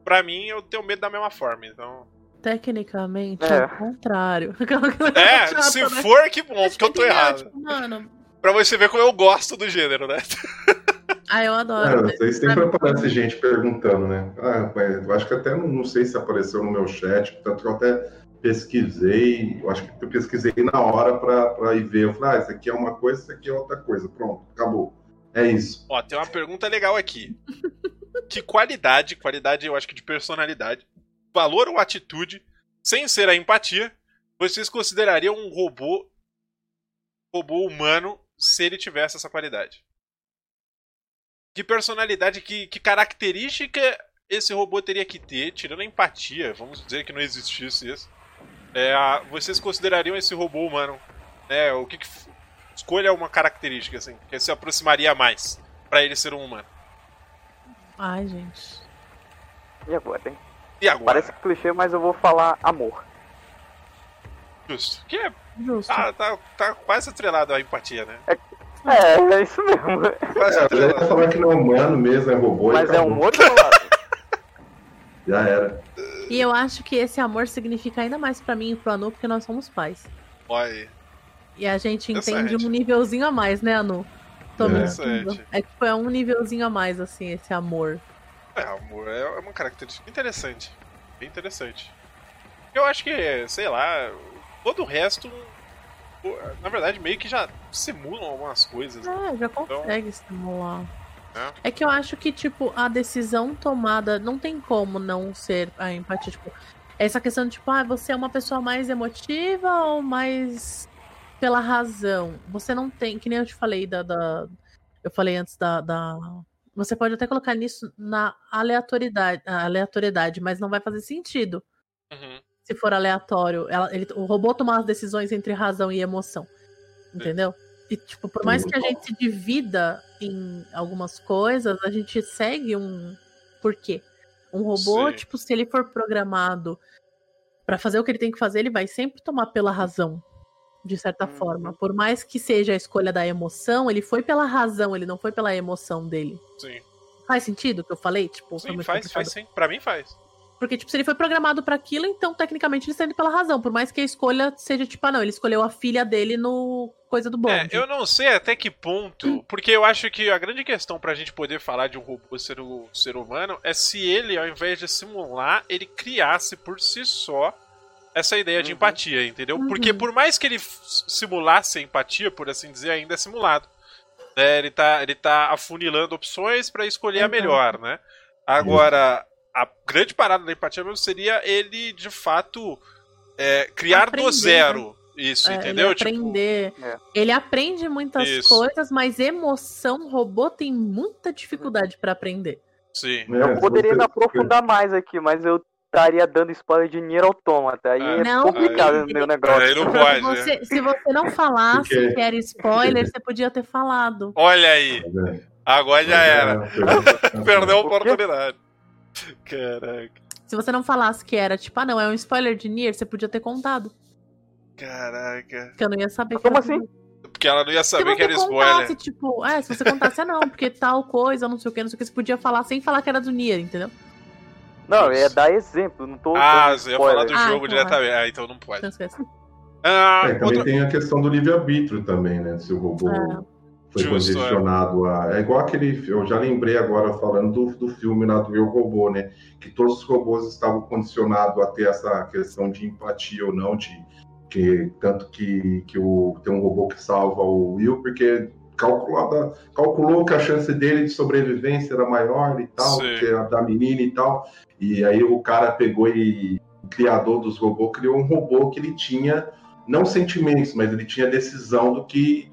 Pra mim, eu tenho medo da mesma forma, então. Tecnicamente, é, o contrário. É, se né? for, que bom, porque eu tô errado. Tipo, mano. Pra você ver como eu gosto do gênero, né? Ah, eu adoro. É, vocês sempre aparece gente perguntando, né? Ah, eu acho que até não, não sei se apareceu no meu chat, tanto que eu até pesquisei, eu acho que eu pesquisei na hora para ir ver. Eu falei, ah, isso aqui é uma coisa, isso aqui é outra coisa. Pronto, acabou. É isso. Ó, tem uma pergunta legal aqui. que qualidade, qualidade eu acho que de personalidade, valor ou atitude, sem ser a empatia, vocês considerariam um robô robô humano se ele tivesse essa qualidade? Que personalidade, que, que característica esse robô teria que ter, tirando a empatia, vamos dizer que não existisse isso. É, vocês considerariam esse robô humano? Né, o que, que escolha uma característica assim que se aproximaria mais para ele ser um humano? Ai, gente. E agora, hein? E agora? Parece clichê, mas eu vou falar amor. Justo. Que é. Justo. Tá, tá, tá quase atrelado à empatia, né? É, é, é isso mesmo. Quase é, eu ia falar que não é humano mesmo, é robô. Mas é um outro lado. Já era. E eu acho que esse amor significa ainda mais para mim e pro Anu, porque nós somos pais. Olha E a gente entende um nívelzinho a mais, né, Anu? Tô é. É tipo, é um nívelzinho a mais, assim, esse amor. É, amor é uma característica interessante. Bem interessante. Eu acho que, sei lá, todo o resto, na verdade, meio que já simulam algumas coisas. Né? É, já então, consegue então... simular. É. é que eu acho que, tipo, a decisão tomada não tem como não ser a empatia. Tipo, essa questão de, tipo, ah, você é uma pessoa mais emotiva ou mais pela razão? Você não tem, que nem eu te falei da. da eu falei antes da, da você pode até colocar nisso na aleatoriedade, aleatoriedade mas não vai fazer sentido. Uhum. Se for aleatório. Ela, ele, o robô tomar as decisões entre razão e emoção. Entendeu? E, tipo, por mais que a gente se divida em algumas coisas, a gente segue um porquê. Um robô, Sim. tipo, se ele for programado para fazer o que ele tem que fazer, ele vai sempre tomar pela razão de certa uhum. forma. Por mais que seja a escolha da emoção, ele foi pela razão, ele não foi pela emoção dele. Sim. Faz sentido o que eu falei? Tipo, sim, faz, faz sim. Pra mim faz. Porque, tipo, se ele foi programado para aquilo, então, tecnicamente, ele está indo pela razão. Por mais que a escolha seja, tipo, ah, não, ele escolheu a filha dele no coisa do bom. É, eu não sei até que ponto, porque eu acho que a grande questão pra gente poder falar de um robô ser, um ser humano é se ele, ao invés de simular, ele criasse por si só essa ideia uhum. de empatia, entendeu? Uhum. Porque por mais que ele simulasse a empatia, por assim dizer, ainda é simulado. Né? Ele, tá, ele tá afunilando opções para escolher uhum. a melhor, né? Agora, a grande parada da empatia mesmo seria ele, de fato, é, criar Aprender, do zero. Né? Isso, é, entendeu? Ele tipo, aprender. Tipo... Ele aprende muitas Isso. coisas, mas emoção, robô tem muita dificuldade para aprender. Sim. Eu poderia me aprofundar mais aqui, mas eu estaria dando spoiler de Nier Automata. Aí é, não, complicado o meu negócio. Aí não pode. Se você, se você não falasse Porque... que era spoiler, você podia ter falado. Olha aí. Agora já era. Perdeu a oportunidade. Caraca. Se você não falasse que era, tipo, ah, não, é um spoiler de Nier, você podia ter contado. Caraca. Porque eu não ia saber Como assim? Porque ela não ia saber que era contasse, spoiler. Tipo, é, se você contasse, ah, não, porque tal coisa, não sei o que, não sei o que, você podia falar sem falar que era do Nier, entendeu? Não, eu ia dar exemplo, não tô. Ah, você ia falar do ah, jogo então diretamente. Ah, então não pode. Então ah, é, também outra... tem a questão do livre-arbítrio também, né? Se o robô é. foi Justo, condicionado é. a. É igual aquele. Eu já lembrei agora falando do, do filme lá do Eu Robô, né? Que todos os robôs estavam condicionados a ter essa questão de empatia ou não, de que tanto que, que o, tem um robô que salva o Will, porque calculada, calculou que a chance dele de sobrevivência era maior e tal, Sim. que a da menina e tal. E aí o cara pegou e o criador dos robôs criou um robô que ele tinha não sentimentos, mas ele tinha decisão do que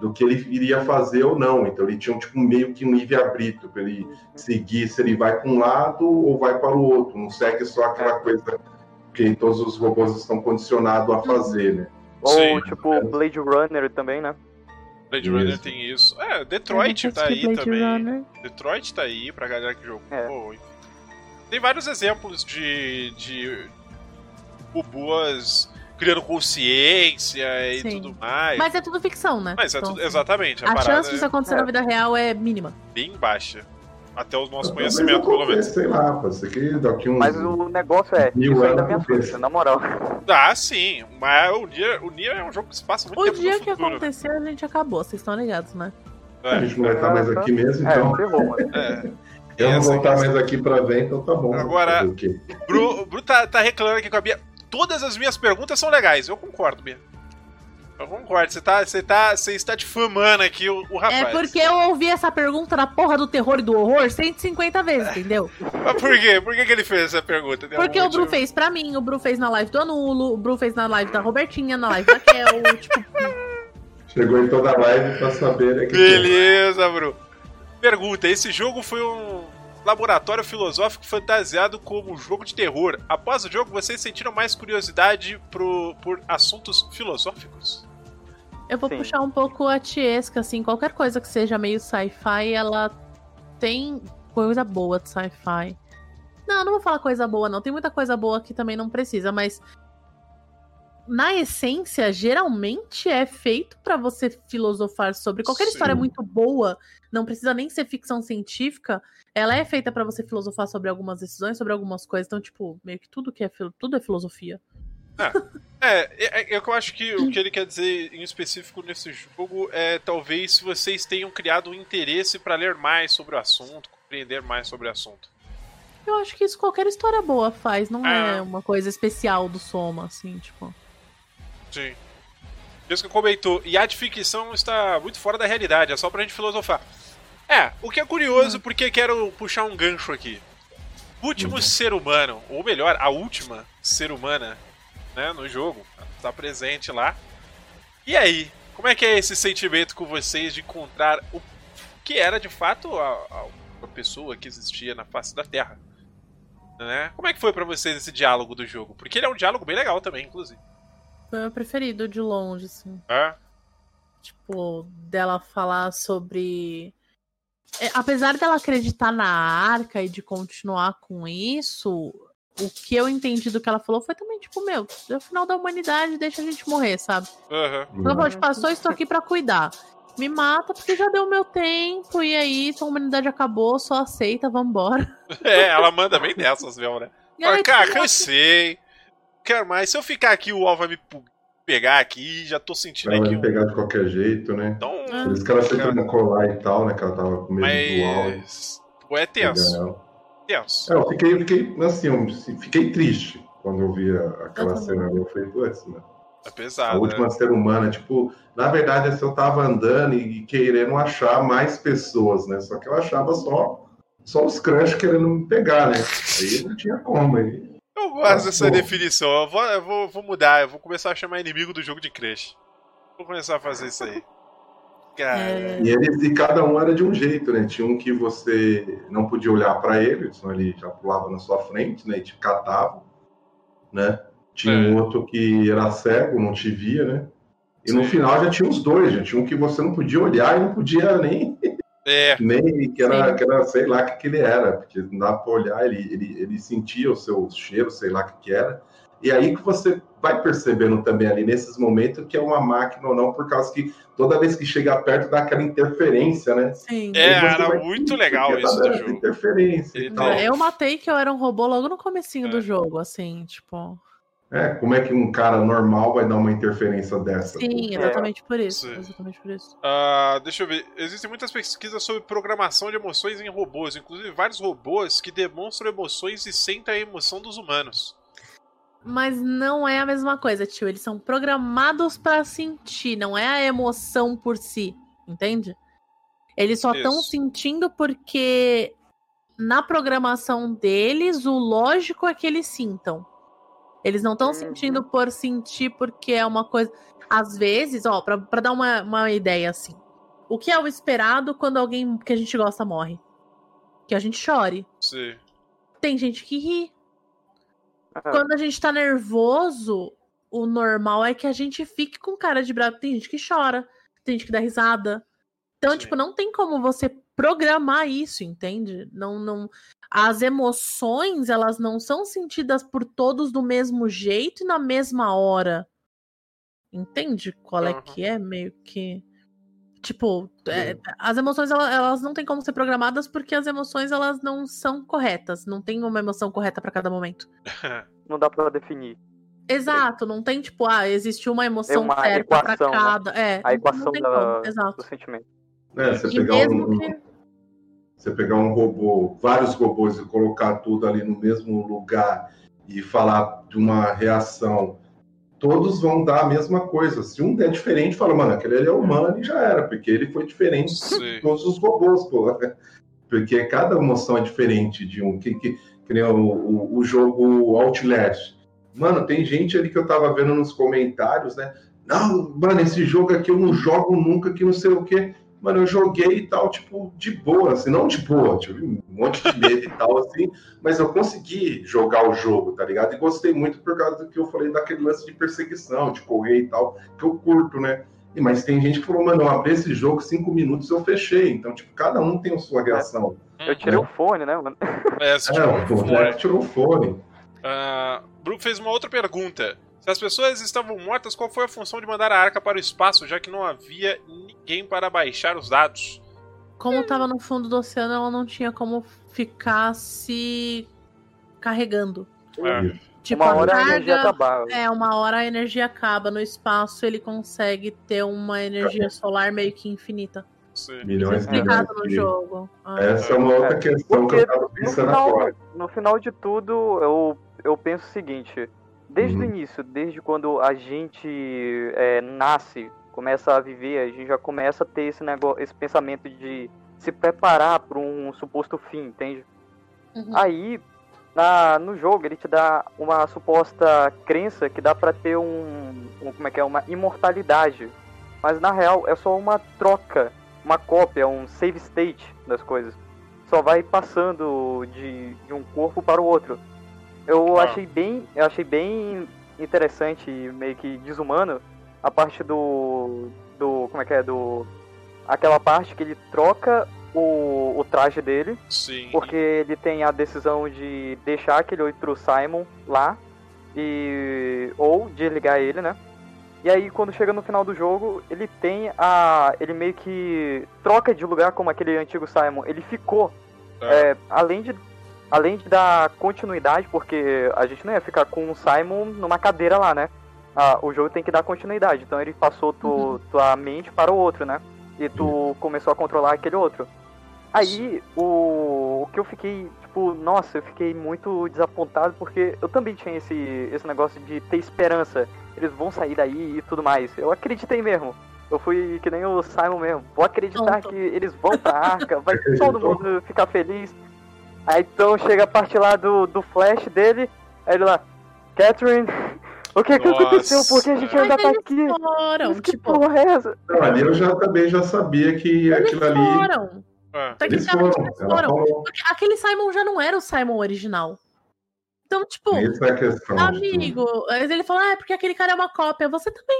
do que ele iria fazer ou não. Então ele tinha um, tipo meio que um livre-arbítrio para ele seguir se ele vai para um lado ou vai para o outro. Não segue só aquela coisa que todos os robôs estão condicionados a fazer, né? Ou tipo Blade Runner também, né? Blade Runner isso. tem isso. É, Detroit tá aí também. Runner. Detroit tá aí pra galera que jogou. É. tem vários exemplos de, de robôs criando consciência e Sim. tudo mais. Mas é tudo ficção, né? Mas é Então, tudo, exatamente. A, A parada chance disso é acontecer na vida real é mínima. bem baixa. Até o nosso conhecimento, pelo menos. Sei lá, pode que daqui uns. Mas o negócio é, Mil isso ainda me assusta, na moral. Ah, sim. Mas o Nier, o Nier é um jogo que se passa muito O tempo dia no que futuro. acontecer, a gente acabou, vocês estão ligados, né? A É, gente não vai estar mais aqui mesmo, É, então. ferrou, mano. é. Eu não vou estar mais aqui pra ver, então tá bom. Agora- o? Bru, Bru tá, tá reclamando aqui com a Bia. Todas as minhas perguntas são legais. Eu concordo, Bia. Eu concordo. Você tá, você tá, você está difamando aqui o, o rapaz. É porque eu ouvi essa pergunta na porra do terror e do horror 150 vezes, entendeu? Mas por quê? Por que, que ele fez essa pergunta? Tem Porque o Bru fez pra mim, o Bru fez na live do Anulo, o Bru fez na live da Robertinha, na live da Kel, tipo, Chegou em toda a live pra saber, né? Que Beleza, Bru. Pergunta: esse jogo foi um laboratório filosófico fantasiado como um jogo de terror. Após o jogo, vocês sentiram mais curiosidade pro, por assuntos filosóficos? Eu vou Sim. puxar um pouco a tiesca, assim, qualquer coisa que seja meio sci-fi, ela tem coisa boa de sci-fi. Não, não vou falar coisa boa, não. Tem muita coisa boa que também não precisa, mas na essência, geralmente é feito pra você filosofar sobre qualquer Sim. história muito boa, não precisa nem ser ficção científica, ela é feita pra você filosofar sobre algumas decisões, sobre algumas coisas. Então, tipo, meio que tudo que é tudo é filosofia. É, é, é que eu acho que o que ele quer dizer em específico nesse jogo é talvez vocês tenham criado um interesse pra ler mais sobre o assunto, compreender mais sobre o assunto. Eu acho que isso qualquer história boa faz, não Ah. é uma coisa especial do Soma, assim, tipo. Sim. Isso que comentou. E a de ficção está muito fora da realidade, é só pra gente filosofar. É, o que é curioso, porque quero puxar um gancho aqui. O último Uhum. ser humano, ou melhor, a última ser humana, né, no jogo, tá presente lá. E aí, como é que é esse sentimento com vocês de encontrar o que era de fato a, a, pessoa que existia na face da Terra? Né? Como é que foi pra vocês esse diálogo do jogo? Porque ele é um diálogo bem legal também, inclusive. Foi o meu preferido de longe, assim. É? Tipo, dela falar sobre. É, apesar dela acreditar na arca e de continuar com isso, o que eu entendi do que ela falou foi também, tipo, meu, é o final da humanidade, deixa a gente morrer, sabe? Aham. Ela falou, tipo, passou, estou aqui pra cuidar. Me mata porque já deu meu tempo, e aí, se a humanidade acabou, só aceita, vambora. É, ela manda bem dessas mesmo, né? Fala, cara, tipo, cansei. Quero mais. Se eu ficar aqui, o UOL vai me pegar aqui. Já tô sentindo Ela aqui. vai um- pegar de qualquer jeito, né? Então, Ah. Por isso que ela se trancou lá e tal, né? Que ela tava com medo do UOL. mas. Pô, é tenso. Tenso. É, eu fiquei, eu fiquei, assim, eu fiquei triste quando eu vi a- aquela cena ali. Eu falei, putz, mano. É A pesado. última né? ser humana, tipo, na verdade, assim, eu tava andando e querendo achar mais pessoas, né? Só que eu achava só, só os crush querendo me pegar, né? Aí não tinha como. Aí. Eu gosto Ah, dessa pô. definição. Eu vou, eu vou, vou mudar. Eu vou começar a chamar inimigo do jogo de Crash. Vou começar a fazer isso aí. Cara. E, eles, e cada um era de um jeito, né? Tinha um que você não podia olhar pra ele, senão ele já pulava na sua frente, né? E te catava, né? Tinha É. um outro que era cego, não te via, né? E no Sim. final já tinha os dois, já tinha um que você não podia olhar e não podia nem É, nem que era, Sim. que era, sei lá o que, que ele era, porque não dá pra olhar, ele, ele, ele sentia o seu cheiro, sei lá o que, que era. E aí que você vai percebendo também ali nesses momentos que é uma máquina ou não, por causa que toda vez que chega perto dá aquela interferência, né? sim. É, era vai- muito legal isso do jogo. interferência e tal. Eu matei que eu era um robô logo no comecinho É. do jogo, assim, tipo. É, como é que um cara normal vai dar uma interferência dessa? Sim, exatamente por isso. Sim. Exatamente por isso. Ah, deixa eu ver. Existem muitas pesquisas sobre programação de emoções em robôs, inclusive vários robôs que demonstram emoções e sentem a emoção dos humanos. Mas não é a mesma coisa, tio. Eles são programados pra sentir, não é a emoção por si, entende? Eles só estão sentindo porque na programação deles o lógico é que eles sintam. Eles não estão Uhum. sentindo por sentir porque é uma coisa. Às vezes, ó, pra, pra dar uma, uma ideia assim. O que é o esperado quando alguém que a gente gosta morre? Que a gente chore. Sim. Tem gente que ri. Ah, Quando a gente tá nervoso, o normal é que a gente fique com cara de bravo. Tem gente que chora, tem gente que dá risada. Então, Sim. tipo, não tem como você programar isso, entende? Não, não, as emoções elas não são sentidas por todos do mesmo jeito e na mesma hora. Entende qual é Aham. que é meio que tipo é, as emoções elas, elas não têm como ser programadas porque as emoções elas não são corretas, não tem uma emoção correta para cada momento. Não dá pra definir. Exato, não tem tipo ah existe uma emoção uma certa para equação, né? cada, é, A equação da-. Do sentimento. É, você E pegar um, que você pegar um robô, vários robôs e colocar tudo ali no mesmo lugar e falar de uma reação, todos vão dar a mesma coisa. Se um der diferente, fala, mano, aquele ali é humano e já era, porque ele foi diferente Sim. de todos os robôs, pô. Porque cada emoção é diferente de um. Que, que, que nem o, o, o jogo Outlast. Mano, tem gente ali que eu tava vendo nos comentários, né? Não, mano, esse jogo aqui eu não jogo nunca, que não sei o quê. Mano, eu joguei e tal, tipo, de boa, assim, não de boa, tive um monte de medo e tal, assim, mas eu consegui jogar o jogo, tá ligado? E gostei muito por causa do que eu falei daquele lance de perseguição, de correr e tal, que eu curto, né? E, mas tem gente que falou, mano, eu abri esse jogo, cinco minutos eu fechei. Então, tipo, cada um tem a sua reação. Eu tirei o fone, né, mano? É, você É, tirou o um fone. moleque tirou o fone. Ah, Brook fez uma outra pergunta. Se as pessoas estavam mortas, qual foi a função de mandar a arca para o espaço, já que não havia ninguém para baixar os dados? Como tava no fundo do oceano, ela não tinha como ficar se carregando. É. Tipo, uma a hora a carga- energia acabava. É, uma hora a energia acaba. No espaço, ele consegue ter uma energia solar meio que infinita. Sim. Isso é Milhões de explicado no jogo. Ah. Essa é uma outra questão que Porque eu tava No pensando final, agora. no final de tudo, eu, eu penso o seguinte: desde Uhum. o início, desde quando a gente é, nasce, começa a viver, a gente já começa a ter esse negócio, esse pensamento de se preparar para um suposto fim, entende? Uhum. Aí, na, no jogo, ele te dá uma suposta crença que dá pra ter um, um- como é que é, uma imortalidade. Mas na real é só uma troca, uma cópia, um save state das coisas. Só vai passando de, de um corpo para o outro. Eu Ah. achei bem, eu achei bem interessante meio que desumano a parte do do como é que é do aquela parte que ele troca o, o traje dele Sim. porque ele tem a decisão de deixar aquele outro Simon lá e ou desligar ele, né? E aí quando chega no final do jogo, ele tem a ele meio que troca de lugar como aquele antigo Simon. Ele ficou É. é, além de além de dar continuidade, porque a gente não ia ficar com o Simon numa cadeira lá, né? Ah, o jogo tem que dar continuidade. Então ele passou tu, Uhum. tua mente para o outro, né? E tu começou a controlar aquele outro. Aí, o, o que eu fiquei, tipo, nossa, eu fiquei muito desapontado porque eu também tinha esse, esse negócio de ter esperança. Eles vão sair daí e tudo mais. Eu acreditei mesmo. Eu fui que nem o Simon mesmo. Vou acreditar Tonto. que eles vão pra arca, vai todo mundo ficar feliz. Aí então chega a parte lá do, do flash dele, aí ele lá, Catherine, o que que Nossa. aconteceu? Por que a gente Mas ainda tá eles aqui? foram, Mas que tipo, porra é essa? Não, ali eu já também já sabia que eles aquilo ali. foram. É. Eles Tecnicamente foram. eles foram. falou. Porque aquele Simon já não era o Simon original. Então, tipo, Essa é a questão. amigo, mas ele falou, ah, é porque aquele cara é uma cópia. Você também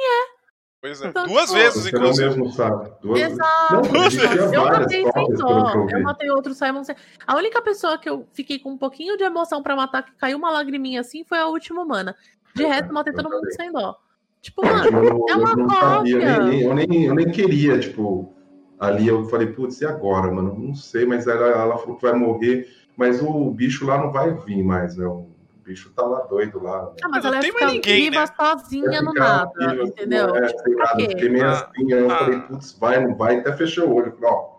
Pois é. Então, Duas tipo, vezes, Você inclusive. mesmo sabe. Duas... Exato. Não, Duas vezes. Eu matei sem dó. eu Eu matei outro Simon sem... A única pessoa que eu fiquei com um pouquinho de emoção pra matar, que caiu uma lagriminha assim, foi a última humana. De resto, matei eu todo mundo sem dó. Tipo, Eu mano, não, é eu uma cópia. nem, nem- eu, nem, eu nem queria, tipo, ali eu falei, putz, e agora, mano? Não sei, mas ela, ela falou que vai morrer, mas o bicho lá não vai vir mais, né? O bicho tá lá doido lá. ah, mas ela tem mais ficar ninguém, viva né? sozinha no nada, assim, entendeu? É, Tipo, sei lá, fiquei meio Ah, assim, aí eu ah. falei, putz, vai, não vai, até fechei o olho. Falei, ó,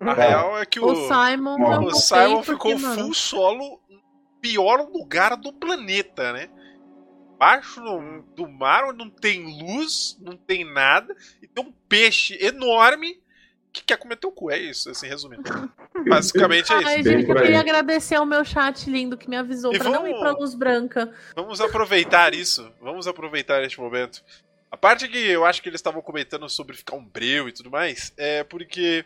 A real é que o, O Simon, o o Simon porque, ficou mano, full solo no pior lugar do planeta, né? Baixo no- do mar, onde não tem luz, não tem nada, e tem um peixe enorme que quer comer teu cu. É isso, assim, resumindo. Basicamente é isso. Ai, gente, eu queria agradecer ao meu chat lindo que me avisou E pra não vamos- ir pra luz branca. Vamos aproveitar isso. Vamos aproveitar este momento. A parte que eu acho que eles estavam comentando sobre ficar um breu e tudo mais é porque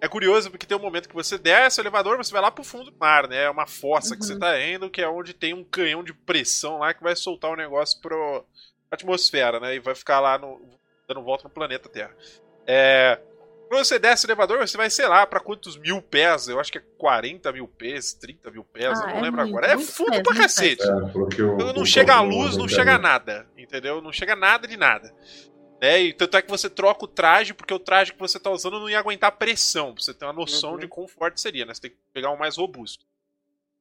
é curioso porque tem um momento que você desce o elevador, você vai lá pro fundo do mar, né? É uma fossa que Uhum. você tá indo, que é onde tem um canhão de pressão lá que vai soltar o negócio pro atmosfera, né? E vai ficar lá no, dando volta no planeta Terra. É, Quando você desce o elevador, você vai, sei lá, pra quantos mil pés? Eu acho que é 40 mil pés, 30 mil pés, Ah, eu não é lembro muito, agora. É fundo pés, pra cacete. É, falou que o- Não, o- chega a luz, não chega nada, entendeu? Não chega nada de nada. Né? E tanto é que você troca o traje, porque o traje que você tá usando não ia aguentar pressão, pra você ter uma noção Uhum. de quão forte seria, né? Você tem que pegar um mais robusto.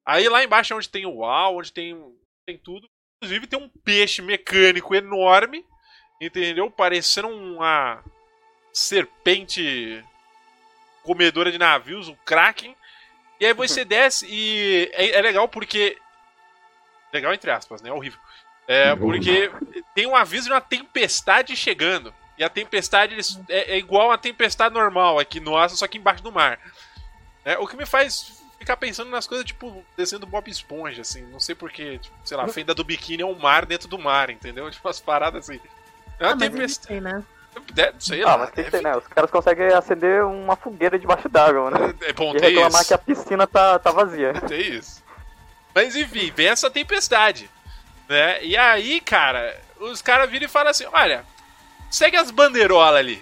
Aí lá embaixo é onde tem o UAU, onde tem, tem tudo. Inclusive tem um peixe mecânico enorme, entendeu? Parecendo uma serpente comedora de navios, o Kraken. E aí você desce e é, é legal porque. Legal entre aspas, né? Horrível. É, porque tem um aviso de uma tempestade chegando. E a tempestade eles- é, é igual a tempestade normal aqui no Asa, só que embaixo do mar. É, o que me faz ficar pensando nas coisas tipo desenho do Bob Esponja, assim. Não sei porquê, tipo, sei lá, a fenda do biquíni é um mar dentro do mar, entendeu? Tipo, as paradas assim. É uma Ah, mas tempestade. tem, né? É, sei lá. Ah, mas tem que deve- ser, né? Os caras conseguem acender uma fogueira debaixo d'água, né? É bom E reclamar isso. que a piscina tá, tá vazia. Tem isso. Mas enfim, vem essa tempestade. Né? E aí, cara, os caras viram e falam assim: olha, segue as bandeirolas ali.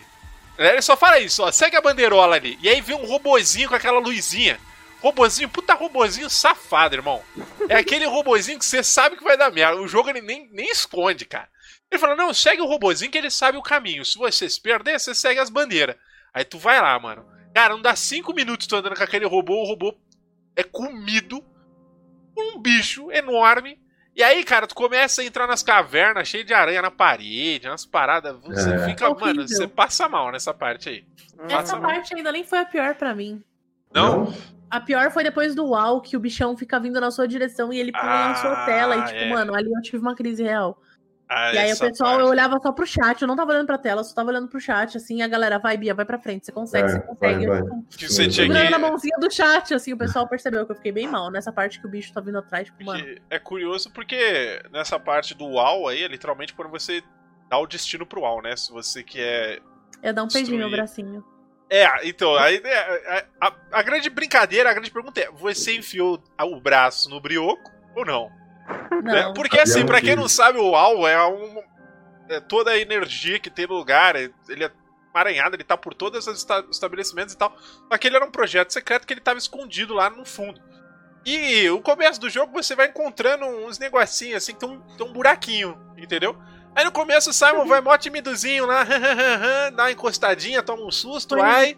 Né? Ele só fala isso, ó, segue a bandeirola ali. E aí vem um robozinho com aquela luzinha. Robozinho, puta robozinho safado, irmão. É aquele robozinho que você sabe que vai dar merda. O jogo ele nem, nem esconde, cara. Ele fala: não, segue o robozinho que ele sabe o caminho. Se você se perder, você segue as bandeiras. Aí tu vai lá, mano. Cara, não dá cinco minutos tu andando com aquele robô, o robô é comido por um bicho enorme. E aí, cara, tu começa a entrar nas cavernas, cheio de aranha na parede, nas paradas. Você É. fica, Horrível. mano, você passa mal nessa parte aí. Essa Passa mal. parte ainda nem foi a pior pra mim. Não? A pior foi depois do UAU, que o bichão fica vindo na sua direção e ele pula na sua Ah, tela. E, tipo, é. mano, ali eu tive uma crise real. Ah, e aí o pessoal, parte. eu olhava só pro chat, eu não tava olhando pra tela, eu só tava olhando pro chat, assim, a galera, vai, Bia, vai pra frente, você consegue, É, você consegue. vai, Eu, vai. tipo, Que você tinha segurando na mãozinha do chat, assim, o pessoal percebeu que eu fiquei bem mal. Nessa parte que o bicho tá vindo atrás, tipo, mano. É curioso porque nessa parte do UAU aí, é literalmente quando você dá o destino pro UAU, né? Se você quer Eu dar um peidinho no Destruir. bracinho. É, então, aí, é, a, a- a grande brincadeira, a grande pergunta é: você enfiou o braço no brioco ou não? Né? Não. Porque assim, pra quem que- não sabe, o UAU é, um, é toda a energia que tem no lugar, é- ele é emaranhado, ele tá por todos os esta- estabelecimentos e tal. Só que ele era um projeto secreto que ele tava escondido lá no fundo. E o começo do jogo você vai encontrando uns negocinhos assim, que tem um, tem um buraquinho, entendeu? Aí no começo o Simon vai mó timidozinho lá, dá uma encostadinha, toma um susto, ai.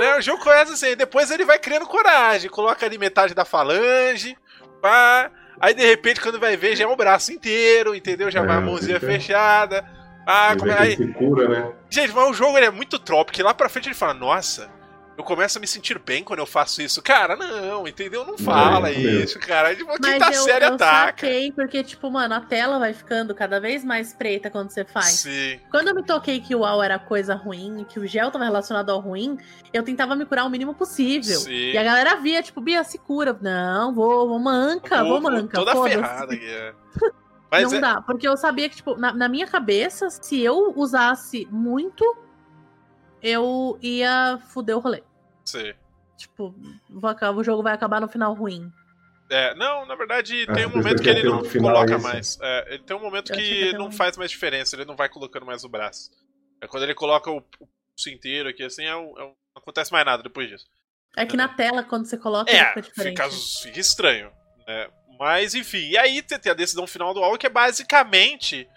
Né, o jogo começa assim, depois ele vai criando coragem, coloca ali metade da falange, pá. Aí de repente, quando vai ver, já é o braço inteiro, entendeu? Já É, vai a mãozinha fica- fechada. Ah, como é- que aí, se cura, né? Gente, mas o jogo ele é muito porque lá pra frente ele fala, nossa, eu começo a me sentir bem quando eu faço isso. Cara, não, entendeu? Não fala é isso mesmo. isso, cara. Tipo, Mas quinta eu, série eu ataca. saquei, porque, tipo, mano, a tela vai ficando cada vez mais preta quando você faz. Sim. Quando eu me toquei que o UAU era coisa ruim, que o gel tava relacionado ao ruim, eu tentava me curar o mínimo possível. Sim. E a galera via, tipo, Bia, se cura. Não, vou, vou manca, vou, manca. Toda ferrada aqui, é. Mas não é, dá, porque eu sabia que, tipo, na, na minha cabeça, se eu usasse muito, eu ia fuder o rolê. sim. Tipo, o jogo vai acabar no final ruim. É, não, na verdade, Ah, tem um momento que ele não coloca mais. É, ele tem um momento que não um- faz mais diferença, ele não vai colocando mais o braço. É quando ele coloca o o pulso inteiro aqui, assim, é um- é um- não acontece mais nada depois disso. É que na tela, quando você coloca, É, fica diferente. fica, fica estranho. Né? Mas, enfim, e aí você tem a decisão final do AU, que é basicamente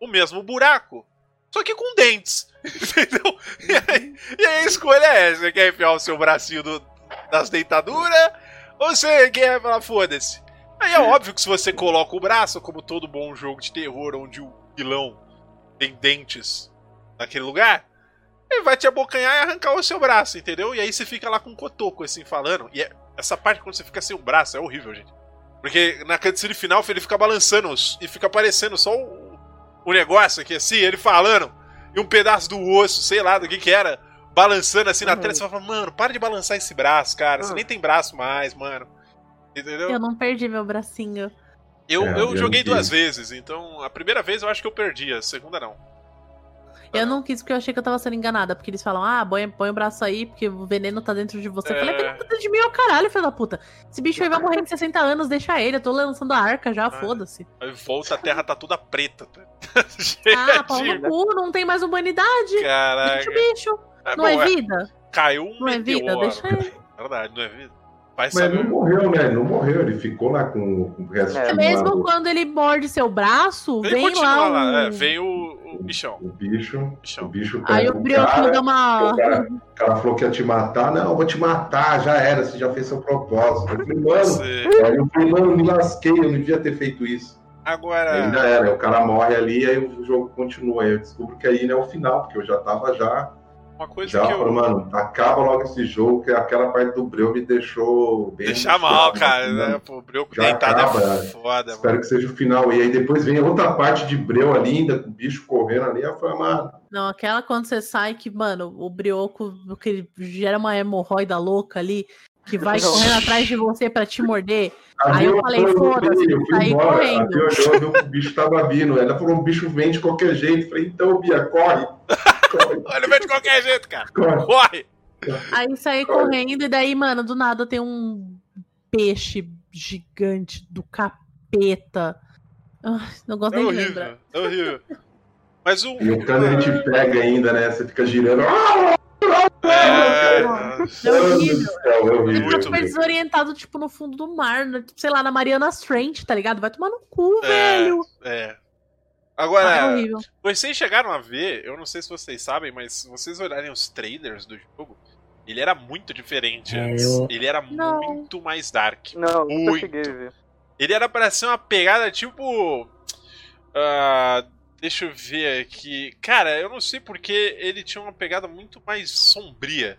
o mesmo buraco. Só que com dentes. Entendeu? E aí, e aí a escolha é essa: você quer enfiar o seu bracinho do- das deitaduras? Ou você quer falar, foda-se? Aí é óbvio que se você coloca o braço, como todo bom jogo de terror, onde o vilão tem dentes naquele lugar, ele vai te abocanhar e arrancar o seu braço, entendeu? E aí você fica lá com um cotoco, assim, falando. E é- essa parte quando você fica sem o braço é horrível, gente. Porque na cutscene final ele fica balançando e fica aparecendo só o, o negócio aqui, assim, ele falando, e um pedaço do osso, sei lá do que que era, balançando assim na Uhum. tela. Você fala, mano, para de balançar esse braço, cara. Você Uhum. nem tem braço mais, mano. Entendeu? Eu não perdi meu bracinho. Eu, É, eu eu joguei duas vezes, então a primeira vez eu acho que eu perdi, a segunda não. Eu não quis porque eu achei que eu tava sendo enganada. Porque eles falam, ah, põe, põe o braço aí, porque o veneno tá dentro de você. Eu falei, É. veneno tá dentro de mim, ô caralho, filho da puta. Esse bicho aí vai morrer em 60 anos, deixa ele. Eu tô lançando a arca já, foda-se. Aí volta, a terra tá toda preta. Tá? Ah, pau no de... cu, não tem mais humanidade. Deixa Caraca. o bicho. É, Não bom, é é, vida? Caiu um Não é vida? meteoro. Deixa ele. Verdade, não é vida. Vai Mas ele saber. não morreu, né? Ele não morreu, ele ficou lá com, com o resto É, É mesmo lado. quando ele morde seu braço, Ele vem continua lá. lá, um- é, vem o, o bichão. O bicho, o bichão. bicho Aí o brioco cara, dá uma. o cara, o cara falou que ia te matar. Não, eu vou te matar, já era, você já fez seu propósito. Eu falei, mano, Você- aí eu falei, mano, me lasquei, eu não devia ter feito isso. Aí Agora, já era, o cara morre ali, aí o jogo continua. Aí eu descubro que aí não é o final, porque eu já tava já, uma coisa já que eu. mano, acaba logo esse jogo, que aquela parte do Breu me deixou bem. Deixar mal, angustiado, cara, né? né? Pô, o Brioco Já deitado acaba, é é. foda, mano. Espero que seja o final. E aí depois vem outra parte de Breu ali, ainda com o bicho correndo ali. Eu falei, mano, Não, aquela quando você sai que, mano, o brioco que gera uma hemorroida louca ali, que vai Não. correndo atrás de você pra te morder. a Aí eu falei, foda-se, eu saí embora. correndo. A Bel olhou, viu que o bicho tava vindo. Ela falou, o bicho vem de qualquer jeito. Eu falei, então, Bia, corre. Corre, Olha, vem de qualquer jeito, cara. corre. Corre! Aí saí correndo e daí, mano, do nada tem um peixe gigante do capeta. Ai, não gosto É nem horrível, é horrível. Mas o. E o cano ele te pega ainda, né? Você fica girando. É, É horrível. é Ele horrível. tá super desorientado, tipo, no fundo do mar, né? Tipo, sei lá, na Mariana Trench, tá ligado? Vai tomar no cu, É, velho. é. Ah, é Agora, vocês chegaram a ver, eu não sei se vocês sabem, mas se vocês olharem os trailers do jogo, ele era muito diferente É, antes. eu- Ele era Não. muito mais dark. Não, nunca Muito. cheguei a ver. Ele era pra ser uma pegada tipo. ah, deixa eu ver aqui. Cara, eu não sei porque ele tinha uma pegada muito mais sombria.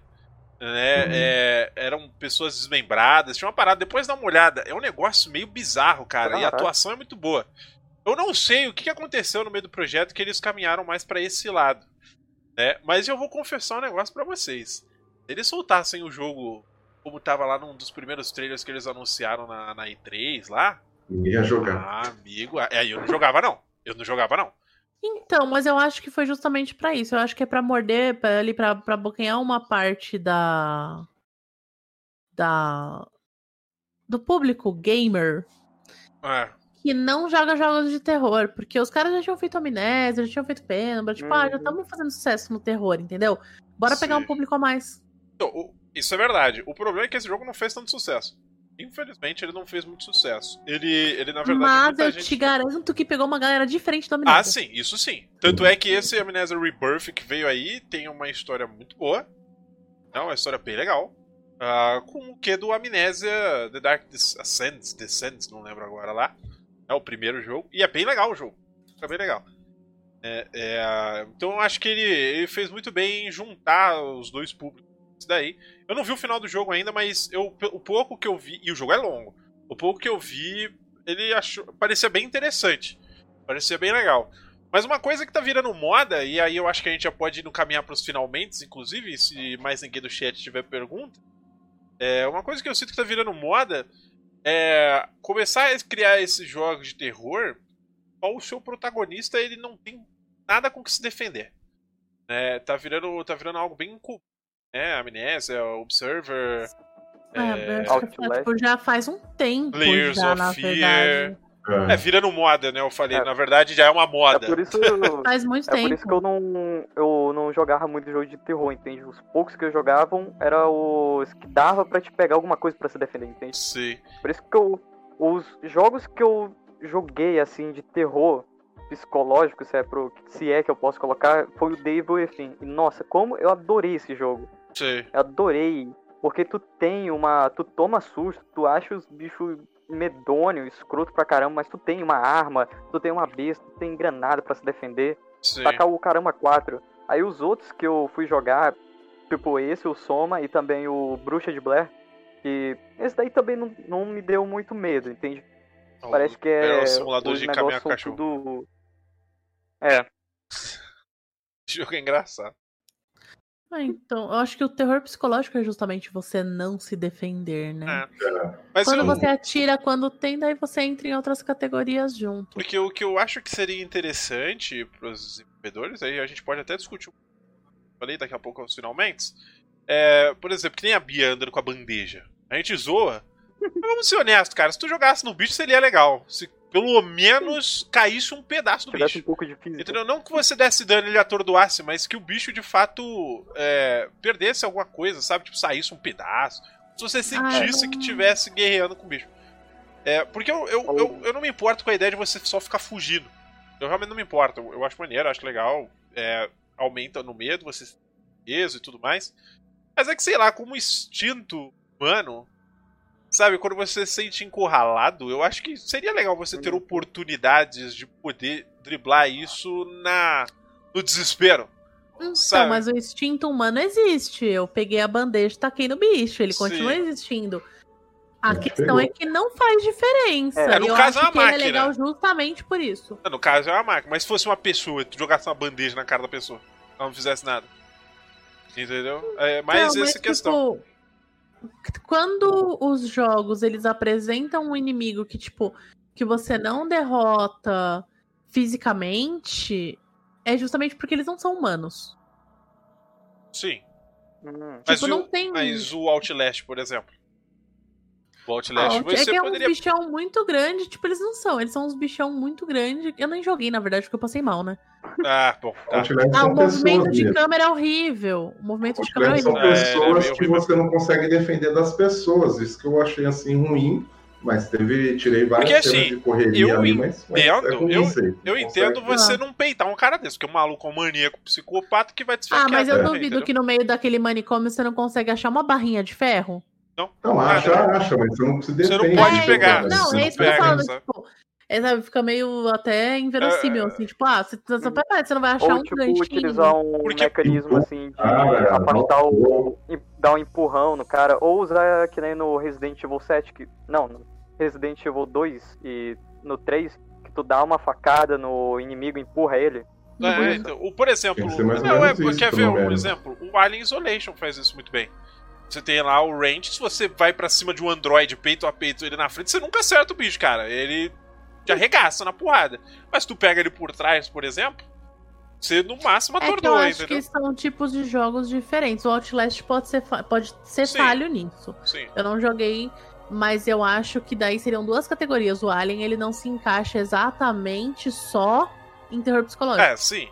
Né? Uhum. É, eram pessoas desmembradas, tinha uma parada. Depois dá uma olhada. É um negócio meio bizarro, cara. E a atuação é muito boa. Eu não sei o que aconteceu no meio do projeto que eles caminharam mais pra esse lado. Né? Mas eu vou confessar um negócio pra vocês. Se eles soltassem o jogo como tava lá num dos primeiros trailers que eles anunciaram na, na E3 lá. Ninguém ia jogar. Ah, amigo. É, eu não jogava, não. Eu não jogava, não. Então, mas eu acho que foi justamente pra isso. Eu acho que é pra morder, pra, ali, pra, pra bocanhar uma parte da. da. do público gamer É. que não joga jogos de terror. Porque os caras já tinham feito Amnésia, já tinham feito Penumbra. Tipo, ah, já Uhum. estamos fazendo sucesso no terror, entendeu? Bora pegar Sim. um público a mais. Isso é verdade. O problema é que esse jogo não fez tanto sucesso. Infelizmente, ele não fez muito sucesso. Ele, ele na verdade, mas eu gente... te garanto que pegou uma galera diferente Ah, Amnésia. sim, isso sim. Tanto é que esse Amnesia Rebirth que veio aí tem uma história muito boa. É uma história bem legal. Ah, com o que do Amnésia The Dark Ascends, Descends, não lembro agora lá. É o primeiro jogo. E é bem legal o jogo. É bem legal. É, é, então eu acho que ele, ele fez muito bem em juntar os dois públicos. Isso daí. Eu não vi o final do jogo ainda, mas eu, o pouco que eu vi. E o jogo é longo. O pouco que eu vi, ele achou, parecia bem interessante. Parecia bem legal. Mas uma coisa que tá virando moda, e aí eu acho que a gente já pode ir no caminhar pros finalmente, inclusive, se mais ninguém do chat tiver pergunta. É, uma coisa que eu sinto que tá virando moda é começar a criar esses jogos de terror, o seu protagonista ele não tem nada com que se defender. É, tá, virando, tá virando algo bem comum. Né? Amnésia, Observer. É, é, acho que Outlast. tipo, já faz um tempo Layers já, of na Fear. verdade. É. É, virando moda, né? Eu falei. É. Na verdade, já é uma É moda. por isso, Faz muito é tempo. por isso que eu não, eu não jogava muito jogo de terror, entende? Os poucos que eu jogavam eram os que dava pra te pegar alguma coisa pra se defender, entende? Sim. Por isso que eu. Os jogos que eu joguei, assim, de terror psicológico, se é, pro, se é que eu posso colocar, foi o Devil Within. E nossa, como eu adorei esse jogo. Sim. Eu adorei. Porque tu tem uma. Tu toma susto, tu acha os bichos medonho, escroto pra caramba, mas tu tem uma arma, tu tem uma besta, tu tem granada pra se defender. Sim. Tacar o caramba 4. Aí os outros que eu fui jogar, tipo esse, o Soma e também o Bruxa de Blair, que esse daí também não, não me deu muito medo, entende? Parece que é. o simulador de caminhar cachorro. tudo. É, Esse jogo é engraçado. Ah, então, eu acho que o terror psicológico é justamente você não se defender, né? É. Mas Quando eu- você atira quando tem, daí você entra em outras categorias junto. Porque o que eu acho que seria interessante para os desenvolvedores, aí a gente pode até discutir. um Falei daqui a pouco aos finalmente. É, por exemplo, que nem a Bia andando com a bandeja. A gente zoa. Mas vamos ser honestos, cara. Se tu jogasse no bicho, seria legal. Se pelo menos caísse um pedaço do Tivesse bicho. um pouco de física. Entendeu? Não que você desse dano e ele atordoasse, mas que o bicho de fato é, perdesse alguma coisa, sabe? Tipo, saísse um pedaço. Se você sentisse não- que tivesse guerreando com o bicho. É, porque eu, eu, eu, eu não me importo com a ideia de você só ficar fugindo. Eu realmente não me importo. Eu, eu acho maneiro, eu acho legal. É, aumenta no medo, você se peso e tudo mais. Mas é que, sei lá, como instinto humano, sabe, quando você se sente encurralado, eu acho que seria legal você ter oportunidades de poder driblar isso na no desespero. Então, Sabe? mas o instinto humano existe. Eu peguei a bandeja e taquei no bicho. Ele Sim. continua existindo. A Mas questão pegou. é que não faz diferença. É, no eu caso é acho uma que ele é máquina. legal justamente por isso. No caso é uma máquina, mas se fosse uma pessoa, tu jogasse uma bandeja na cara da pessoa, ela não fizesse nada. Entendeu? É mais Não, essa questão. tipo, quando os jogos eles apresentam um inimigo que, tipo, que você não derrota fisicamente, é justamente porque eles não são humanos. Sim. Hum. Mas, Tipo, o, não tem- mas o Outlast, por exemplo. O Ah, Outlast, é você que é poderia. um bichão muito grande, tipo, eles não são, eles são uns bichão muito grandes. Eu nem joguei, na verdade, porque eu passei mal, né? Ah, bom. Tá. Outlast Ah, o movimento pessoas de câmera é horrível. O movimento de câmera é Outlast são horrível. É, é pessoas meio que horrível. você não consegue defender das pessoas. Isso que eu achei assim ruim. Mas teve, tirei várias Porque, cenas assim, de correria eu ali, mas, mas é entendo, convincente. Eu entendo você Ah. não peitar um cara desse, porque é um maluco, um maníaco, psicopata que vai te Ah, mas eu também, duvido entendeu? que no meio daquele manicômio você não consegue achar uma barrinha de ferro. Não, acha, Ah, acha, mas você não se Você defende. não pode É, pegar, então, você Não, não é isso que eu sabe? Tipo, é, sabe, fica meio até inverossímil, É. assim, tipo, ah, você, você, você não vai achar Ou, um tipo, ganchinho. utilizar um Porque- mecanismo assim de Ah, afastar não. o. e dar um empurrão no cara. Ou usar que nem no Resident Evil 7, que. Não, no Resident Evil 2 e no 3, que tu dá uma facada no inimigo e empurra ele. É, Uhum. então, por exemplo, não, é, isso, quer ver um menos. exemplo? O Alien Isolation faz isso muito bem. Você tem lá o range, se você vai pra cima de um android peito a peito ele na frente, você nunca acerta o bicho, cara. Ele te arregaça na porrada. Mas se tu pega ele por trás, por exemplo, você no máximo É que eu atordoa, acho entendeu? que são tipos de jogos diferentes. O Outlast pode ser, pode ser Sim. falho nisso. Sim. Eu não joguei, mas eu acho que daí seriam duas categorias. O Alien, ele não se encaixa exatamente só em terror psicológico. É, sim.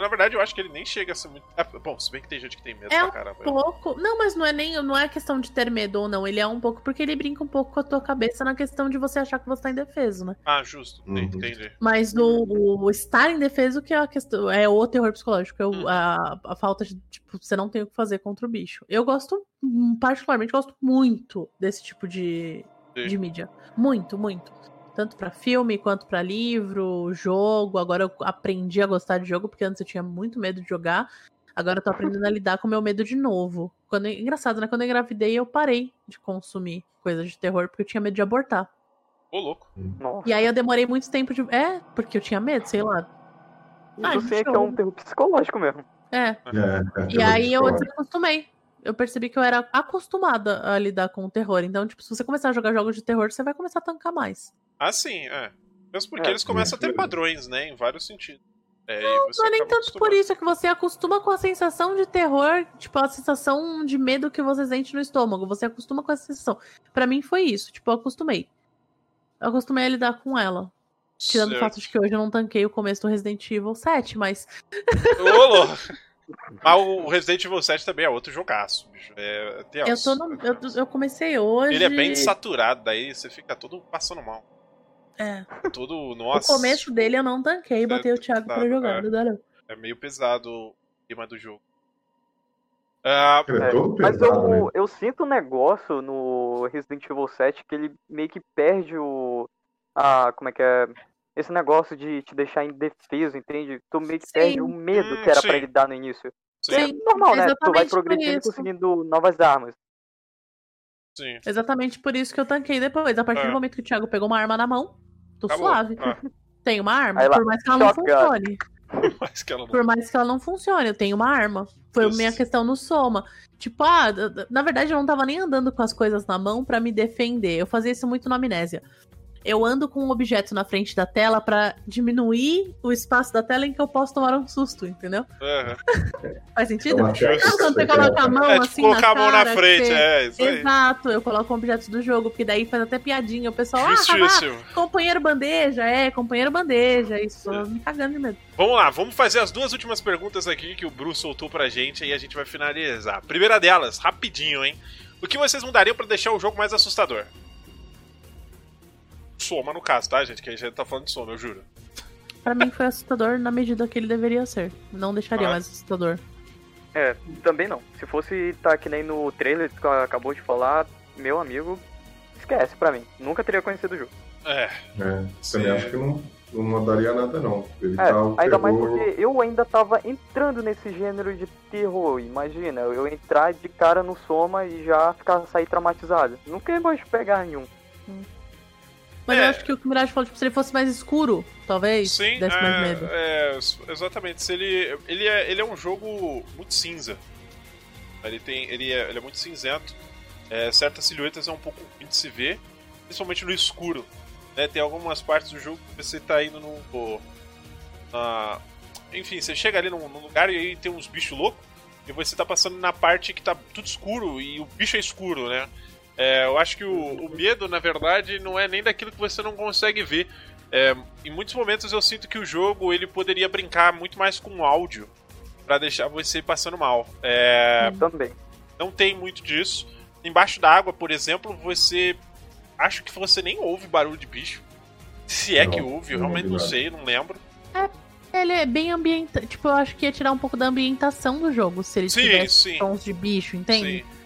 Na verdade, eu acho que ele nem chega a ser muito. é, bom, se bem que tem gente que tem medo É pra um caramba. pouco. Não, mas não é nem não é questão de ter medo ou não. Ele é um pouco porque ele brinca um pouco com a tua cabeça na questão de você achar que você tá indefeso, né? Ah, justo. Uhum. Entendi. Mas no, o estar indefeso que é a questão. É o terror psicológico. É o- Hum. a, a falta de. Tipo, você não tem o que fazer contra o bicho. Eu gosto, hum, particularmente, gosto muito desse tipo de, Sim. de mídia. Muito, muito. Tanto pra filme quanto pra livro, jogo. Agora eu aprendi a gostar de jogo, porque antes eu tinha muito medo de jogar. Agora eu tô aprendendo a lidar com o meu medo de novo. Quando, engraçado, né? Quando eu engravidei, eu parei de consumir coisas de terror, porque eu tinha medo de abortar. Ô, louco. Nossa. E aí eu demorei muito tempo de. É, porque eu tinha medo, sei lá. Ah, Isso sim é que é um terror psicológico mesmo. É. É, é, E aí eu desacostumei. Eu percebi que eu era acostumada a lidar com o terror. Então, tipo, se você começar a jogar jogos de terror, você vai começar a tancar mais. Ah, sim, é. Mesmo porque É, eles começam a ter padrões, né? Em vários sentidos. É, Não, não é nem tanto por isso, é que você acostuma com a sensação de terror, tipo, a sensação de medo que você sente no estômago. Você acostuma com essa sensação. Pra mim foi isso, tipo, eu acostumei. Eu acostumei a lidar com ela. Tirando o fato de que hoje eu não tanquei o começo do Resident Evil 7, mas. Ô, louco. Mas o Resident Evil 7 também é outro jogaço, bicho. É, tem Eu, tô no- eu, eu comecei hoje. Ele é bem saturado, daí você fica todo passando mal. É. Todo, O nossa, começo dele eu não tanquei, botei o Thiago pra pesado, jogar. é. é meio pesado o clima do jogo. Ah, é É, todo Mas pesado, né? eu, eu sinto um negócio no Resident Evil 7 que ele meio que perde o. A, como é que é? Esse negócio de te deixar indefeso, entende? Tu meio que Sim. perde o medo Hum, que era sim. pra ele dar no início. sim, É normal, né? Tu vai progredindo e conseguindo novas armas. sim. Exatamente por isso que eu tanquei depois. A partir É. do momento que o Thiago pegou uma arma na mão, tô Acabou. suave. Ah, Tem uma arma, lá, por mais que ela não funcione. mas que ela não. Por mais que ela não funcione, eu tenho uma arma. Foi a Isso. minha questão no Soma. Tipo, ah, na verdade eu não tava nem andando com as coisas na mão pra me defender. Eu fazia isso muito na amnésia. Eu ando com um objeto na frente da tela pra diminuir o espaço da tela em que eu posso tomar um susto, entendeu? Aham. Faz sentido? Justo. Não, quando você coloca a mão É, tipo, assim colocar na a mão na cara, frente, você- é, isso aí. Exato, eu coloco objetos do jogo, porque daí faz até piadinha. O pessoal, ah, haha, Justíssimo. companheiro bandeja, é, companheiro bandeja, isso, É. me cagando de medo. Vamos lá, vamos fazer as duas últimas perguntas aqui que o Bruce soltou pra gente e a gente vai finalizar. Primeira delas, rapidinho, hein? O que vocês mudariam pra deixar o jogo mais assustador? Soma no caso, tá, gente? Que a gente tá falando de soma, eu juro. Pra mim foi assustador na medida que ele deveria ser. Não deixaria Ah. mais assustador. É, também não. Se fosse tá que nem no trailer que acabou de falar, meu amigo, esquece pra mim. Nunca teria conhecido o jogo. É, É, também acho que não, não mudaria nada, não. Ele É, tá o ainda mais terror- porque eu ainda tava entrando nesse gênero de terror. Imagina, eu entrar de cara no soma e já ficar sair traumatizado. Nunca ia mais pegar nenhum. Mas É. eu acho que o que o Mirage falou, tipo, se ele fosse mais escuro, talvez, sim, desse mais medo. é, é, exatamente. Se ele, ele, é, ele é um jogo muito cinza. Ele, tem, ele, é, ele é muito cinzento. É, certas silhuetas é um pouco ruim de se ver, principalmente no escuro. né? Tem algumas partes do jogo que você tá indo no. no- na- enfim, você chega ali num, num lugar e aí tem uns bichos loucos. E você tá passando na parte que tá tudo escuro e o bicho é escuro, né? É, eu acho que o, o medo, na verdade, não é nem daquilo que você não consegue ver. É, em muitos momentos eu sinto que o jogo ele poderia brincar muito mais com o áudio pra deixar você passando mal. É, Também. não tem muito disso. Embaixo d'água, por exemplo, você acho que você nem ouve barulho de bicho. Se é Não, que ouve, eu não realmente não nada. sei, não lembro. Ele é bem ambientado. Tipo, eu acho que ia tirar um pouco da ambientação do jogo se ele Sim, tivesse sim. tons de bicho, entende? Sim.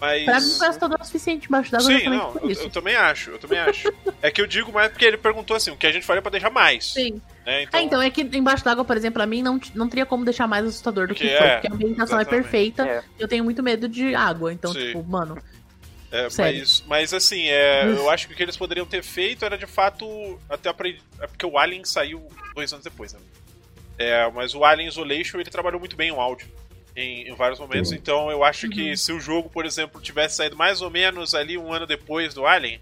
Mas. Pra mim foi assustador o suficiente embaixo d'água Sim, não, eu, eu também acho, eu também acho. é que eu digo mais porque ele perguntou assim, o que a gente faria pra deixar mais. Sim. Né? Então, Ah, então é que embaixo d'água, por exemplo, pra mim não, não teria como deixar mais assustador do que Porque foi, é, porque a ambientação é exatamente. perfeita. É. Eu tenho muito medo de água, então, Sim. tipo, mano, É, mas, mas assim, é, eu acho que o que eles poderiam ter feito era de fato. Até aprendi, é porque o Alien saiu dois anos depois, né? É, mas o Alien Isolation ele trabalhou muito bem o áudio em, em vários momentos. Sim. Então eu acho que Uhum. se o jogo, por exemplo, tivesse saído mais ou menos ali um ano depois do Alien,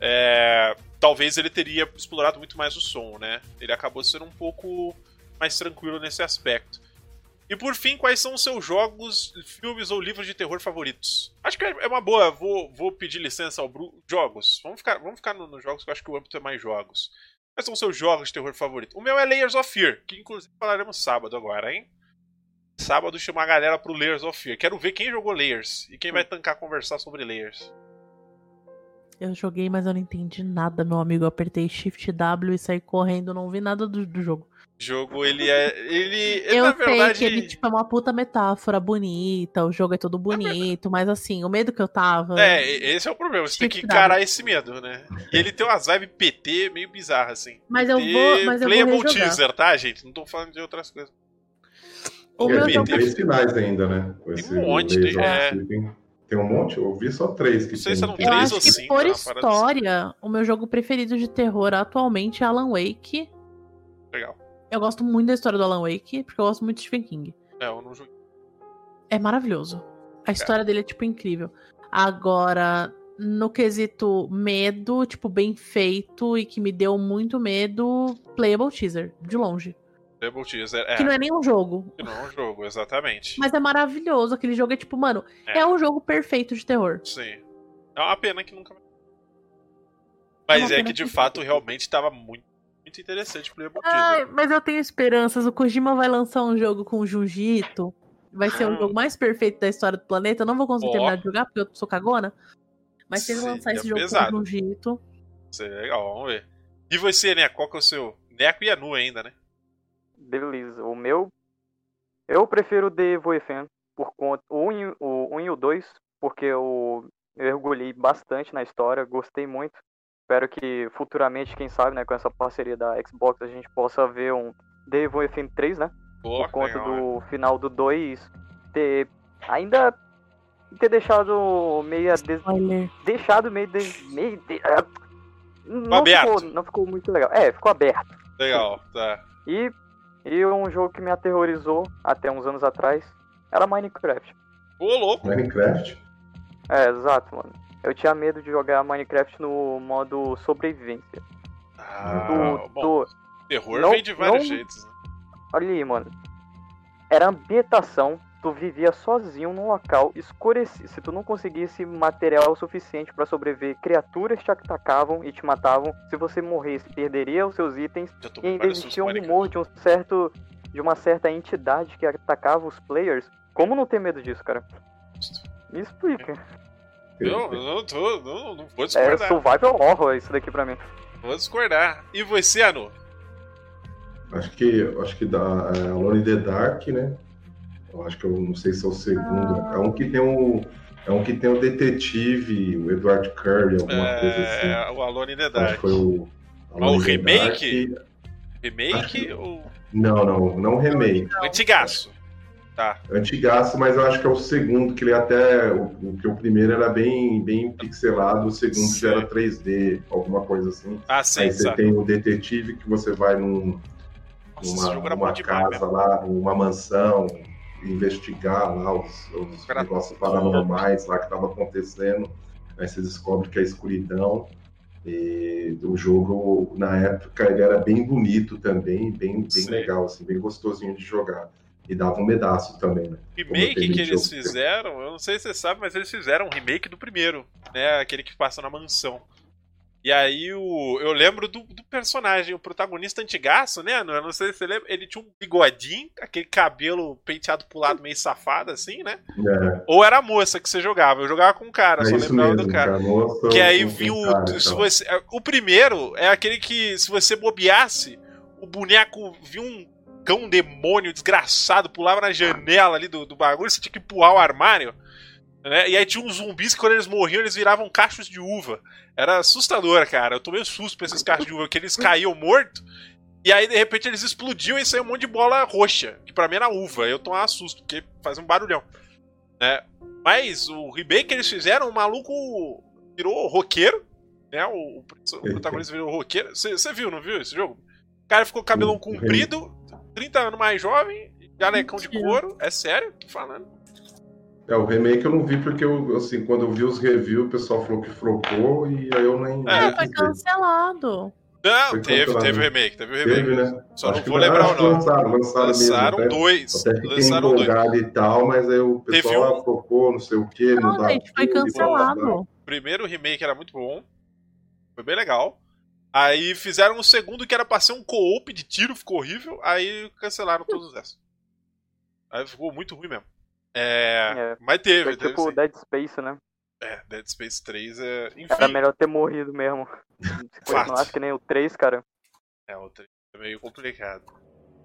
é, talvez ele teria explorado muito mais o som, né? Ele acabou sendo um pouco mais tranquilo nesse aspecto. E por fim, quais são os seus jogos, filmes ou livros de terror favoritos? Acho que é uma boa, vou, vou pedir licença ao Bru. Jogos. Vamos ficar, vamos ficar no- nos jogos que eu acho que o âmbito é mais jogos. Quais são os seus jogos de terror favorito? O meu é Layers of Fear, que inclusive falaremos sábado agora, hein? Sábado chamar a galera pro Layers of Fear. Quero ver quem jogou Layers e quem vai tancar conversar sobre Layers. eu joguei, mas eu não entendi nada, meu amigo. Eu apertei Shift W e saí correndo, não vi nada do, do jogo. O jogo, ele é. Ele, ele eu na sei verdade. que ele, tipo, é uma puta metáfora bonita, o jogo é todo bonito, mas assim, o medo que eu tava. É, esse é o problema. Você tem que encarar esse medo, né? E ele tem umas vibes PT meio bizarras, assim. Mas eu vou, mas eu vou Playable rejogar. teaser, tá, gente? Não tô falando de outras coisas. O E meu tem jogo- três finais ainda, né? Com esse um monte, tem- é. Tem, tem um monte? Eu vi só três que Não sei tem. se eram Eu três acho ou que cinco, por é uma parada história, o meu jogo preferido de terror atualmente é Alan Wake. Legal. Eu gosto muito da história do Alan Wake, porque eu gosto muito de Stephen King. É, eu não joguei. É maravilhoso. A história dele é, tipo, incrível. Agora, no quesito medo, tipo, bem feito e que me deu muito medo, Playable Teaser, de longe. Playable teaser. É, Que não é nem um jogo. que não é um jogo, exatamente. Mas é maravilhoso. Aquele jogo é tipo, mano, É. é, um jogo perfeito de terror. Sim. É uma pena que nunca. É Mas é pena que de que- fato realmente tava muito, muito interessante o Playable Ai, teaser. mas eu tenho esperanças. O Kojima vai lançar um jogo com o Junji Ito. Vai ser o Ah. jogo mais perfeito da história do planeta. Eu não vou conseguir Ó. terminar de jogar porque eu sou cagona. Mas se ele lançar é esse jogo pesado. com o Junji Ito, Isso é legal, vamos ver. E você, né? Qual que é o seu? Neco e Anu ainda, né? Beleza. O meu. Eu prefiro o The Voifen por conta. O 1 e o, um e o 2, porque eu mergulhei bastante na história, gostei muito. Espero que futuramente, quem sabe, né, com essa parceria da Xbox, a gente possa ver um The Voifen 3, né? Boa, por conta legal, né? do final do 2 ter ainda ter deixado meio des- deixado meio de, meio de, ah, não ficou, não ficou muito legal. É, ficou aberto. Legal, tá. E e um jogo que me aterrorizou até uns anos atrás era Minecraft. Ô, louco. Minecraft? É, exato, mano. Eu tinha medo de jogar Minecraft no modo sobrevivência. Ah, do, bom, do- terror não- vem de vários não- jeitos. né? Olha aí, mano. Era ambientação, tu vivia sozinho num local escurecido. Se tu não conseguisse material suficiente pra sobreviver, criaturas te atacavam e te matavam. Se você morresse, perderia os seus itens. E ainda existia um rumor de um certo. de uma certa entidade que atacava os players. Como não ter medo disso, cara? Me explica. Eu, eu não tô, não, não vou É discordar. survival horror isso daqui pra mim. Vou discordar. E você, Anu? Acho que, acho que da é, Alone in the Dark, né? Eu acho que eu não sei se é o segundo. É um que tem um. É um que tem o detetive, o Edward Curry, alguma coisa assim. É, o Alone in the Acho que Dark. foi o. Ah, o Alone the remake? Dark. Remake ou Não, não, não remake. antigaço? Tá. Antigaço, mas eu acho que é o segundo, que ele até. O, o que o primeiro era bem, bem pixelado, o segundo já era 3D, alguma coisa assim. Ah, sim, Aí você sabe. tem o detetive que você vai num, Nossa, bom demais casa mesmo. lá, numa mansão, investigar lá os, os negócios paranormais lá que estavam acontecendo. Aí você descobre que é escuridão. E o jogo, na época, ele era bem bonito também, bem, bem Sim. legal, assim, bem gostosinho de jogar. E dava um pedaço também, né? remake que eles fizeram, eu não sei se você sabe, mas eles fizeram um remake do primeiro, né? Aquele que passa na mansão. E aí o, eu lembro do, do personagem, o protagonista antigaço, né? Eu não sei se você lembra, ele tinha um bigodinho, aquele cabelo penteado pro lado meio safado, assim, né? É, Ou era a moça que você jogava. Eu jogava com o cara, é só lembrava mesmo, do cara. Moça, Que aí um- um cara, se tá. você, é, o primeiro é aquele que, se você bobeasse, o boneco vinha um cão demônio desgraçado, pulava na janela ali do, do bagulho, você tinha que pular o armário. Né? E aí tinha uns zumbis que quando eles morriam, eles viravam cachos de uva. Era assustador, cara. Eu tomei um susto pra esses cachos de uva, que eles caíam mortos. E aí, de repente, eles explodiam e saiu um monte de bola roxa, que pra mim era uva. Eu tomava susto, porque fazia um barulhão. Né? Mas o remake que eles fizeram, o maluco virou roqueiro, né? O, o protagonista virou roqueiro. Você viu, não viu esse jogo? O cara ficou com cabelão comprido, 30 anos mais jovem, jalecão de couro. É sério, tô falando. É, o remake eu não vi porque eu, assim, quando eu vi os reviews, o pessoal falou que flopou e aí eu nem. É, nem Foi cancelado. Não, Foi teve, cancelado. teve o remake, teve o remake. Teve, né? Só Acho não que vou lembrar o nome. Lançaram, lançaram, Lançaram mesmo. até- dois. Até fiquei Lançaram dois. e tal, mas aí o pessoal um- ah, flopou, não sei o que, não, Não, gente, foi cancelado. O primeiro remake era muito bom. Foi bem legal. Aí fizeram um segundo que era pra ser um co-op de tiro, ficou horrível. Aí cancelaram todos esses. Aí ficou muito ruim mesmo. É, É, mas teve, teve tipo sim. Dead Space, né? É, Dead Space 3 é. Enfim. Era melhor ter morrido mesmo. Se Fato. continuasse que nem o 3, cara. É, o 3 é meio complicado.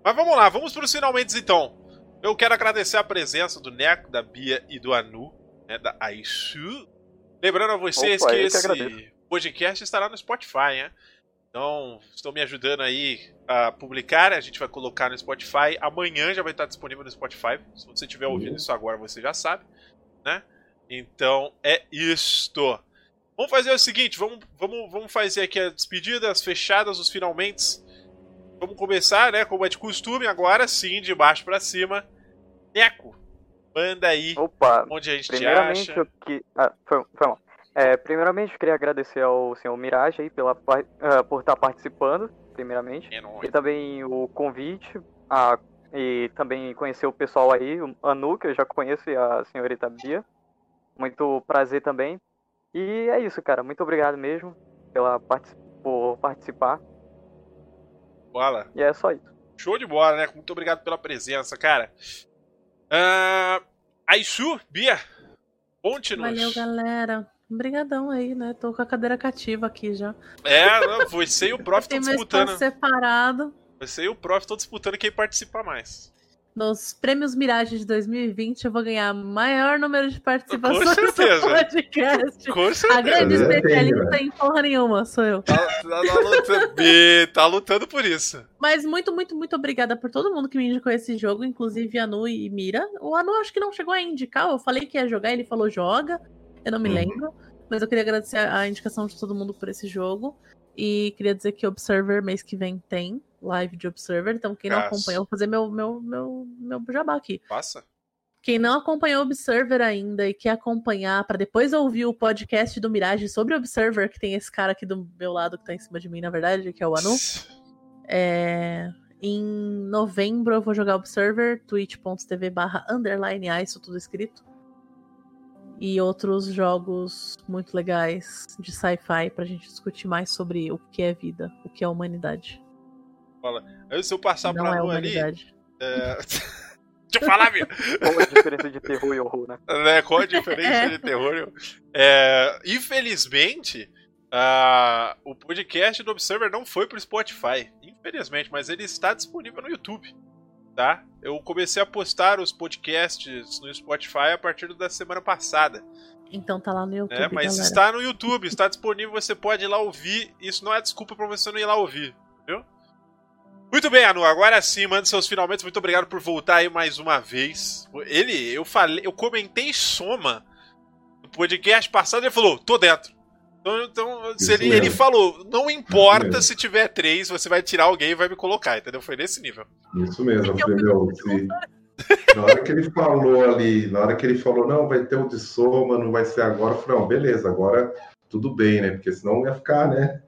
Mas vamos lá, vamos pros finalmente então. Eu quero agradecer a presença do Neco, da Bia e do Anu, né, da Aishu. Lembrando a vocês Opa, que que esse agradeço. podcast estará no Spotify, né? Então, estão me ajudando aí a publicar, a gente vai colocar no Spotify. Amanhã já vai estar disponível no Spotify. Se você estiver ouvindo isso agora, você já sabe, né? Então, é isto. Vamos fazer o seguinte, vamos, vamos, vamos fazer aqui as despedidas, as fechadas, os finalmente. Vamos começar, né, como é de costume, agora sim, de baixo pra cima. Neco, manda aí Opa, onde a gente te primeiramente acha. eu que. Ah, foi, foi mal. É, primeiramente eu queria agradecer ao senhor Mirage aí pela, ah, por estar participando, primeiramente. É. E também o convite. A, e também conhecer o pessoal aí, o Anu, que eu já conheço, e a senhorita Bia. Muito prazer também. E é isso, cara. Muito obrigado mesmo pela partici- por participar. Bola. E é só isso. Show de bola, né? Muito obrigado pela presença, cara. Ah, Aishu, Bia, conte-nos. Valeu, galera. Obrigadão aí, né? Tô com a cadeira cativa aqui já. É, você e o prof estão disputando. separado. Você e o prof estão disputando quem participa mais. Nos prêmios Mirage de 2020, eu vou ganhar maior número de participações Com certeza. no podcast. Com A certeza. grande É, tem, especialista em porra nenhuma, sou eu. Tá, tá- tá lutando, tá lutando por isso. Mas muito, muito, muito obrigada por todo mundo que me indicou esse jogo, inclusive Anu e Mira. O Anu acho que não chegou a indicar, eu falei que ia jogar, ele falou joga, eu não me Uhum. lembro. Mas eu queria agradecer a indicação de todo mundo por esse jogo. E queria dizer que Observer mês que vem tem live de Observer, então quem não acompanha, eu vou fazer meu, meu, meu, meu jabá aqui. Passa. Quem não acompanhou Observer ainda e quer acompanhar para depois ouvir o podcast do Mirage sobre Observer, que tem esse cara aqui do meu lado que tá em cima de mim, na verdade, que é o Anu. É... Em novembro eu vou jogar Observer, twitch.tv barra underline isso tudo escrito. E outros jogos muito legais de sci-fi pra gente discutir mais sobre o que é vida, o que é humanidade. Fala. Aí se eu passar Não pra é rua ali. humanidade. É... Deixa eu falar, meu. Qual a diferença de terror e horror, né? né? Qual a diferença É. de terror? É, infelizmente, ah, o podcast do Observer não foi pro Spotify. Infelizmente, mas ele está disponível no YouTube. Tá? Eu comecei a postar os podcasts no Spotify a partir da semana passada. Então tá lá no YouTube, Né? Mas galera. está no YouTube, está disponível, você pode ir lá ouvir. Isso não é desculpa pra você não ir lá ouvir, viu? Muito bem, Anu, agora sim, mande seus finalmente. Muito obrigado por voltar aí mais uma vez. Ele, eu falei, eu comentei soma no podcast passado, ele falou, tô dentro. Então, então se ele, ele falou, não importa se tiver três, você vai tirar alguém e vai me colocar, entendeu? Foi nesse nível. Isso mesmo, eu falei, meu, se- na hora que ele falou ali, na hora que ele falou, não, vai ter o de soma, não vai ser agora, eu falei, não, beleza, agora tudo bem, né? Porque senão ia ficar, né?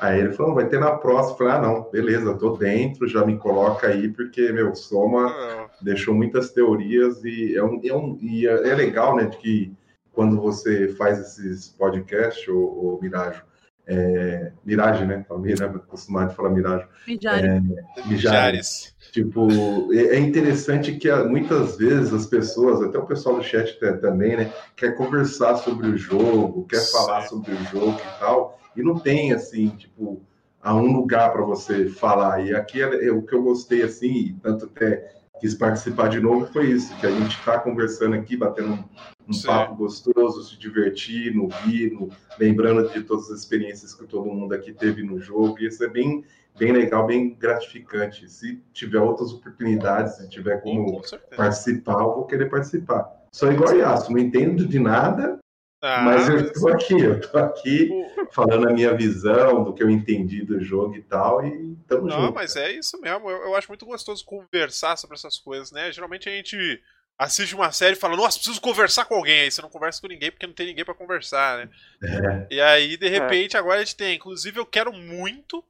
Aí ele falou, vai ter na próxima. Eu falei, ah, não, beleza, tô dentro, já me coloca aí, porque, meu, soma Ah, deixou muitas teorias e é, um, é, um, e é é legal, né, de que quando você faz esses podcasts, o, o Mirage, é, Mirage, né? Fala Mirage, acostumado a falar Mirage. Mijário. Mijares. Jares. Tipo, é é interessante que ah, muitas vezes as pessoas, até o pessoal do chat ta- também, né, quer conversar sobre o jogo, quer Sim. falar sobre o jogo e tal, e não tem assim, tipo, há um lugar para você falar. E aqui é, é o que eu gostei assim, e tanto até quis participar de novo foi isso, que a gente está conversando aqui, batendo um, Sim. papo gostoso, se divertindo, rindo, lembrando de todas as experiências que todo mundo aqui teve no jogo. E isso é bem bem legal, bem gratificante. Se tiver outras oportunidades, se tiver como Com participar, eu vou querer participar. Sou igual Yasu, não entendo de nada, Ah, mas eu estou aqui, eu estou aqui falando a minha visão, do que eu entendi do jogo e tal, e tamo Não, junto. mas é isso mesmo. Eu, eu acho muito gostoso conversar sobre essas coisas, né? Geralmente a gente assiste uma série e fala, nossa, preciso conversar com alguém. Aí você não conversa com ninguém porque não tem ninguém pra conversar, né? É, E aí, de repente, agora a gente tem. Inclusive, eu quero muito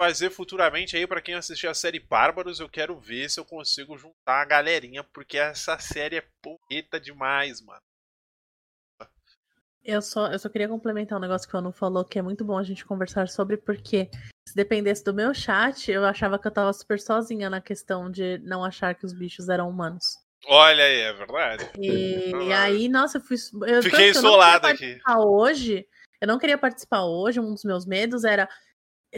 fazer futuramente aí pra quem assistir a série Bárbaros, eu quero ver se eu consigo juntar a galerinha, porque essa série é porreta demais, mano. Eu só, eu só queria complementar um negócio que o Anu falou, que é muito bom a gente conversar sobre, porque se dependesse do meu chat, eu achava que eu tava super sozinha na questão de não achar que os bichos eram humanos. Olha aí, é verdade. E, e aí, nossa, eu fui. Eu, Fiquei isolado aqui. participar hoje. Eu não queria participar hoje. Um dos meus medos era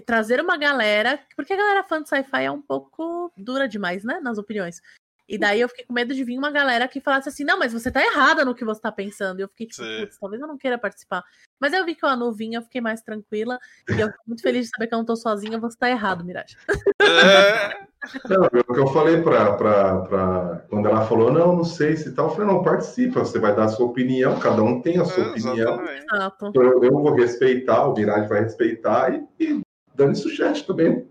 trazer uma galera, porque a galera fã de sci-fi é um pouco dura demais, né? Nas opiniões. E daí eu fiquei com medo de vir uma galera que falasse assim, não, mas você tá errada no que você tá pensando. E eu fiquei tipo, putz, talvez eu não queira participar. Mas aí eu vi que o Anu vinha, eu fiquei mais tranquila. E eu fico muito feliz de saber que eu não tô sozinha, você tá errado, Mirage. É, Não, é o que eu falei pra, pra, pra- Quando ela falou, não, não sei se tal, eu falei, não, participa, você vai dar a sua opinião, cada um tem a sua opinião. exatamente. Exato. Então, eu, eu vou respeitar, o Mirage vai respeitar e, e dane-se o chat também.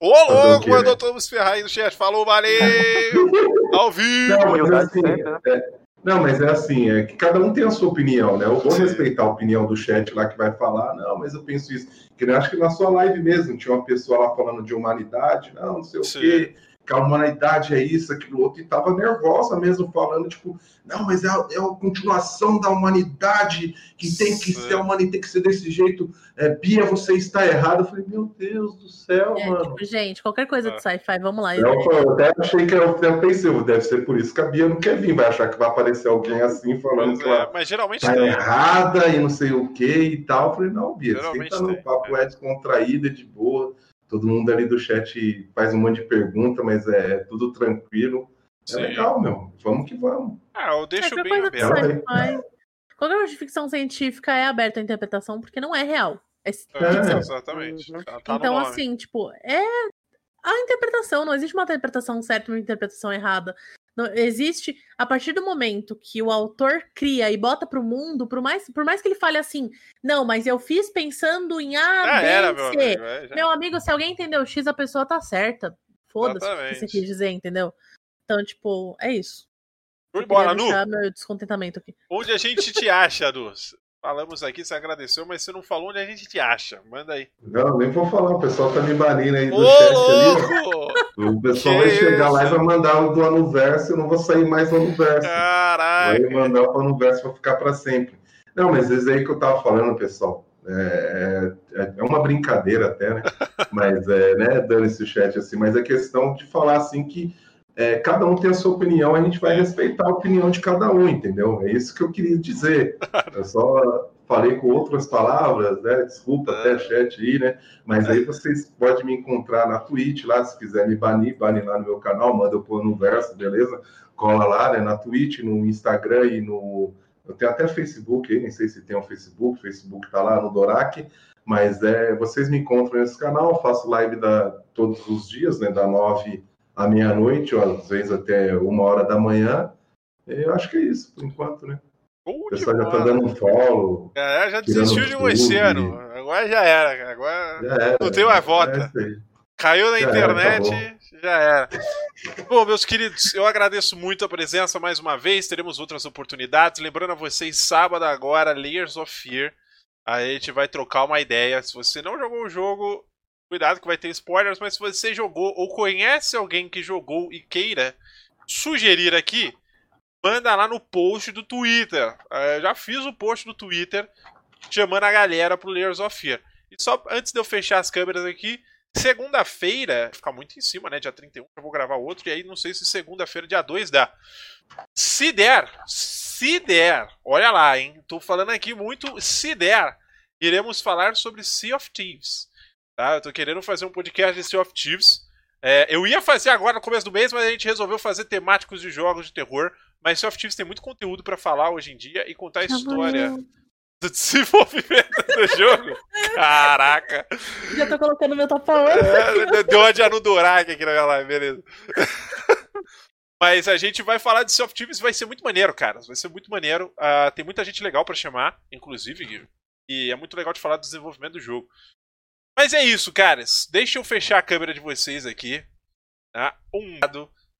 Ô, o louco, mandou né? todos ferrar aí no chat. Falou, valeu! Ao vivo! Não, mas é assim, né? é- não, mas é assim, é que cada um tem a sua opinião, né? Eu vou Sim. respeitar a opinião do chat lá que vai falar, não, mas eu penso isso. Que eu acho que na sua live mesmo tinha uma pessoa lá falando de humanidade, não, não sei o Sim. quê, que a humanidade é isso, aquilo outro, e tava nervosa mesmo, falando, tipo, não, mas é a, é a continuação da humanidade, que tem que Sim. ser a humanidade, tem que ser desse jeito. É, Bia, você está errado. Eu falei, meu Deus do céu, É, mano. tipo, gente, qualquer coisa Ah. de sci-fi, vamos lá. Eu, eu até achei que eu até pensei, deve ser por isso que a Bia não quer vir, vai achar que vai aparecer alguém assim falando Pois que ela é, mas geralmente tá tem. errada e não sei o que e tal. Eu falei, não, Bia, Geralmente senta no tem, papo é descontraída, de boa. Todo mundo ali do chat faz um monte de pergunta, mas é, é tudo tranquilo. É Sim. legal, meu. Vamos que vamos. Ah, eu deixo Qualquer bem aberto. sci-fi. Qualquer coisa de ficção científica é aberta à interpretação, porque não é real. É É, exatamente. Uhum. Tá- tá então, assim, tipo, é a interpretação, não existe uma interpretação certa e uma interpretação errada. Não, existe, a partir do momento que o autor cria e bota pro mundo, por mais, por mais que ele fale assim, não, mas eu fiz pensando em A, Já B, era, meu C. amigo. é, já- Meu amigo, se alguém entendeu X, a pessoa tá certa. Foda-se o que você quis dizer, entendeu? Então, tipo, é isso. Bola, Queria Nu. meu descontentamento aqui. Onde a gente te acha, Nu? Falamos aqui, você agradeceu, mas você não falou onde a gente te acha. Manda aí. Não, nem vou falar, o pessoal tá me banindo aí do Ô, chat ali. louco! ó. O pessoal Que vai chegar lá e isso? vai mandar o do Anuverso, eu não vou sair mais do Anuverso. Vai Caraca! mandar o Anuverso pra ficar pra sempre. Não, mas isso aí que eu tava falando, pessoal. É, é, é uma brincadeira até, né? Mas, é, né, dane-se o chat assim, mas é questão de falar assim que é, cada um tem a sua opinião, a gente vai respeitar a opinião de cada um, entendeu? É isso que eu queria dizer. Eu só falei com outras palavras, né? Desculpa até chat aí, né? Mas aí vocês podem me encontrar na Twitch lá, se quiser me banir, bane lá no meu canal, manda eu pôr no verso, beleza? Cola lá, né? Na Twitch, no Instagram e no. Eu tenho até Facebook aí, nem sei se tem um Facebook, Facebook tá lá no Dorac, mas é, vocês me encontram nesse canal, eu faço live da, todos os dias, né? Da nove à meia-noite, ou às vezes até uma hora da manhã. Eu acho que é isso, por enquanto, né? O pessoal já tá bola. dando um follow. É, já desistiu de você, e-. Agora já era, cara. Agora Já era, Não tem mais É volta. caiu na Já era, internet, acabou. já era. Bom, meus queridos, eu agradeço muito a presença mais uma vez. Teremos outras oportunidades. Lembrando a vocês, sábado agora, Layers of Fear. Aí a gente vai trocar uma ideia. Se você não jogou o jogo, cuidado que vai ter spoilers, mas se você jogou ou conhece alguém que jogou e queira sugerir aqui, manda lá no post do Twitter. Eh, Eu já fiz o post do Twitter chamando a galera pro Layers of Fear. E só antes de eu fechar as câmeras aqui, segunda-feira, ficar muito em cima, né? Dia 31, eu vou gravar outro, e aí não sei se segunda-feira, dia 2 dá. Se der, se der, olha lá, hein? Tô falando aqui muito, se der, iremos falar sobre Sea of Thieves. Tá? Eu tô querendo fazer um podcast de Sea of Thieves. É, eu ia fazer agora no começo do mês, mas a gente resolveu fazer temáticos de jogos de terror. Mas Sea of Thieves tem muito conteúdo pra falar hoje em dia e contar a história do desenvolvimento do jogo. Caraca! Já tô colocando meu tapa-olho. É, deu uma de Anudorak aqui na minha live, beleza. Mas a gente vai falar de Sea of Thieves, vai ser muito maneiro, cara. Vai ser muito maneiro. Ah, tem muita gente legal pra chamar, inclusive, e é muito legal de falar do desenvolvimento do jogo. Mas é isso, caras. Deixa eu fechar a câmera de vocês aqui. Tá? Um lado.